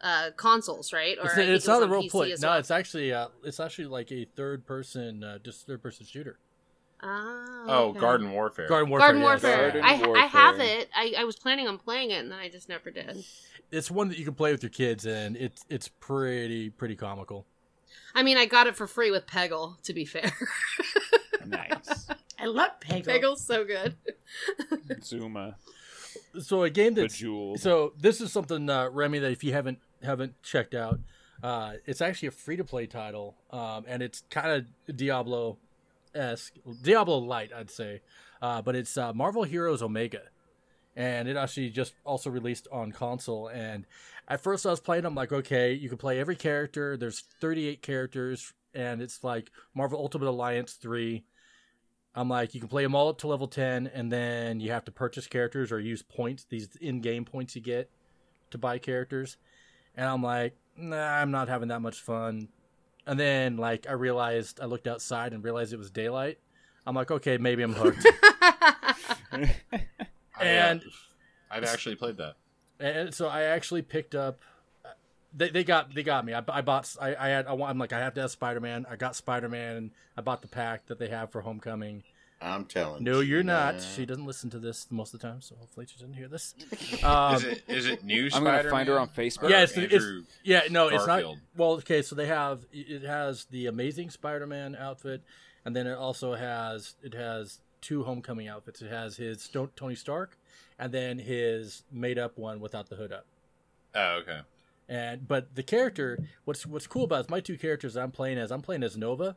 uh consoles, right? Or it's, I think it's it not a role PC play. as No, well. it's actually uh, it's actually like a third person, uh, just third person shooter. Ah, Oh, okay. Garden Warfare. Garden Warfare. Garden yes. Warfare. Garden I I have it. I, I was planning on playing it, and then I just never did. It's one that you can play with your kids, and it's it's pretty pretty comical. I mean, I got it for free with Peggle. To be fair, Nice. I love Peggle. Peggle's so good. Zuma. So a game that's Bejeweled. So this is something, uh, Remy, that if you haven't haven't checked out, uh, it's actually a free to play title, um, and it's kind of Diablo esque, Diablo light, I'd say, uh, but it's uh, Marvel Heroes Omega, and it actually just also released on console. And at first, I was playing, I'm like, okay, you can play every character. There's 38 characters, and it's like Marvel Ultimate Alliance three. I'm like, you can play them all up to level 10, and then you have to purchase characters or use points, these in game points you get to buy characters. And I'm like, nah, I'm not having that much fun. And then, like, I realized, I looked outside and realized it was daylight. I'm like, okay, maybe I'm hooked. I, uh, and I've actually played that. and so I actually picked up. They, they got they got me. I, I bought I, I had I want, I'm like I have to have Spider Man. I got Spider Man. I bought the pack that they have for Homecoming. I'm telling No, you. you're not. nah. She doesn't listen to this most of the time, so hopefully she doesn't hear this. Um, is it is it new? I'm gonna find her on Facebook. yeah, it's, it's yeah, no, it's not. Well, okay, so they have it has the Amazing Spider-Man outfit, and then it also has it has two Homecoming outfits. It has his Sto- Tony Stark, and then his made-up one without the hood up. Oh, okay. And but the character, what's what's cool about it is my two characters I'm playing as. I'm playing as Nova,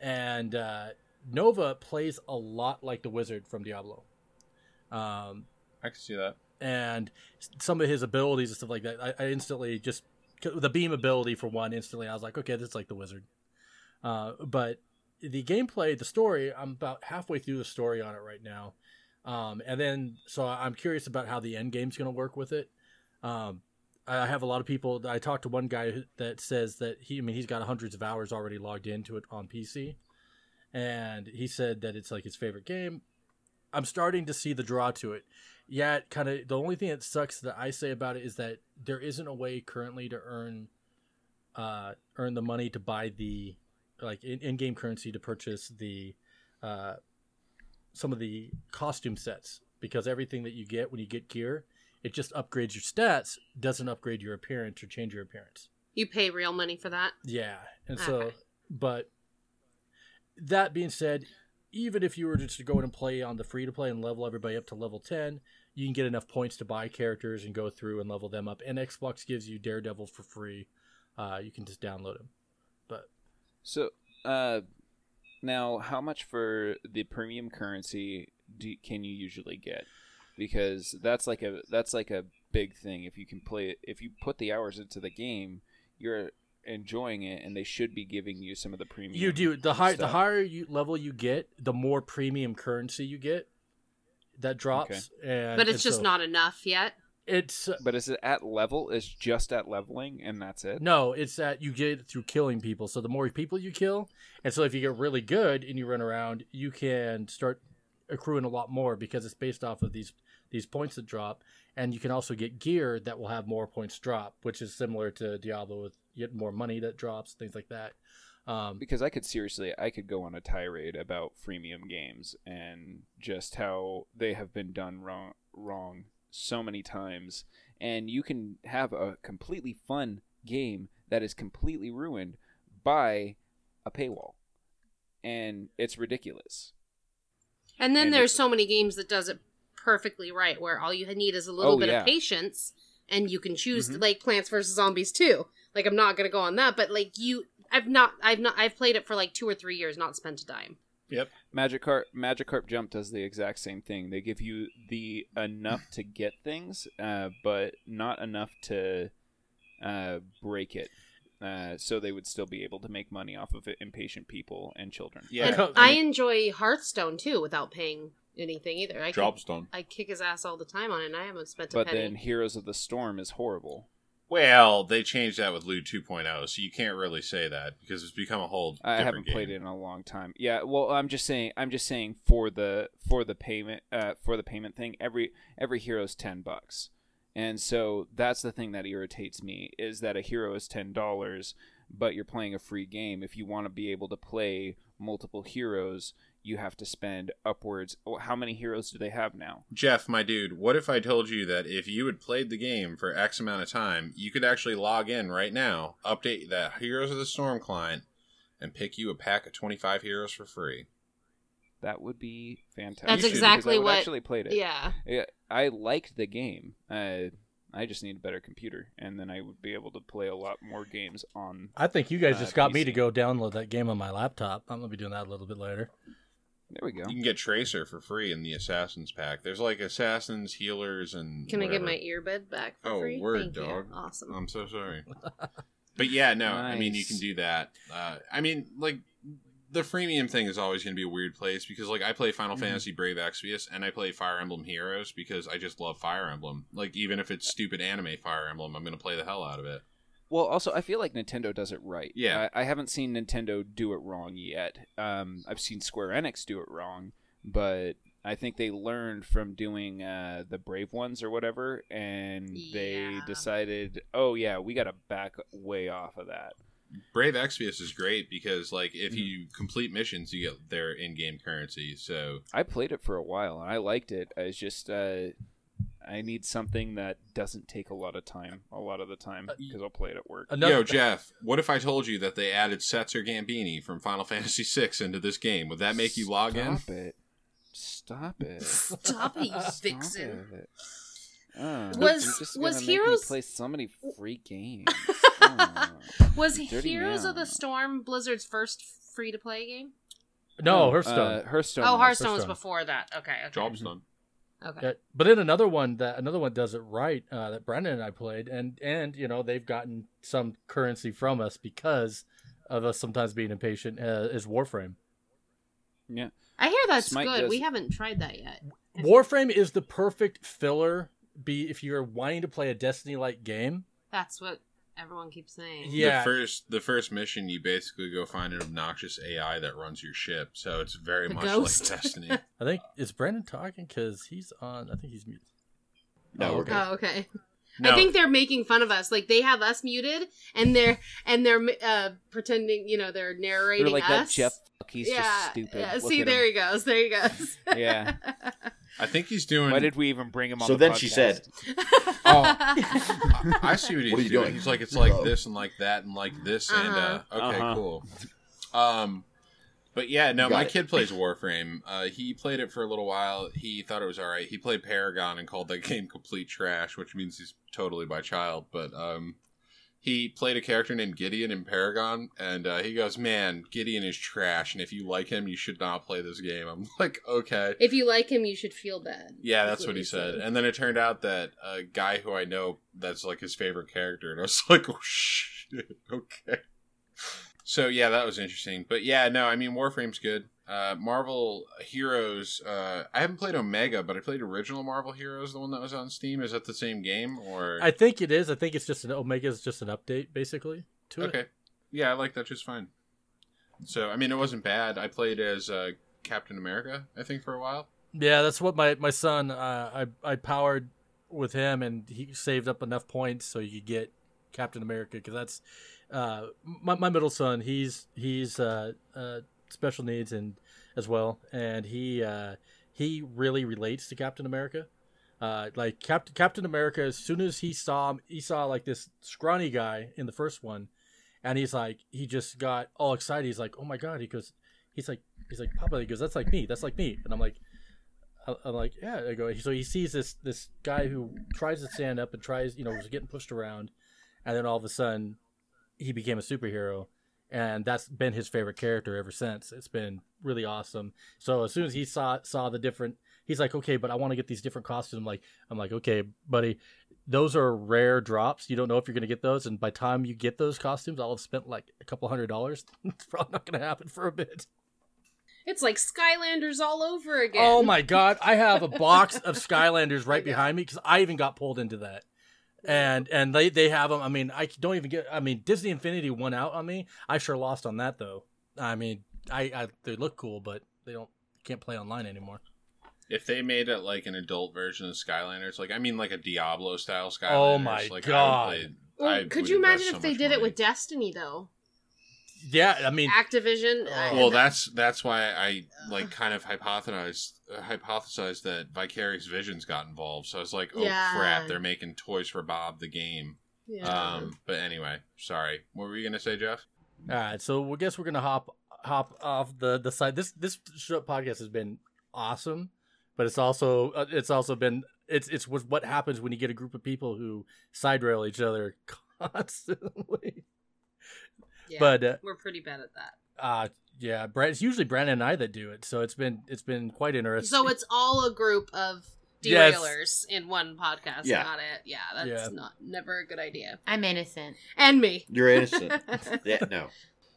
and uh, Nova plays a lot like the Wizard from Diablo. Um, I can see that. and some of his abilities and stuff like that. I, I instantly just the beam ability for one. Instantly, I was like, okay, this is like the wizard. Uh, but the gameplay, the story, I'm about halfway through the story on it right now, um, and then so I'm curious about how the end game's going to work with it. Um, I have a lot of people. I talked to one guy that says that he, I mean, he's got hundreds of hours already logged into it on PC, and he said that it's like his favorite game. I'm starting to see the draw to it. Yet, kind of the only thing that sucks that I say about it is that there isn't a way currently to earn, uh, earn the money to buy the, like in, in-game currency to purchase the, uh, some of the costume sets because everything that you get when you get gear, it just upgrades your stats, doesn't upgrade your appearance or change your appearance. You pay real money for that. Yeah, and so, but that being said, even if you were just to go in and play on the free to play and level everybody up to level ten, you can get enough points to buy characters and go through and level them up. And Xbox gives you Daredevil for free. Uh, you can just download him. But So, uh, now how much for the premium currency do, can you usually get? Because that's like a that's like a big thing. If you can play if you put the hours into the game, you're enjoying it, and they should be giving you some of the premium. you do the high the higher you level you get, the more premium currency you get. That drops, and But it's and just so not enough yet. It's uh, But is it at level? It's just at leveling, and that's it? No, it's that you get it through killing people. So the more people you kill, and so if you get really good and you run around, you can start accruing a lot more because it's based off of these these points that drop, and you can also get gear that will have more points drop, which is similar to Diablo with you get more money that drops, things like that. Um, because I could seriously, I could go on a tirade about freemium games and just how they have been done wrong, wrong so many times, and you can have a completely fun game that is completely ruined by a paywall, and it's ridiculous. And then And there's so many games that does it perfectly right, where all you need is a little Oh, bit yeah. of patience, and you can choose Mhm. like Plants vs Zombies too. Like I'm not gonna go on that, but like you, I've not, I've not, I've played it for like two or three years, not spent a dime. Yep. Magikarp Magikarp Jump does the exact same thing. They give you the enough to get things, uh, but not enough to uh, break it. Uh, so they would still be able to make money off of it, impatient people and children. Yeah, And I enjoy Hearthstone too without paying anything either. I kick, Jobstone. I kick his ass all the time on it, and I haven't spent a But penny. then Heroes of the Storm is horrible. Well, they changed that with Loot 2.0, so you can't really say that because it's become a whole. I haven't game. played it in a long time. Yeah, well, I'm just saying. I'm just saying for the for the payment uh, for the payment thing. Every every hero's ten bucks, and so that's the thing that irritates me is that a hero is ten dollars, but you're playing a free game. If you want to be able to play multiple heroes, you have to spend upwards. How many heroes do they have now? Geoff, my dude, what if I told you that if you had played the game for X amount of time, you could actually log in right now, update that Heroes of the Storm client, and pick you a pack of 25 heroes for free? That would be fantastic. That's You should, because exactly I would what. actually played it. Yeah, Yeah, I liked the game. Uh, I just need a better computer, and then I would be able to play a lot more games on. I think you guys Uh, just got me to go download that game on my laptop. I'm gonna be doing that a little bit later. There we go. You can get Tracer for free in the Assassins pack. There's like Assassins, Healers, and. can I get my earbud back for Oh, free? word, Thank dog. You. Awesome. I'm so sorry. but yeah, no, I mean, you can do that. Uh, I mean, like, the freemium thing is always going to be a weird place because, like, I play Final Mhm. Fantasy Brave Exvius and I play Fire Emblem Heroes because I just love Fire Emblem. Like, even if it's stupid anime Fire Emblem, I'm going to play the hell out of it. Well, also, I feel like Nintendo does it right. Yeah. I, I haven't seen Nintendo do it wrong yet. Um, I've seen Square Enix do it wrong, but I think they learned from doing uh, the Brave ones or whatever, and they Yeah. decided, oh yeah, we got to back way off of that. Brave Exvius is great because, like, Mm-hmm. if you complete missions, you get their in game currency. So, I played it for a while and I liked it. It's just uh, I need something that doesn't take a lot of time, a lot of the time, Uh, because I'll play it at work. Another, yo, Geoff, what if I told you that they added Setzer Gabbiani from Final Fantasy VI into this game? Would that make you log in? Stop it! Stop it! Stop it, you Stop vixen. it. Oh, Was- just was gonna me Heroes- play so many free games? Oh. Was Dirty Heroes of the. Storm Blizzard's first free to play game? no, Uh, Hearthstone. Hearthstone. oh, was. Hearthstone was before that. Okay, okay. Job's done. Okay. Yeah, but then another one that another one does it right uh, that Brendan and I played, and and you know they've gotten some currency from us because of us sometimes being impatient. Uh, is Warframe. Yeah. I hear that's Smite good. does- We haven't tried that yet. Warframe is the perfect filler. Be if you're wanting to play a Destiny like game. That's what everyone keeps saying. Yeah. The first the first mission you basically go find an obnoxious AI that runs your ship. So it's very The much ghost. like Destiny. I think is Brandon talking because he's on. I think he's muted. No, Oh, we're okay. good. Oh, okay. No, I think they're making fun of us. Like they have us muted, and they're and they're uh, pretending. You know, they're narrating They're like that. Geoff. He's yeah. just stupid. yeah. See, there him. he goes. There he goes. Yeah. I think he's doing Why did we even bring him on? So the then she said, Oh. I, I see what he's What are you doing. doing? He's like it's like Hello. this and like that and like this and uh okay, Uh-huh. cool. Um but yeah, no, my it. kid plays Warframe. Uh, he played it for a little while. He thought it was all right. He played Paragon and called that game complete trash, which means he's totally my child. But um, he played a character named Gideon in Paragon, and uh, he goes, "Man, Gideon is trash, and if you like him, you should not play this game." I'm like, "Okay." if you like him, you should feel bad. Yeah, That's that's what he said. And then it turned out that a guy who I know that's like his favorite character, and I was like, oh shit, okay. So yeah, that was interesting. But yeah, no, I mean Warframe's good. Uh, Marvel Heroes. Uh, I haven't played Omega, but I played original Marvel Heroes, the one that was on Steam. Is that the same game or? I think it is. I think it's just an Omega is just an update basically to it. okay, yeah, I like that just fine. So I mean, it wasn't bad. I played as uh, Captain America, I think, for a while. Yeah, that's what my my son. Uh, I I powered with him, and he saved up enough points so he could get Captain America because that's uh, my my middle son. He's he's uh, uh, special needs and as well, and he uh, he really relates to Captain America. Uh, like Captain Captain America, as soon as he saw him, he saw like this scrawny guy in the first one, and he's like he just got all excited. He's like, oh my god! He goes, he's like he's like Papa. He goes, that's like me. That's like me. And I'm like. I'm like, yeah. I go. So he sees this this guy who tries to stand up and tries, you know, was getting pushed around, and then all of a sudden, he became a superhero, and that's been his favorite character ever since. It's been really awesome. So as soon as he saw saw the different, he's like, okay, but I want to get these different costumes. I'm like, I'm like, okay, buddy, those are rare drops. You don't know if you're gonna get those, and by the time you get those costumes, I'll have spent like a couple hundred dollars. it's probably not gonna happen for a bit. It's like Skylanders all over again. Oh my god, I have a box of Skylanders right behind me because I even got pulled into that. And and they they have them. I mean, I don't even get. I mean, Disney Infinity won out on me. I sure lost on that though. I mean, I, I they look cool, but they don't can't play online anymore. If they made it like an adult version of Skylanders, like I mean, like a Diablo style oh Skylanders. Oh my like, God. I would play, Well, I could would you invest imagine so if they much did it with Destiny though? Yeah, I mean, Activision. uh, Well, that's that's why I like kind of hypothesized uh, hypothesized that Vicarious Visions got involved. So I was like, oh Yeah. crap, they're making Toys for Bob the game. yeah. Um, but anyway, sorry. What were you gonna say, Geoff? all right. So we guess we're gonna hop hop off the the side. This this show podcast has been awesome, but it's also uh, it's also been it's it's what what happens when you get a group of people who side rail each other constantly. Yeah, But uh, we're pretty bad at that. uh yeah, Brad. It's usually Brandon and I that do it, so it's been it's been quite interesting. So it's all a group of Yes. derailers in one podcast. Yeah. Got it. Yeah, that's Yeah. not never a good idea. I'm innocent. And me. You're innocent. yeah, no.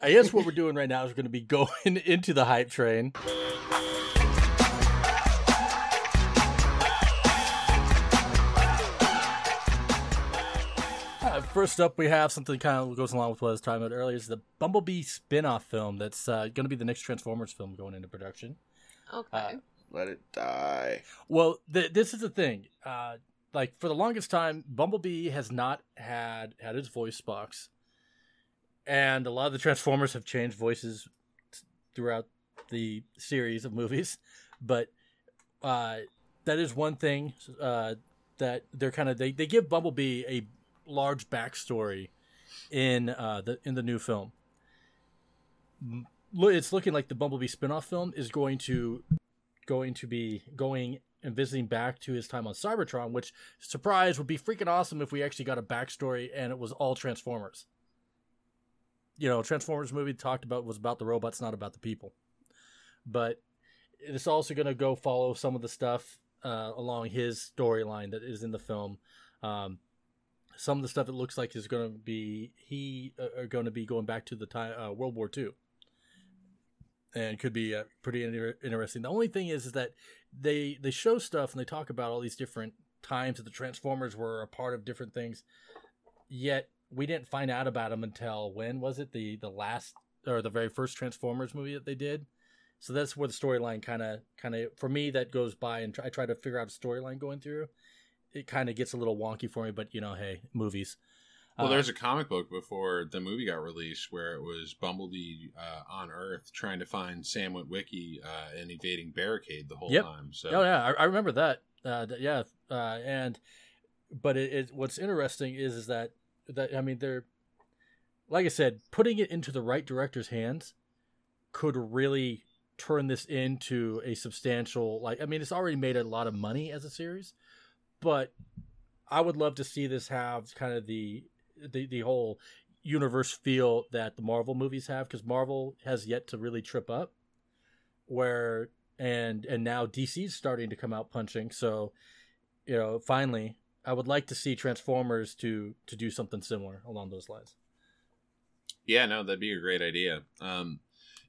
I guess what we're doing right now is we're going to be going into the hype train. First up, we have something kind of goes along with what I was talking about earlier. Is the Bumblebee spin-off film that's uh, going to be the next Transformers film going into production. Okay. Uh, Let it die. Well, th- this is the thing. Uh, like for the longest time, Bumblebee has not had had his voice box, and a lot of the Transformers have changed voices t- throughout the series of movies. But uh, that is one thing uh, that they're kind of they, they give Bumblebee a large backstory in uh, the in the new film. It's looking like the Bumblebee spin-off film is going to going to be going and visiting back to his time on Cybertron, which surprise would be freaking awesome if we actually got a backstory and it was all Transformers. You know, Transformers movie talked about was about the robots, not about the people. But it's also going to go follow some of the stuff uh, along his storyline that is in the film. Um, some of the stuff it looks like is going to be he uh, are going to be going back to the time uh, World War II and could be uh, pretty inter- interesting. The only thing is, is that they they show stuff and they talk about all these different times that the Transformers were a part of different things. Yet we didn't find out about them until when was it the the last or the very first Transformers movie that they did. So that's where the storyline kind of kind of for me that goes by and I try to figure out a storyline going through. It kind of gets a little wonky for me, but you know, hey, movies. Well, Uh, there's a comic book before the movie got released where it was Bumblebee uh, on Earth trying to find Sam Witwicky uh, and evading Barricade the whole Yep. time. So Oh yeah, I, I remember that. Uh, th- yeah, uh, and but it, it what's interesting is is that that I mean they're like I said, putting it into the right director's hands could really turn this into a substantial like I mean it's already made a lot of money as a series, but I would love to see this have kind of the the, the whole universe feel that the Marvel movies have because Marvel has yet to really trip up where and and now DC's starting to come out punching so you know finally I would like to see Transformers to to do something similar along those lines. Yeah, no, that'd be a great idea. Um,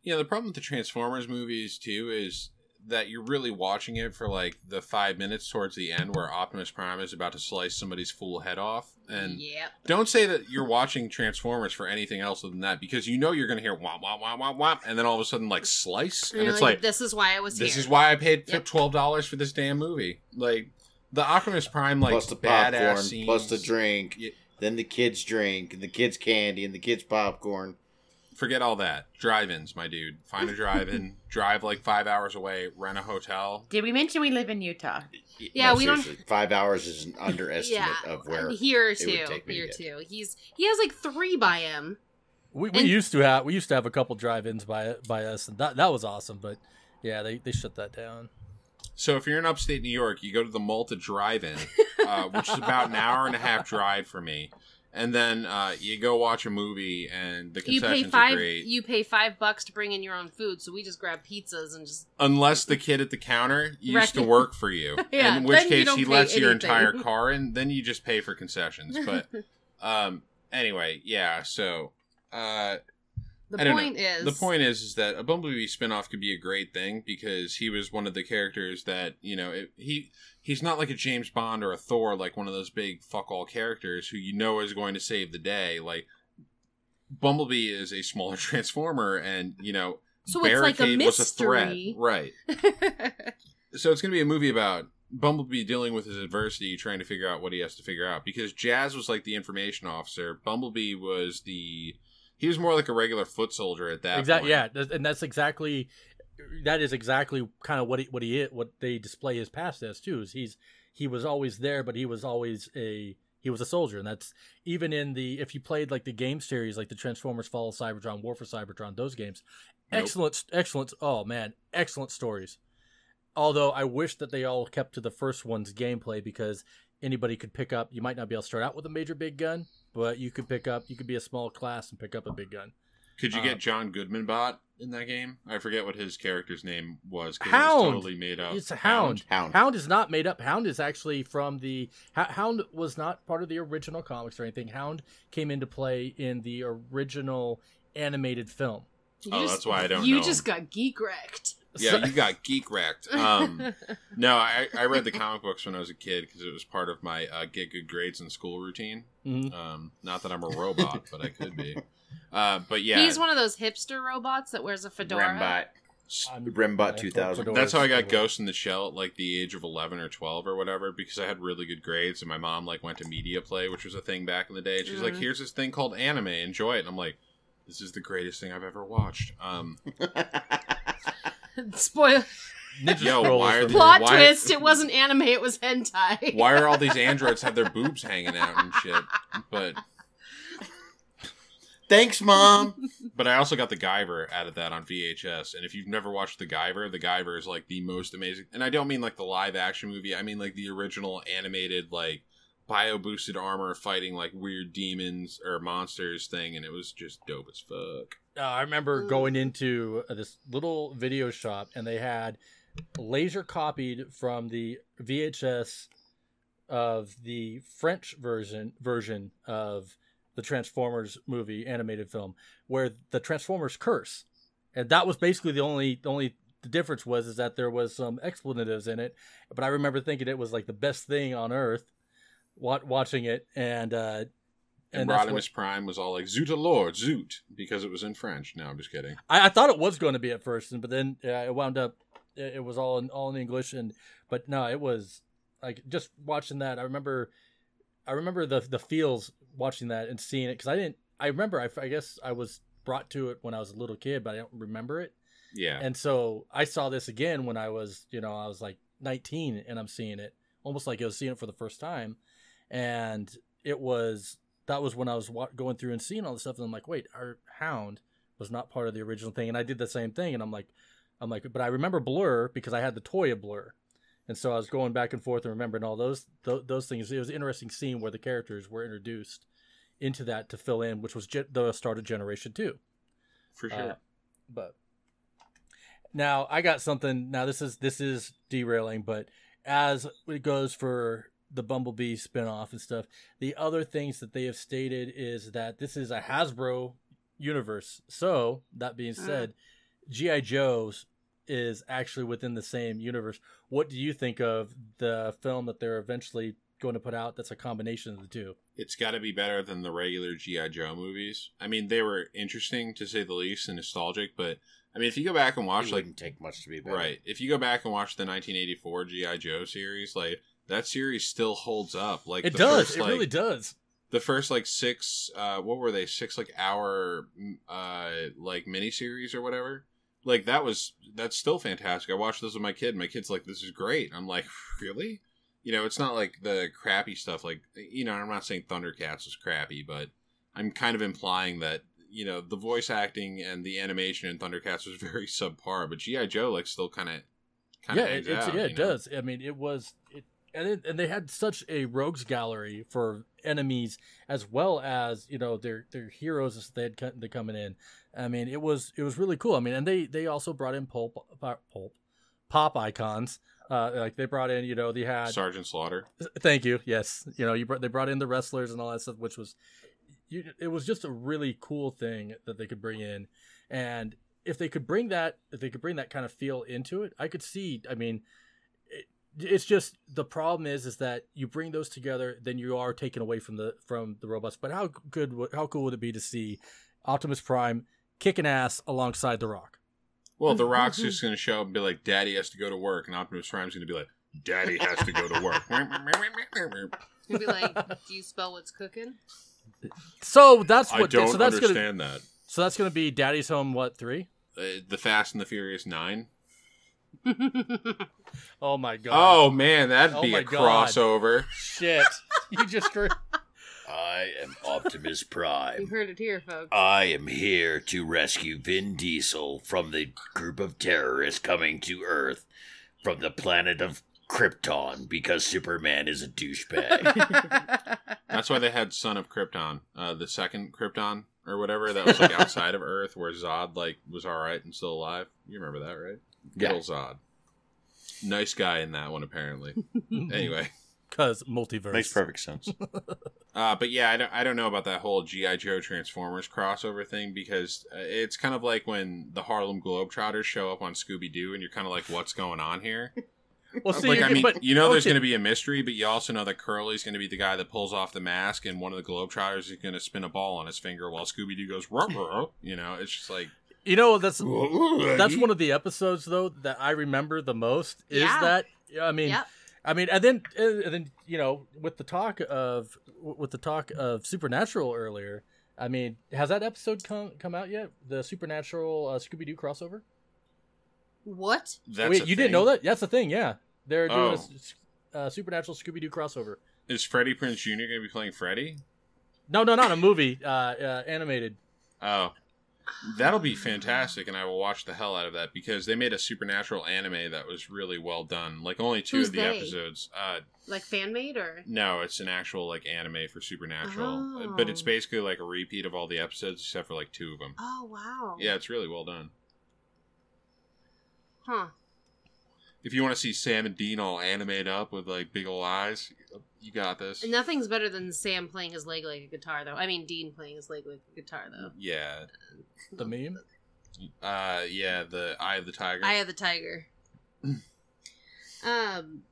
you know, the problem with the Transformers movies too is that you're really watching it for like the five minutes towards the end where Optimus Prime is about to slice somebody's full head off, and yep. don't say that you're watching Transformers for anything else other than that because you know you're going to hear womp womp womp womp womp, and then all of a sudden like slice, and You're it's like this is why I was this here. is why I paid Yep. twelve dollars for this damn movie. Like the Optimus Prime, like plus the badass popcorn, scenes, plus the drink, Yeah. then the kids drink, and the kids candy, and the kids popcorn. Forget all that. Drive-ins, my dude. Find a drive-in. drive like five hours away. Rent a hotel. Did we mention we live in Utah? Yeah, we don't- seriously, Five hours is an underestimate yeah, of where. and here it would too. take me to Here get. too. He's he has like three by him. We, we And- used to have we used to have a couple drive-ins by by us and that that was awesome but yeah they, they shut that down. So if you're in upstate New York, you go to the Malta Drive-In, uh, which is about an hour and a half drive for me, and then uh, you go watch a movie, and the You concessions pay five. are great. You pay five bucks to bring in your own food, so we just grab pizzas and just. Unless the kid at the counter used to work for you, Yeah, in which you case he lets your anything. entire car in, then you just pay for concessions. But um, anyway, yeah. So uh, The don't know. point is the point is, is that a Bumblebee spinoff could be a great thing because he was one of the characters that you know it, he he's not like a James Bond or a Thor, like one of those big fuck all characters who you know is going to save the day. Like Bumblebee is a smaller transformer, and you know So it's like a Barricade was a threat, right? So it's going to be a movie about Bumblebee dealing with his adversity, trying to figure out what he has to figure out. Because Jazz was like the information officer, Bumblebee was the he was more like a regular foot soldier at that exactly. point. Yeah, and that's exactly that is exactly kind of what he what he what they display his past as too. Is he's he was always there, but he was always a he was a soldier, and that's even in the if you played like the game series, like the Transformers Fall of Cybertron, War for Cybertron, those games, Nope. excellent, excellent. Oh man, excellent stories. Although I wish that they all kept to the first one's gameplay because anybody could pick up. You might not be able to start out with a major big gun, but you could pick up. You could be a small class and pick up a big gun. Could you Uh, get John Goodman bot in that game? I forget what his character's name was. 'cause it Hound. was totally made up. It's a hound. Hound. Hound is not made up. Hound is actually from the Hound was not part of the original comics or anything. Hound came into play in the original animated film. You Oh, just- that's why I don't know. You know just got geek wrecked. Yeah, you got geek wrecked. Um, no, I, I read the comic books when I was a kid because it was part of my uh, get good grades in school routine. Mhm. Um, not that I'm a robot, but I could be. Uh, but yeah, He's one of those hipster robots that wears a fedora. Rembot. Rembot 2000. That's how I got Ghost in the Shell at like the age of eleven or twelve or whatever because I had really good grades and my mom like went to media play, which was a thing back in the day. And she's like, Mhm. "Here's this thing called anime, enjoy it." And I'm like, "This is the greatest thing I've ever watched." Um, Spoil Ninja Yo, why are the- plot why- twist. It wasn't anime. It was hentai. why are all these androids have their boobs hanging out and shit? But Thanks, mom. but I also got the Guyver added that on VHS. And if you've never watched the Guyver, the Guyver is like the most amazing. And I don't mean like the live action movie. I mean like the original animated like bio boosted armor fighting like weird demons or monsters thing. And it was just dope as fuck. Uh, I remember going into uh, this little video shop and they had laser copied from the VHS of the French version version of the Transformers movie animated film where the Transformers curse. And that was basically the only the only the difference was is that there was some expletives in it, but I remember thinking it was like the best thing on earth watching it and uh And, that's Rodimus Prime was all like Zoot Lord, Zoot, because it was in French. No, I'm just kidding. I, I thought it was going to be at first, but then uh, it wound up. It, it was all in all in English, and but no, it was like just watching that. I remember, I remember the the feels watching that and seeing it because I didn't. I remember. I, I guess I was brought to it when I was a little kid, but I don't remember it. Yeah. And so I saw this again when I was, you know, I was like 19, and I'm seeing it almost like I was seeing it for the first time, and it was that was when I was wa- going through and seeing all this stuff, and I'm like, wait, our Hound was not part of the original thing, and I did the same thing, and I'm like, I'm like, but I remember Blurr because I had the toy of Blurr, and so I was going back and forth and remembering all those those, those things. It was an interesting scene where the characters were introduced into that to fill in, which was ge- the start of Generation Two. For sure. Uh, but now I got something. Now this is this is derailing, but as it goes for the Bumblebee spinoff and stuff, the other things that they have stated is that this is a Hasbro universe. So that being Ah. said, GI Joe's is actually within the same universe. What do you think of the film that they're eventually going to put out? That's a combination of the two. it's got to be better than the regular GI Joe movies. I mean, they were interesting to say the least and nostalgic, but I mean, if you go back and watch It like take much to be better. right, if you go back and watch the 1984 GI Joe series, like that series still holds up. Like It the does. first, it like, really does. The first like six, uh, what were they? Six like hour, uh, like miniseries or whatever. Like that was that's still fantastic. I watched this with my kid. and My kid's like, "This is great." I'm like, "Really?" You know, it's not like the crappy stuff. Like, you know, I'm not saying Thundercats was crappy, but I'm kind of implying that you know the voice acting and the animation in Thundercats was very subpar. But GI Joe like still kind of kind yeah, it, it's, yeah, it does. I mean, it was it and it, and they had such a rogues gallery for enemies as well as you know their their heroes as they had co- they coming in. I mean, it was it was really cool. I mean, and they they also brought in pulp pulp pop icons. Uh, like they brought in, you know, they had Sergeant Slaughter. Thank you. Yes, you know, you brought, they brought in the wrestlers and all that stuff, which was, you, it was just a really cool thing that they could bring in, and if they could bring that, if they could bring that kind of feel into it, I could see. I mean, it's just the problem is, is that you bring those together, then you are taken away from the from the robots. But how good, how cool would it be to see Optimus Prime kicking ass alongside The Rock? Well, The Rock's just going to show up and be like, "Daddy has to go to work," and Optimus Prime's going to be like, "Daddy has to go to work." You'd be like, "Do you spell what's cooking?" So that's what. I don't so that's gonna. understand that. So that's gonna be Daddy's Home. What three? Uh, the Fast and the Furious Nine. Oh my god. Oh man, that'd Oh be a God. crossover. shit! you just. Re- I am Optimus Prime. you heard it here, folks. I am here to rescue Vin Diesel from the group of terrorists coming to Earth from the planet of Krypton because Superman is a douchebag. That's why they had Son of Krypton, uh, the second Krypton or whatever that was like outside of Earth, where Zod like was all right and still alive. You remember that, right? Good Yeah. old Zod. Nice guy in that one, apparently. anyway, Because multiverse. Makes perfect sense. uh, but yeah, I don't, I don't know about that whole GI Joe Transformers crossover thing because uh, it's kind of like when the Harlem Globetrotters show up on Scooby Doo, and you're kind of like, "What's going on here?" Well, see, like, I mean, but, you know, there's going to be a mystery, but you also know that Curly's going to be the guy that pulls off the mask, and one of the Globetrotters is going to spin a ball on his finger while Scooby Doo goes, ruh, ruh. you know, it's just like, You know that's that's one of the episodes though that I remember the most. Is Yeah. that I mean, Yep. I mean, and then and then you know with the talk of with the talk of Supernatural earlier. I mean, has that episode come come out yet? The Supernatural uh, Scooby Doo crossover. What? that's Wait, a you didn't know that? That's the thing. Yeah, they're doing Oh. a s- uh, Supernatural Scooby Doo crossover. Is Freddie Prinze Jr. going to be playing Freddie? No, no, not a movie. Uh, uh, animated. Oh. That'll be fantastic, and I will watch the hell out of that because they made a supernatural anime that was really well done. Like only two Who's of the they? episodes. Uh, Like fan made or? no, it's an actual like anime for supernatural, Oh. but it's basically like a repeat of all the episodes except for like two of them. Oh wow. Yeah, it's really well done. Huh. If you want to see Sam and Dean all animated up with like big ol' eyes, you got this. Nothing's better than Sam playing his leg like a guitar, though. I mean, Dean playing his leg like a guitar, though. Yeah, The meme. uh, yeah, the Eye of the Tiger. Eye of the Tiger. um,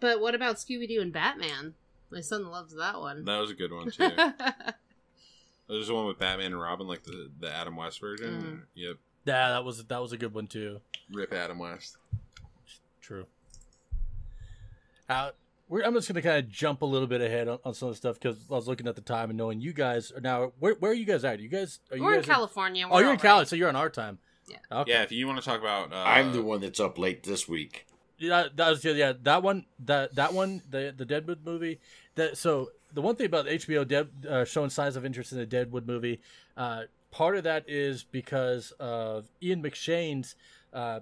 but what about Scooby Doo and Batman? My son loves that one. that was a good one too. There's the one with Batman and Robin, like the the Adam West version. Yep, Yeah, that was that was a good one too. rip Adam West. True. Uh, we're, I'm just gonna kind of jump a little bit ahead on, on some of the stuff because I was looking at the time and knowing you guys are now. Where, where are you guys at? You guys are you We're in California. oh, we're you're in all Cali, so you're on our time. Yeah. Okay. Yeah, if you want to talk about, uh, I'm the one that's up late this week. Yeah, that was yeah. That one, that that one, the the Deadwood movie. That so the one thing about HBO Dead uh, showing signs of interest in the Deadwood movie, uh, part of that is because of Ian McShane's uh,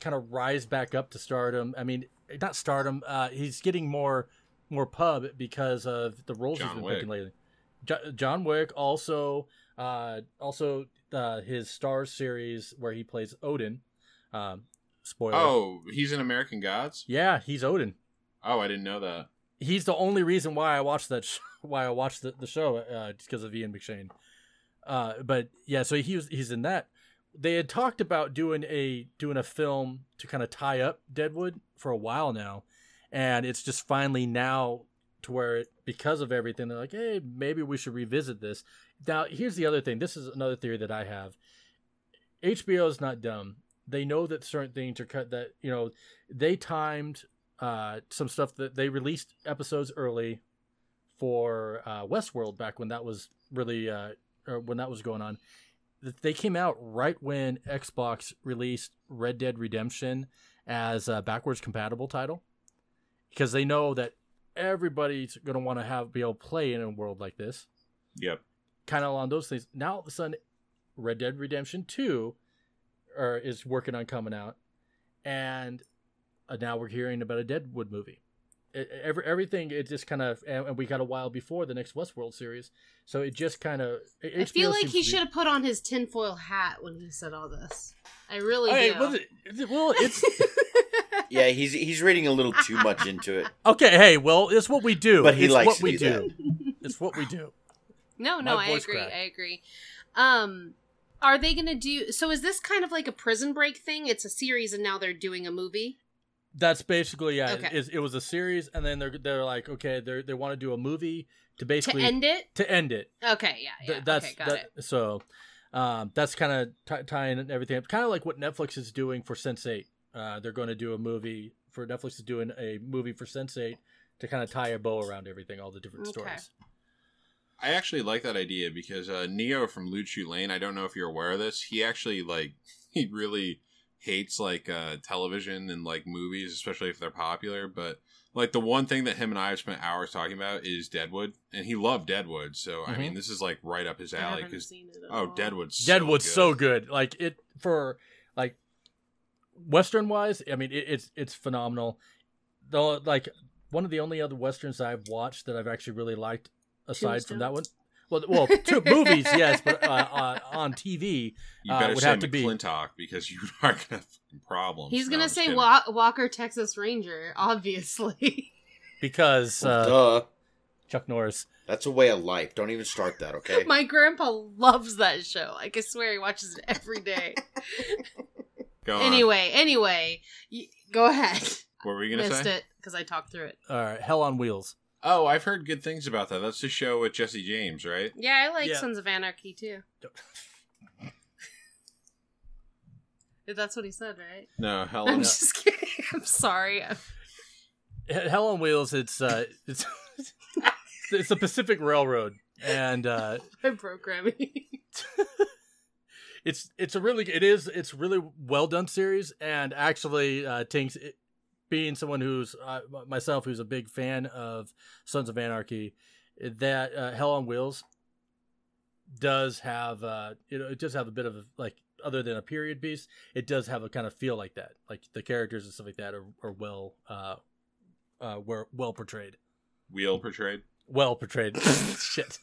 kind of rise back up to stardom. I mean, not stardom. Uh, he's getting more more pub because of the roles John he's been Wick. picking lately. Jo- John Wick also uh, also uh, his Starz series where he plays Odin. Um, spoiler. oh, he's in American Gods. Yeah, he's Odin. Oh, I didn't know that. He's the only reason why I watched that. Sh- why I watched the, the show, uh, just because of Ian McShane. Uh, but yeah, so he was he's in that. They had talked about doing a doing a film to kind of tie up Deadwood for a while now, and it's just finally now to where it, because of everything they're like, hey, maybe we should revisit this. Now, here's the other thing. This is another theory that I have. HBO is not dumb. They know that certain things are cut. That you know, they timed uh, some stuff that they released episodes early for uh, Westworld back when that was really uh, or when that was going on. Th- They came out right when Xbox released Red Dead Redemption as a backwards compatible title because they know that everybody's going to want to have be able to play in a world like this Yep. kind of along those things. Now all of a sudden, Red Dead Redemption Two, or is working on coming out, and uh, now we're hearing about a Deadwood movie. It, every everything it just kind of and, and we got a while before the next Westworld series, so it just kind of. I feel like he should have put on his tinfoil hat when he said all this. I really Hey, do. well, it- well, it's Yeah, he's he's reading a little too much into it. okay. Hey, well, it's what we do. But he it's likes what we do It's what we do. No, no, My I agree. cracked. I agree. Um, are they going to do? So is this kind of like a Prison Break thing? It's a series, and now they're doing a movie. That's basically yeah. Okay. It, it was a series, and then they're they're like okay, they they want to do a movie to basically to end it. to end it. Okay, yeah, yeah. Th- that's okay, got that, it. so. Um, that's kind of t- tying everything, up, kind of like what Netflix is doing for Sense8. Uh, they're going to do a movie for Netflix is doing a movie for Sense8 to kind of tie a bow around everything, all the different Okay. stories. I actually like that idea because uh, Neo from Loot Shoot Lane. I don't know if you're aware of this. He actually like he really hates like uh, television and like movies, especially if they're popular. But like the one thing that him and I have spent hours talking about is Deadwood, and he loved Deadwood. So I Mhm. mean, this is like right up his alley because seen it at oh, all. Deadwood's so good. so good. Like it for like Western wise. I mean, it, it's it's phenomenal. Though, like one of the only other westerns I've watched that I've actually really liked, aside from that one. Well, well, two movies, yes, but uh, uh, on TV, You uh, better would say have to be- McLintock because you are gonna have fucking problems. He's No, gonna I'm say. Wa- Walker Texas Ranger, obviously. because uh, Duh. Chuck Norris. That's a way of life. Don't even start that, okay? My grandpa loves that show. Like I can swear, he watches it every day. Go on. anyway, anyway, y- go ahead. what were you gonna Missed say? it because I talked through it. All right, Hell on Wheels. Oh, I've heard good things about that. That's the show with Jesse James, right? Yeah, I like Yeah. Sons of Anarchy too. That's what he said, right? No, I'm Helen. just kidding. I'm sorry. Hell on Wheels. It's uh, it's it's the Pacific Railroad, and uh, I'm programming. it's it's a really it is it's really well done series, and actually, uh, Tinkkz it, being someone who's uh, myself who's a big fan of Sons of Anarchy, that uh, Hell on Wheels does have uh, you know it does have a bit of a, like other than a period piece, it does have a kind of feel like that. Like the characters and stuff like that are, are well uh, uh, were well portrayed. Wheel portrayed. Well portrayed. Shit.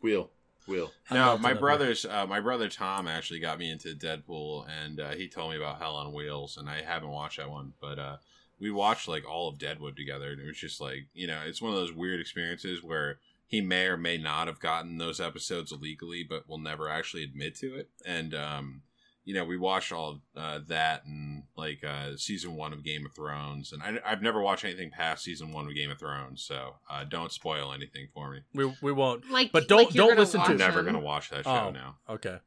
Wheel. Wheel. No, my brother's uh, my brother Tom actually got me into Deadpool, and uh, he told me about Hell on Wheels, and I haven't watched that one, but uh, we watched like all of Deadwood together, and it was just like you know, it's one of those weird experiences where he may or may not have gotten those episodes illegally, but will never actually admit to it, and um, you know, we watched all of uh, that and like uh, season one of Game of Thrones, and I, I've never watched anything past season one of Game of Thrones, so uh, don't spoil anything for me. We we won't. Like, But don't- like don't listen to- watch I'm never gonna watch that show Oh. now. Okay.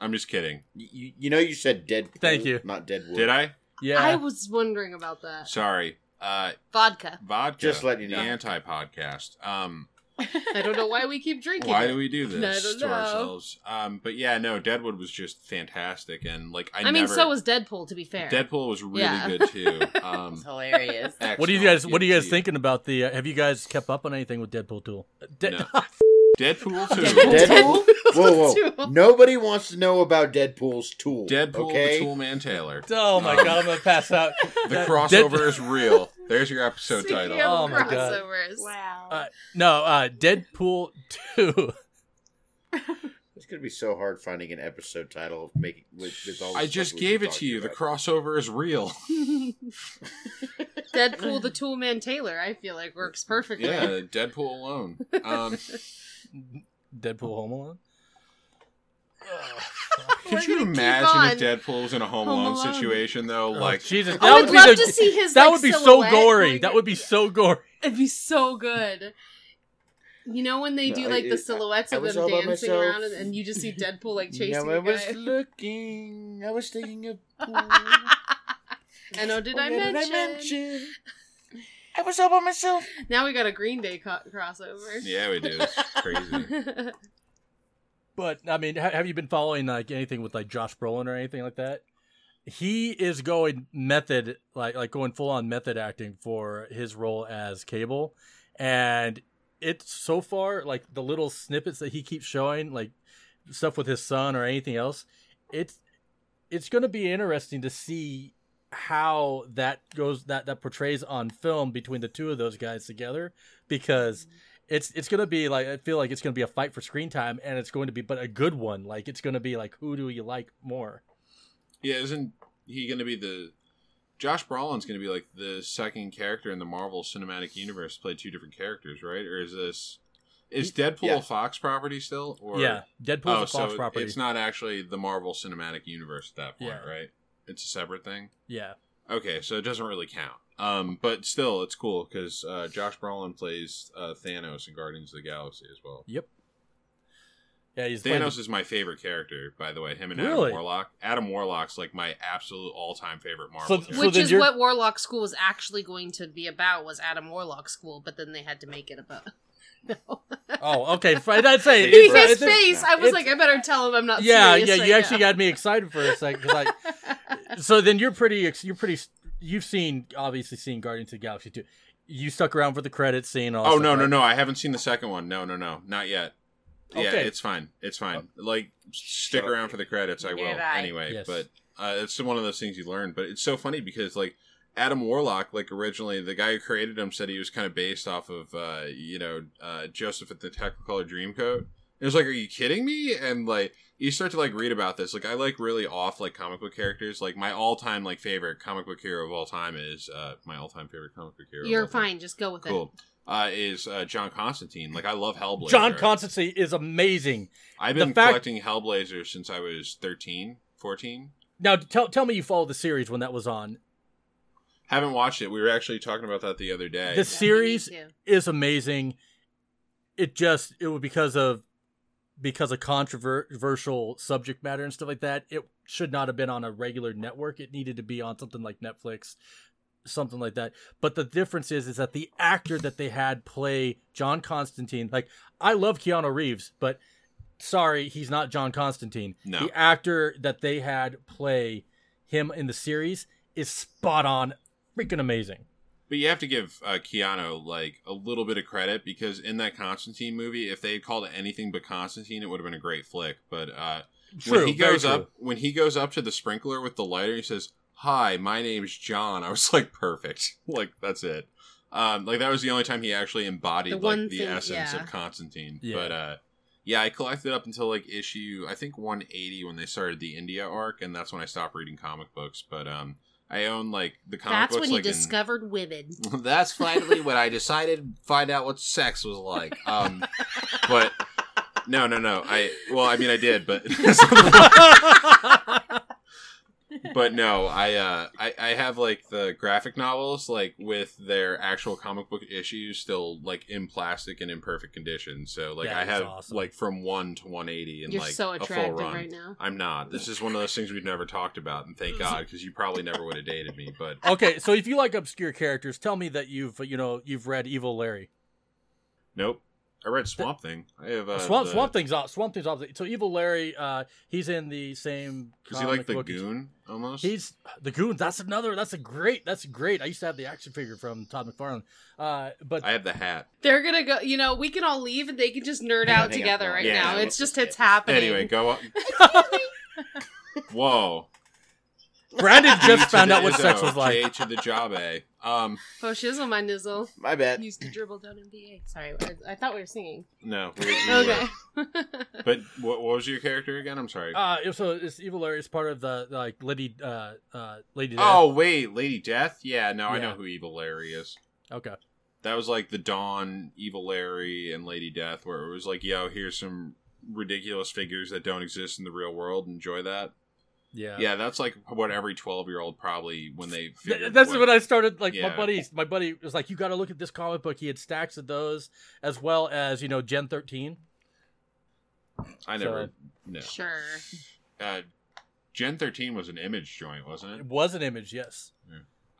I'm just kidding. You, you know you said Deadpool. Thank you. Not Deadwood. Did I? Yeah. I was wondering about that. Sorry. Uh, Vodka. vodka. Just letting you the know. anti-podcast. Um, I don't know why we keep drinking. why it. do we do I this don't to know. ourselves? Um, but yeah, no, Deadwood was just fantastic, and like I, I, mean, so was Deadpool. To be fair, Deadpool was really Yeah. good too. Um, It's hilarious. What are you guys What are you guys thinking about the? Uh, have you guys kept up on anything with Deadpool Tool? De- No. Deadpool two. Deadpool. whoa, whoa! Nobody wants to know about Deadpool's tool. Deadpool, okay? the Tool Man Taylor. oh my Um, god, I'm gonna pass out. The That- crossover Dead- is real. There's your episode Speaking title. of Oh my God. crossovers. Wow. Uh, no, uh, Deadpool two. It's gonna be so hard finding an episode title of making with, with all. I just gave it to talking you. The about. crossover is real. Deadpool, the Toolman Taylor. I feel like works perfectly. Yeah, Deadpool alone. Um, Deadpool Home Alone. Could you imagine if Deadpool was in a Home, Home Alone, Alone. situation though? Oh, like, Jesus, I would be love the- to see his. That like, would be so gory. going- That would be so gory. It'd be so good. You know when they No, do like I- the silhouettes I of was them dancing around, and, and you just see Deadpool like chasing Now a I was guy. looking. I was thinking of. I know. Did I oh, What mention? mention? I was all by myself. Now we got a Green Day co- crossover. yeah, we do. It's crazy. But I mean, ha- have you been following like anything with like Josh Brolin or anything like that? He is going method, like like going full on method acting for his role as Cable, and it's so far like the little snippets that he keeps showing, like stuff with his son or anything else. It's it's going to be interesting to see how that goes that that portrays on film between the two of those guys together because it's it's gonna be like I feel like it's gonna be a fight for screen time and it's going to be but a good one like it's gonna be like who do you like more Yeah, isn't he going to be the Josh Brolin's going to be like the second character in the Marvel Cinematic Universe to play two different characters, right? Or is this is Deadpool Yeah. a Fox property still? Or yeah Deadpool oh, a Fox so property it's not actually the Marvel Cinematic Universe at that point, Yeah. right? It's a separate thing. yeah Okay, so it doesn't really count. Um, but still, it's cool because uh, Josh Brolin plays uh, Thanos in Guardians of the Galaxy as well. yep yeah he's playing Thanos the- is my favorite character, by the way. Him and Really? Adam Warlock. Adam Warlock's like my absolute all-time favorite Marvel. So- character. so Which then is you're- what Warlock School was actually going to be about was Adam Warlock School, but then they had to make it about. No. oh okay fine that's it His It's- it's- face, I was like, I better tell him I'm not. yeah serious yeah right you actually now. got me excited for a second 'cause I, so then you're pretty you're pretty you've seen obviously seen Guardians of the Galaxy too you stuck around for the credits scene all Oh no no right? no! I haven't seen the second one. No no no, not yet. Yeah, it's fine. It's fine. Like stick Shut around for the credits. I will Neither anyway. Yes. But uh, it's one of those things you learn. But it's so funny because like Adam Warlock, like originally the guy who created him said he was kind of based off of uh, you know uh, Joseph at the Technicolor Dreamcoat. It was like, are you kidding me? And like you start to like read about this. Like I like really off like comic book characters. Like my all time like favorite comic book hero of all time is uh, my all time favorite comic book hero. You're all time. fine. Just go with it. Cool. Uh, is uh, John Constantine. Like I love Hellblazer. John Constantine is amazing I've been fact- collecting Hellblazer since I was 13, 14. now tell tell me you followed the series when that was on Haven't watched it. We were actually talking about that the other day. The Yeah, series is amazing. It just it was because of because of controversial subject matter and stuff like that. It should not have been on a regular network. It needed to be on something like Netflix, something like that. But the difference is is that the actor that they had play John Constantine, like I love Keanu Reeves, but sorry, he's not John Constantine. No. The actor that they had play him in the series is spot on, freaking amazing. But you have to give uh, Keanu like a little bit of credit because in that Constantine movie, if they had called it anything but Constantine, it would have been a great flick. But uh, True, when he goes up, when he goes up to the sprinkler with the lighter, he says, "Hi, my name's John." I was like, perfect. like that's it. Um, like that was the only time he actually embodied The like the thing- essence yeah. of Constantine. Yeah. But uh, yeah, I collected up until like issue I think 180 when they started the India arc, and that's when I stopped reading comic books. But um, I own like the comic That's books. when you like in- discovered women. That's finally when I decided to find out what sex was like. Um, but no, no, no. I well, I mean, I did, but but no, I uh, I I have like the graphic novels like with their actual comic book issues still like in plastic and in perfect condition. So like That I have awesome. like from one to one eighty and You're like so a full run. right now. I'm not. This is one of those things we've never talked about, and thank God, because you probably never would have dated me. But okay, so if you like obscure characters, tell me that you've you know you've read Evil Larry. nope. I read Swamp Thing. I have uh, Swamp the- Swamp Thing's off. Swamp Thing's off. So Evil Larry, uh, he's in the same. Is he like the book- goon almost? He's the goon. That's another. That's a great. That's great. I used to have the action figure from Todd McFarlane. Uh, but I have the hat. They're gonna go. You know, we can all leave and they can just nerd Yeah, out together right yeah, now. let's It's just just it's happening. Anyway, go on. Whoa. Brandon just found out what Izzo, sex was J like. to the job A. Um, Oh, shizzle my nizzle. My bad. Used to dribble down in BA. Sorry, I, I thought we were singing. no. we- we Okay. were. But what, what was your character again? I'm sorry. Uh, so it's Evil Larry is part of the like Lady uh uh Lady. Death. oh wait, Lady Death. Yeah, no, I know Yeah. who Evil Larry is. okay. That was like the Dawn, Evil Larry, and Lady Death, where it was like, yo, here's some ridiculous figures that don't exist in the real world. Enjoy that. Yeah. Yeah, that's like what every 12 year old probably when they. Th- That's what- when I started. Like my Yeah. buddy, my buddy was like, "You got to look at this comic book." He had stacks of those, as well as you know Gen thirteen. I never. so- no. Sure. Uh, Gen 13 was an image joint, wasn't It it? was an image, yes.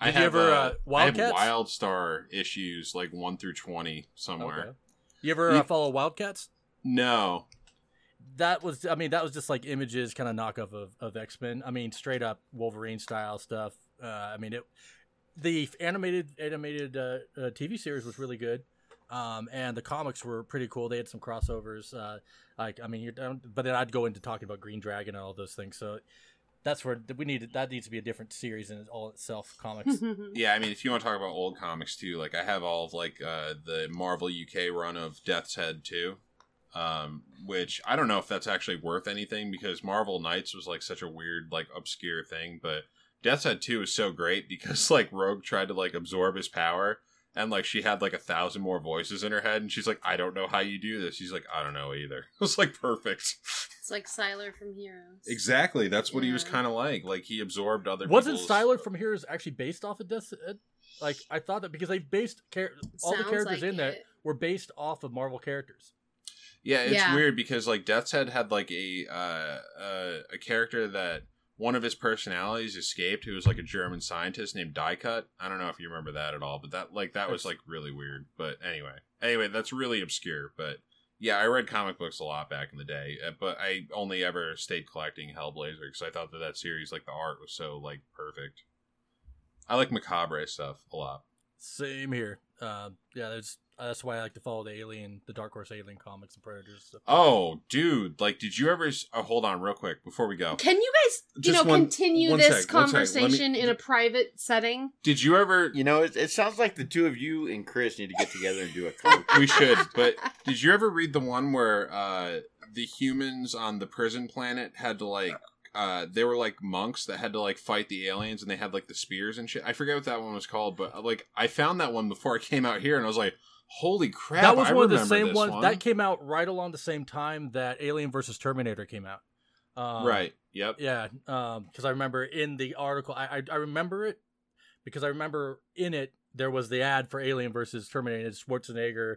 I Did you have, ever, uh, uh, I have Wildcats? Wildstar issues like 1 through 20 somewhere. Okay. You ever uh, You- follow Wildcats? No. That was, I mean, that was just like images, kind of knockoff of, of X Men. I mean, straight up Wolverine style stuff. Uh, I mean, it. The animated animated uh, uh, TV series was really good, um, and the comics were pretty cool. They had some crossovers. Uh, like, I mean, you're, down- but then I'd go into talking about Green Dragon and all those things. So, that's where we need that needs to be a different series in all itself. Comics. Yeah, I mean, if you want to talk about old comics too, like I have all of like uh, the Marvel UK run of Death's Head too, um, which I don't know if that's actually worth anything because Marvel Knights was like such a weird, like obscure thing. But Death's Head two is so great because like Rogue tried to like absorb his power. And like she had like a thousand more voices in her head, and she's like, "I don't know how you do this." She's like, "I don't know either." It was like perfect. it's like Sylar from Heroes. Exactly. That's what he was kind of like. Like he absorbed other. Wasn't people's- Sylar from Heroes actually based off of Death? Ed? Like I thought that because they based char- all the characters like in that it. were based off of Marvel characters. Yeah, it's Yeah. weird because like Death's Head had like a uh, uh, a character that one of his personalities escaped, who was like a German scientist named Die Cut. I don't know if you remember that at all, but that like that was like really weird. But anyway, anyway, that's really obscure. But yeah, I read comic books a lot back in the day, uh, but I only ever stayed collecting Hellblazer because I thought that that series, like the art, was so like perfect. I like macabre stuff a lot. Same here. Uh, yeah, that's that's why I like to follow the Alien, the Dark Horse Alien comics and Predators. Stuff. Oh, dude! Like, did you ever? Oh, hold on, real quick before we go. Can you guys, you Just know, one- continue one this sec, one sec. Let me- conversation in a private setting? Did you ever? You know, it, it sounds like the two of you and Chris need to get together and do a comic. we should. But did you ever read the one where uh, the humans on the prison planet had to like? Uh, they were like monks that had to like fight the aliens, and they had like the spears and shit. I forget what that one was called, but like I found that one before I came out here, and I was like, "Holy crap!" that was I one of the same ones one. that came out right along the same time that Alien versus Terminator came out. Um, right. Yep. Yeah, because I remember in the article, I, I I remember it because I remember in it there was the ad for Alien versus Terminator, and Schwarzenegger,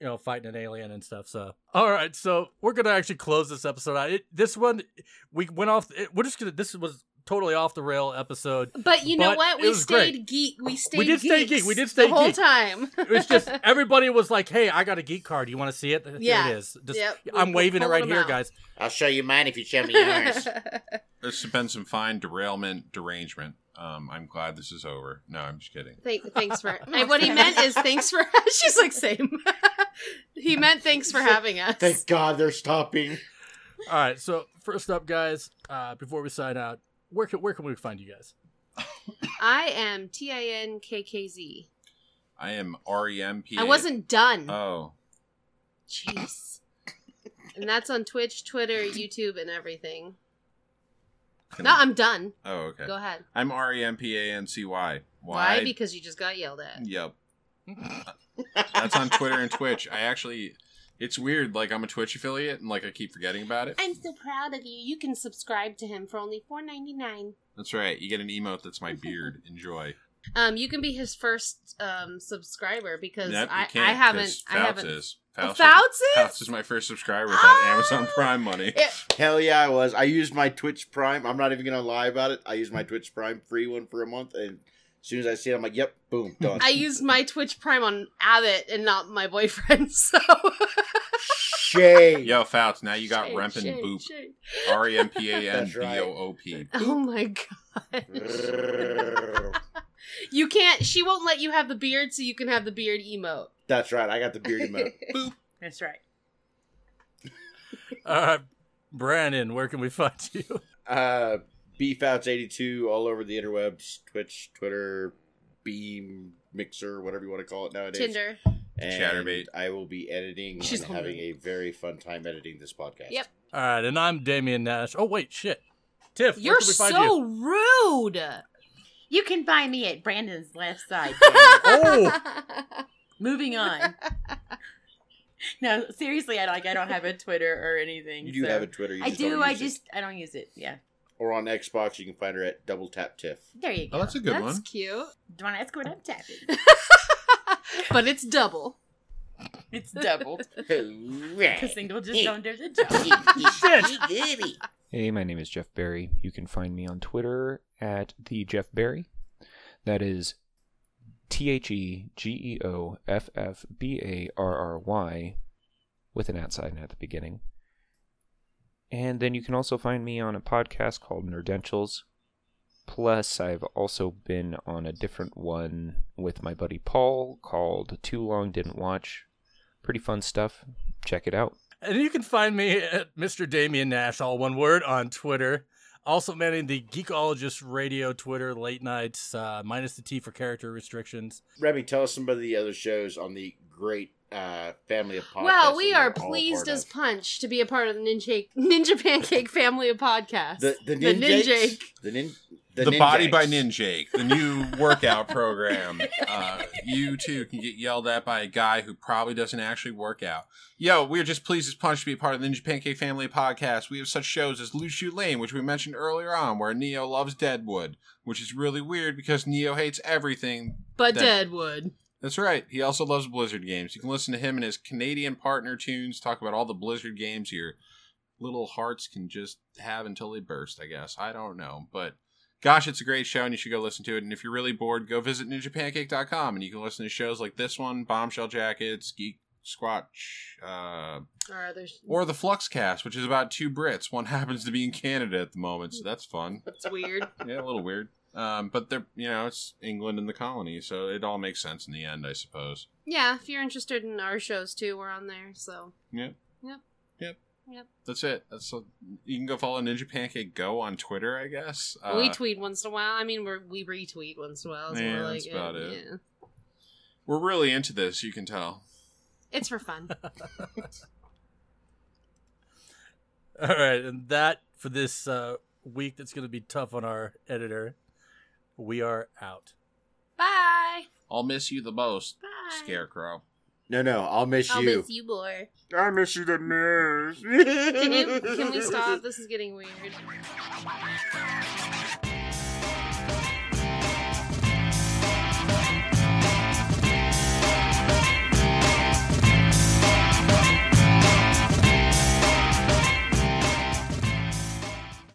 you know, fighting an alien and stuff. So, all right, so we're gonna actually close this episode out. It, this one, we went off. It, we're just gonna. This was totally off the rail episode. But you know what? We stayed great. geek. We stayed. We did stay geek. We did stay the whole geek. time. It was just everybody was like, "Hey, I got a geek card. You want to see it? Here Yeah. it is. Just, Yep. I'm We- waving it right here, out. guys. I'll show you mine if you show me yours. There's been some fine derailment, derangement. Um, I'm glad this is over. No, I'm just kidding. Thank, thanks for. and what he meant is thanks for. She's like same. he meant thanks for having us. Thank God they're stopping. All right. So first up, guys, uh, before we sign out, where can where can we find you guys? I am T I N K K Z. I am R E M P. I wasn't done. Oh, Jeez. And that's on Twitch, Twitter, YouTube, and everything. can No, I- I'm done. oh, okay. Go ahead. I'm R E M P A N C Y. Why? Because you just got yelled at. Yep. That's on Twitter and Twitch. I actually, it's weird. Like I'm a Twitch affiliate, and like I keep forgetting about it. I'm so proud of you. You can subscribe to him for only four ninety nine. That's right. You get an emote that's my beard. Enjoy. Um, you can be his first um subscriber because Yep, you I, can't, I haven't 'cause I Foutz haven't is. Oh, Foutz, Foutz is? Foutz is my first subscriber with Ah! that Amazon Prime money. It- Hell yeah, I was. I used my Twitch Prime. I'm not even gonna lie about it. I used my Twitch Prime free one for a month, and as soon as I see it, I'm like, "Yep, boom, done." I used my Twitch Prime on Abbott and not my boyfriend, so Shame. Yo, Foutz. Now you got Shade, Rempin shade, Boop. shade. R E M P A N That's B right. O O P. Oh my god. You can't she won't let you have the beard so you can have the beard emote. That's right. I got the beard emote. Boop. That's right. All right, Brandon, where can we find you? Uh, Beefouts82 all over the interwebs, Twitch, Twitter, Beam, Mixer, whatever you want to call it nowadays. Tinder. And Chatterbait. I will be editing She's and having a very fun time editing this podcast. Yep. All right, and I'm Damian Nash. Oh wait, shit, Tiff, You're can we find so you? rude. You can find me at Brandon's left side. Oh. Moving on. No, seriously, I like I don't have a Twitter or anything. You do so- have a Twitter. You I just don't do. I use it. just I don't use it. Yeah. Or on Xbox, you can find her at Double Tap Tiff. There you go. Oh, that's a good That's one. That's cute. Do you want to ask what I'm tapping? but it's double. It's doubled. Hooray. Because single just don't do the job. Hey, my name is Geoff Barry. You can find me on Twitter at the Geoff Barry. That is T H E G E O F F B A R R Y with an at sign at the beginning. And then you can also find me on a podcast called Nerdentials. Plus, I've also been on a different one with my buddy Paul called Too Long Didn't Watch. Pretty fun stuff. Check it out. And you can find me at Mr. Damian Nash, all one word, on Twitter. Also manning the Geekologist radio Twitter late nights, uh, minus the T for character restrictions. Remy, tell us some of the other shows on the great uh, family of podcasts. well, we are pleased as of. punch to be a part of the Ninja Ninja Pancake family of podcasts. the the The ninja Ninjake. the nin The, the, Body by Ninjakes. Ninjake, the new workout program. Uh, you too can get yelled at by a guy who probably doesn't actually work out. Yo, we're just pleased as punch to be a part of the Ninja Pancake family podcast. We have such shows as Loose Shoot Lane, which we mentioned earlier on, where Neo loves Deadwood, which is really weird because Neo hates everything. but that- Deadwood. That's right. He also loves Blizzard games. You can listen to him and his Canadian partner tunes talk about all the Blizzard games your little hearts can just have until they burst, I guess. I don't know. But gosh, it's a great show and you should go listen to it. And if you're really bored, go visit ninjapancake.com and you can listen to shows like this one, Bombshell Jackets, Geek Squatch, uh, Or others. or the Fluxcast, which is about two Brits. One happens to be in Canada at the moment, so that's fun. It's weird. Yeah, a little weird. Um, but they're you know it's England and the colony, so it all makes sense in the end, I suppose. yeah, if you're interested in our shows too, we're on there. So Yep. Yep. Yep. Yep. That's it. That's a, you can go follow Ninja Pancake Go on Twitter, I guess. Uh, we tweet once in a while. I mean, we're, we retweet once in a while. So Yeah, we're like, that's about it. Yeah. We're really into this, you can tell. It's for fun. All right, and that for this uh, week that's going to be tough on our editor. We are out. Bye. I'll miss you the most, Bye. Scarecrow. No, no, I'll miss you. I'll you. miss you, boy. I miss you the most. Can you? Can we stop? This is getting weird.